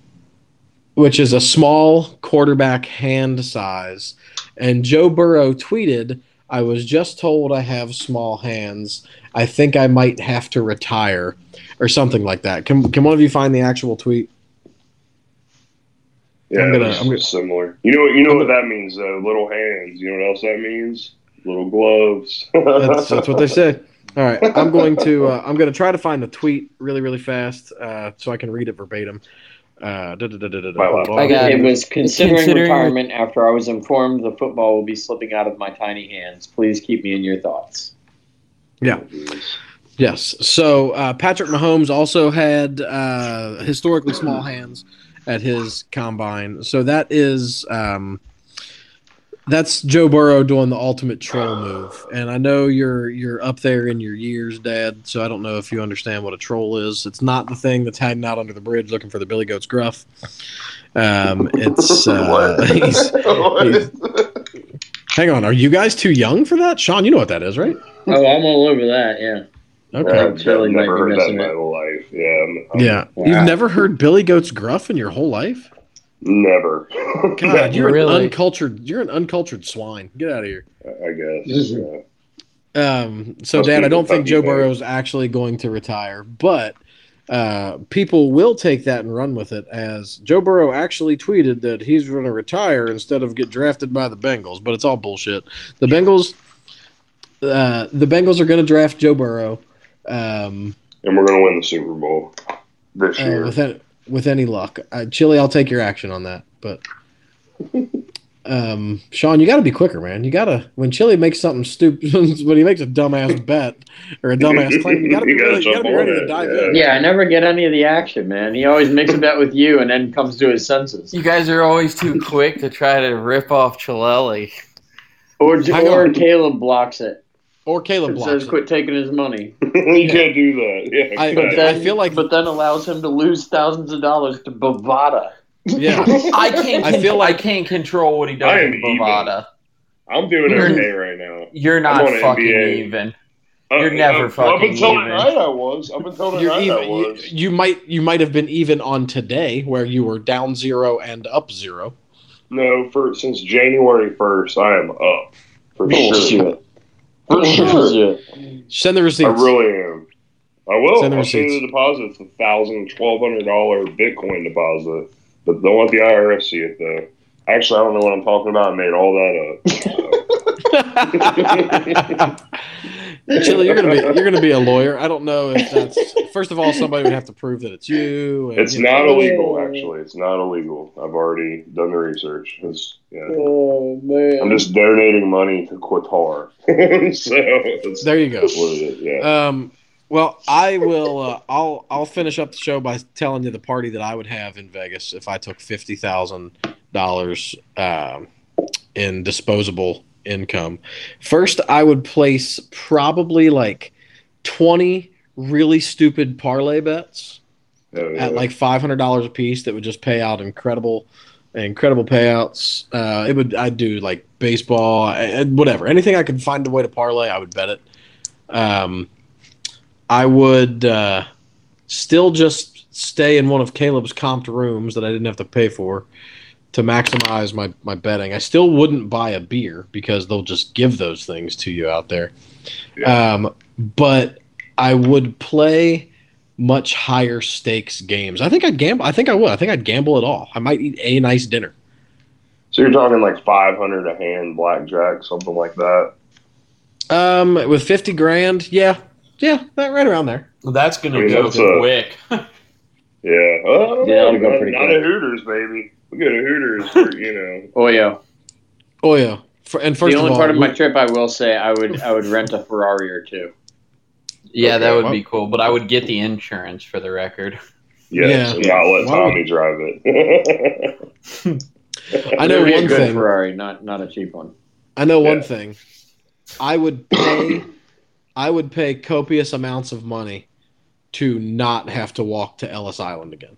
Speaker 1: which is a small quarterback hand size. And Joe Burrow tweeted, "I was just told I have small hands." I think I might have to retire or something like that. Can can one of you find the actual tweet?
Speaker 2: Yeah,
Speaker 1: I'm gonna- I'm gonna-
Speaker 2: similar. You know what? You know what that means though. Little hands. You know what else that means? Little gloves.
Speaker 1: That's, that's what they say. All right, I'm going to uh, I'm going to try to find the tweet really really fast uh, so I can read it verbatim. Uh, da- da- da-.
Speaker 6: I got
Speaker 5: It was considering,
Speaker 6: Considering-
Speaker 5: retirement after I was informed the football will be slipping out of my tiny hands. Please keep me in your thoughts.
Speaker 1: Yeah. Yes. So uh, Patrick Mahomes also had uh, historically small hands at his combine. So that is um, that's Joe Burrow doing the ultimate troll move. And I know you're you're up there in your years, Dad. So I don't know if you understand what a troll is. It's not the thing that's hiding out under the bridge looking for the Billy Goat's gruff. Um, it's uh,
Speaker 2: What?
Speaker 1: he's,
Speaker 2: What?
Speaker 1: hang on. Are you guys too young for that, Sean? You know what that is, right?
Speaker 5: Oh, I'm all over that. Yeah.
Speaker 1: Okay.
Speaker 2: I've
Speaker 5: Chili might
Speaker 2: never heard that in
Speaker 5: missing
Speaker 2: my whole life. Yeah. I'm, I'm
Speaker 1: Yeah.
Speaker 5: Wow.
Speaker 1: You've never heard Billy Goat's gruff in your whole life?
Speaker 2: Never.
Speaker 1: God, you're
Speaker 6: Really?
Speaker 1: an uncultured you're an uncultured swine. Get out of here.
Speaker 2: I guess. Yeah.
Speaker 1: Um, so
Speaker 2: Must
Speaker 1: Dad, I don't think Joe
Speaker 2: Burrow
Speaker 1: is actually going to retire, but uh, people will take that and run with it as Joe Burrow actually tweeted that he's going to retire instead of get drafted by the Bengals, but it's all bullshit. The Bengals uh, the Bengals are going to draft Joe Burrow um,
Speaker 2: And we're gonna win the Super Bowl this
Speaker 1: uh,
Speaker 2: year.
Speaker 1: with any, with any luck. Uh, Chili, I'll take your action on that, but um, Sean, you got to be quicker, man. You got to when Chili makes something stupid, when he makes a dumbass bet or a dumbass claim, you got to be,
Speaker 2: gotta
Speaker 1: really, gotta be ready
Speaker 2: on
Speaker 1: to dive
Speaker 2: yeah.
Speaker 1: in.
Speaker 5: Yeah, I never get any of the action, man. He always makes a bet with you and then comes to his senses.
Speaker 3: You guys are always too quick to try to rip off Chilelli.
Speaker 5: Or, or. Caleb blocks it
Speaker 1: Or Caleb
Speaker 5: and
Speaker 1: blocks
Speaker 5: says,
Speaker 1: it.
Speaker 5: quit taking his money.
Speaker 2: you can't do that. Yeah.
Speaker 1: I-
Speaker 5: But
Speaker 2: exactly.
Speaker 5: then,
Speaker 1: feel like-
Speaker 5: but then allows him to lose thousands of dollars to Bovada.
Speaker 1: Yeah,
Speaker 3: I can't.
Speaker 1: I feel like-
Speaker 3: I can't control what he does
Speaker 2: I am
Speaker 3: with Bovada.
Speaker 2: I'm doing
Speaker 3: You're-
Speaker 2: okay right now.
Speaker 3: You're not fucking
Speaker 2: NBA.
Speaker 3: even.
Speaker 2: Uh,
Speaker 3: You're never
Speaker 2: uh,
Speaker 3: fucking
Speaker 2: Up until
Speaker 3: even.
Speaker 2: tonight, I was. Up until
Speaker 1: You're
Speaker 2: tonight, I
Speaker 1: even, you,
Speaker 2: was.
Speaker 1: you might you might have been even on today where you were down zero and up zero.
Speaker 2: No, for since January first, I am up for sure.
Speaker 5: Bullshit. Bullshit.
Speaker 1: Send the
Speaker 2: I really am. I will.
Speaker 1: Send the
Speaker 2: I'll send
Speaker 1: receipts.
Speaker 2: you the deposit. It's a thousand, twelve hundred dollar Bitcoin deposit, but don't let the IRS see it though. Actually, I don't know what I'm talking about. I made all that up.
Speaker 1: Chili, you're gonna be you're gonna be a lawyer. I don't know if that's first of all somebody would have to prove that it's you. and,
Speaker 2: It's
Speaker 1: you know,
Speaker 2: not illegal, actually. It's not illegal. I've already done the research. It's, yeah.
Speaker 5: Oh, man.
Speaker 2: I'm just donating money to Qatar. so that's,
Speaker 1: There you go.
Speaker 2: that's what it is. Yeah.
Speaker 1: Um, well, I will. Uh, I'll I'll finish up the show by telling you the party that I would have in Vegas if I took fifty thousand dollars um, in disposable income. First, I would place probably like twenty really stupid parlay bets
Speaker 2: Oh, yeah.
Speaker 1: at like five hundred dollars a piece that would just pay out incredible, incredible payouts. Uh, it would I'd do like baseball, whatever, anything I could find a way to parlay, I would bet it. Um, I would uh, still just stay in one of Caleb's comped rooms that I didn't have to pay for to maximize my my betting. I still wouldn't buy a beer because they'll just give those things to you out there. Um, but I would play much higher stakes games. I think I'd gamble. I think I would. I think I'd gamble it all. I might eat a nice dinner.
Speaker 2: So you're talking like 500 a hand blackjack, something like that.
Speaker 1: Um, with fifty grand, yeah, yeah, that right around there.
Speaker 3: That's gonna
Speaker 2: I mean,
Speaker 3: go
Speaker 2: that's a-
Speaker 3: quick.
Speaker 2: Yeah. Well, I don't
Speaker 5: Yeah,
Speaker 2: know.
Speaker 5: it'll go
Speaker 2: not,
Speaker 5: pretty
Speaker 2: not
Speaker 5: quick.
Speaker 2: at Hooters, baby. We go to Hooters for, you know.
Speaker 5: Oh, Oyo.
Speaker 1: Oh yeah. For, and first
Speaker 5: the only
Speaker 1: of all,
Speaker 5: part of my trip I will say I would I would rent a Ferrari or two.
Speaker 3: yeah, that
Speaker 2: Okay.
Speaker 3: would be cool. But I would get the insurance for the record.
Speaker 2: Yes,
Speaker 1: Yeah.
Speaker 2: and not let
Speaker 1: Why would-
Speaker 2: Tommy drive it.
Speaker 1: I know
Speaker 5: It'd a
Speaker 1: one
Speaker 5: good
Speaker 1: thing.
Speaker 5: Ferrari, not not a cheap one.
Speaker 1: I know one thing. I would pay I would pay copious amounts of money to not have to walk to Ellis Island again.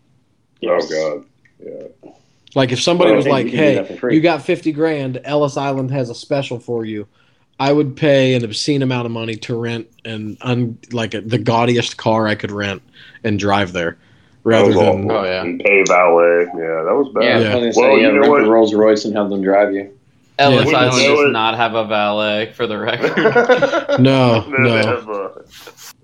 Speaker 2: Oh God. Yeah.
Speaker 1: Like if somebody
Speaker 5: Well,
Speaker 1: was like,
Speaker 5: you can do that for
Speaker 1: "Hey, you got 50 grand, Ellis Island has a special for you." I would pay an obscene amount of money to rent and un, like a, the gaudiest car I could rent and drive there rather
Speaker 2: was
Speaker 1: than
Speaker 2: awful.
Speaker 3: Oh, yeah.
Speaker 2: Pay valet. Yeah, that was bad.
Speaker 5: Yeah,
Speaker 1: Yeah.
Speaker 5: I was
Speaker 2: Well,
Speaker 5: say, yeah,
Speaker 2: you know
Speaker 5: rent
Speaker 2: what?
Speaker 5: the Rolls Royce and have them drive you.
Speaker 3: Ellis
Speaker 1: Yeah.
Speaker 3: Island does
Speaker 2: it.
Speaker 3: not have a valet, for the record.
Speaker 1: No,
Speaker 2: They-
Speaker 1: no.
Speaker 2: They have a,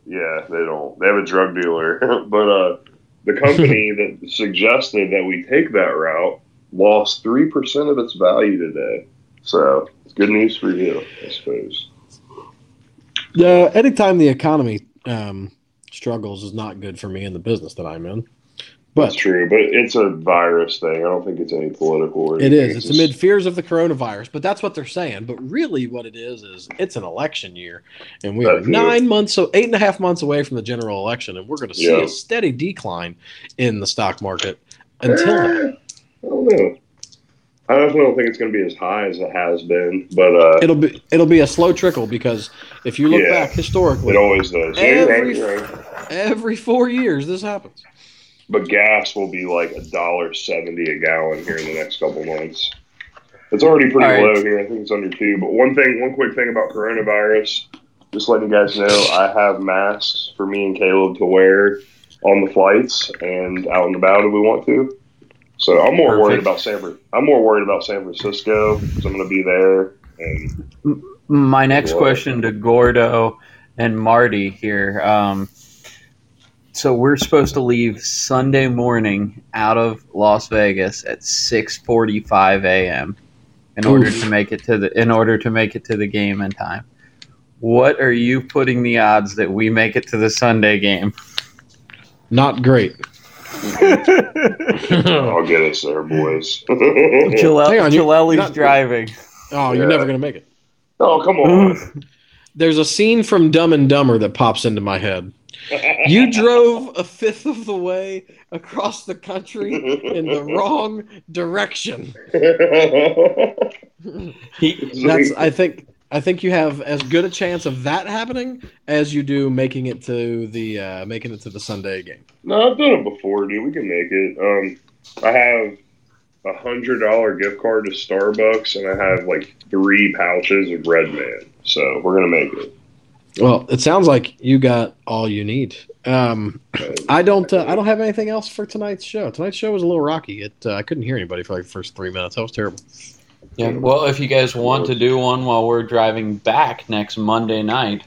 Speaker 2: yeah, they don't. They have a drug dealer. but uh, the company that suggested that we take that route lost 3% of its value today. So it's good news for you, I suppose.
Speaker 1: Yeah, anytime the economy um, struggles is not good for me in the business that I'm in.
Speaker 2: That's
Speaker 1: But
Speaker 2: true. But it's a virus thing. I don't think it's any political or
Speaker 1: it is. It's
Speaker 2: just-
Speaker 1: amid fears of the coronavirus, but that's what they're saying. But really, what it is is it's an election year, and we are
Speaker 2: That's
Speaker 1: nine months, so eight and a half months away from the general election, and we're going to see
Speaker 2: Yeah.
Speaker 1: a steady decline in the stock market until then.
Speaker 2: Eh, I don't know. I definitely don't think it's going to be as high as it has been, but uh,
Speaker 1: It'll be it'll be a slow trickle because if you look
Speaker 2: Yeah.
Speaker 1: back historically,
Speaker 2: it always does. Right,
Speaker 1: Every-
Speaker 2: right.
Speaker 1: every four years this happens.
Speaker 2: But gas will be like a dollar seventy a gallon here in the next couple months. It's already pretty
Speaker 3: right.
Speaker 2: low here. I think it's under two. But one thing, one quick thing about coronavirus, just letting you guys know, I have masks for me and Caleb to wear on the flights and out and about if we want to. So I'm more worried about San. I'm more worried about San Francisco because I'm going to be there. And
Speaker 3: My next question to Gordo and Marty here. Um, so we're supposed to leave Sunday morning out of Las Vegas at 6:45 a.m. in order to make it to the in order to make it to the game in time. What are you putting the odds that we make it to the Sunday game?
Speaker 1: Not great.
Speaker 2: I'll get us there, boys.
Speaker 3: Chile-
Speaker 1: Hang on, you-
Speaker 3: Chilelli's
Speaker 1: not-
Speaker 3: driving.
Speaker 1: Oh, you're
Speaker 2: Yeah.
Speaker 1: never going to make it.
Speaker 2: oh, come on.
Speaker 1: There's a scene from Dumb and Dumber that pops into my head. You drove a fifth of the way across the country in the wrong direction. That's I think I think you have as good a chance of that happening as you do making it to the uh, making it to the Sunday game.
Speaker 2: No, I've done it before, dude. We can make it. Um, I have a hundred dollar gift card to Starbucks, and I have like three pouches of Red Man. So we're gonna make it.
Speaker 1: Well, it sounds like you got all you need. Um, I don't. Uh, I don't have anything else for tonight's show. Tonight's show was a little rocky. It. Uh, I couldn't hear anybody for like the first three minutes. That was terrible.
Speaker 3: Yeah, well, if you guys want to do one while we're driving back next Monday night,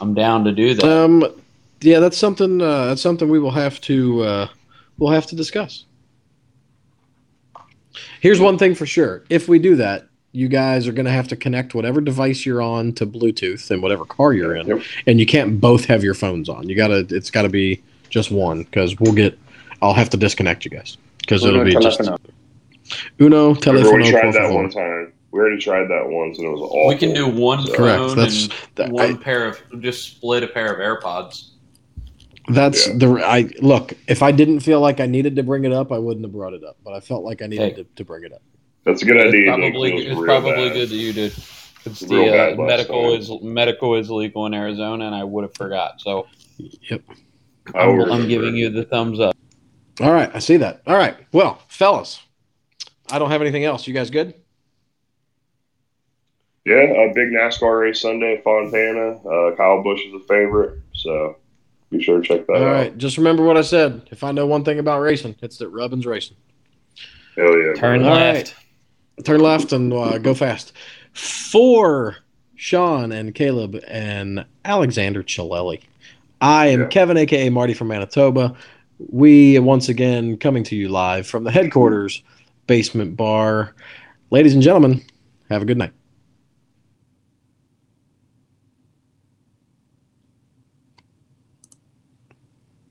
Speaker 3: I'm down to do that.
Speaker 1: Um, yeah, that's something. Uh, that's something we will have to. Uh, we'll have to discuss. Here's one thing for sure: if we do that, you guys are going to have to connect whatever device you're on to Bluetooth and whatever car you're in,
Speaker 2: Yep.
Speaker 1: and you can't both have your phones on. You gotta. It's got to be just one because we'll get. I'll have to disconnect you guys because it'll be just
Speaker 5: Telefono.
Speaker 1: uno
Speaker 2: We've
Speaker 1: telefono.
Speaker 2: already tried that one time. We already tried that once, and it was awful.
Speaker 3: we can do one
Speaker 2: So-
Speaker 1: Correct.
Speaker 3: phone
Speaker 1: That's
Speaker 3: and
Speaker 1: that,
Speaker 3: one
Speaker 1: I,
Speaker 3: pair of just split a pair of AirPods.
Speaker 1: that's
Speaker 2: Yeah.
Speaker 1: the. I look. If I didn't feel like I needed to bring it up, I wouldn't have brought it up. But I felt like I needed
Speaker 3: Hey.
Speaker 1: to, to bring it up.
Speaker 2: That's a good idea.
Speaker 3: It's
Speaker 2: Nick.
Speaker 3: probably
Speaker 2: It was
Speaker 3: it's probably
Speaker 2: bad.
Speaker 3: good that you did. It's the uh, medical
Speaker 2: time.
Speaker 3: is medical is legal in Arizona, and I would have forgot. So
Speaker 1: Yep.
Speaker 2: I will
Speaker 3: I'm, I'm giving you the thumbs up.
Speaker 1: All right, I see that. All right, well, fellas, I don't have anything else. You guys good?
Speaker 2: Yeah, a big NASCAR race Sunday at Fontana. Uh, Kyle Busch is a favorite, so be sure to check that
Speaker 1: All
Speaker 2: out.
Speaker 1: right, just remember what I said. If I know one thing about racing, it's that Rubbin's racing.
Speaker 2: Hell yeah.
Speaker 3: Turn
Speaker 2: bro.
Speaker 3: Left.
Speaker 1: Turn left and uh, go fast. For Sean and Caleb and Alexander Chilelli, I am
Speaker 2: Yeah.
Speaker 1: Kevin, aka Marty from Manitoba. We once again coming to you live from the headquarters basement bar. Ladies and gentlemen, have a good night.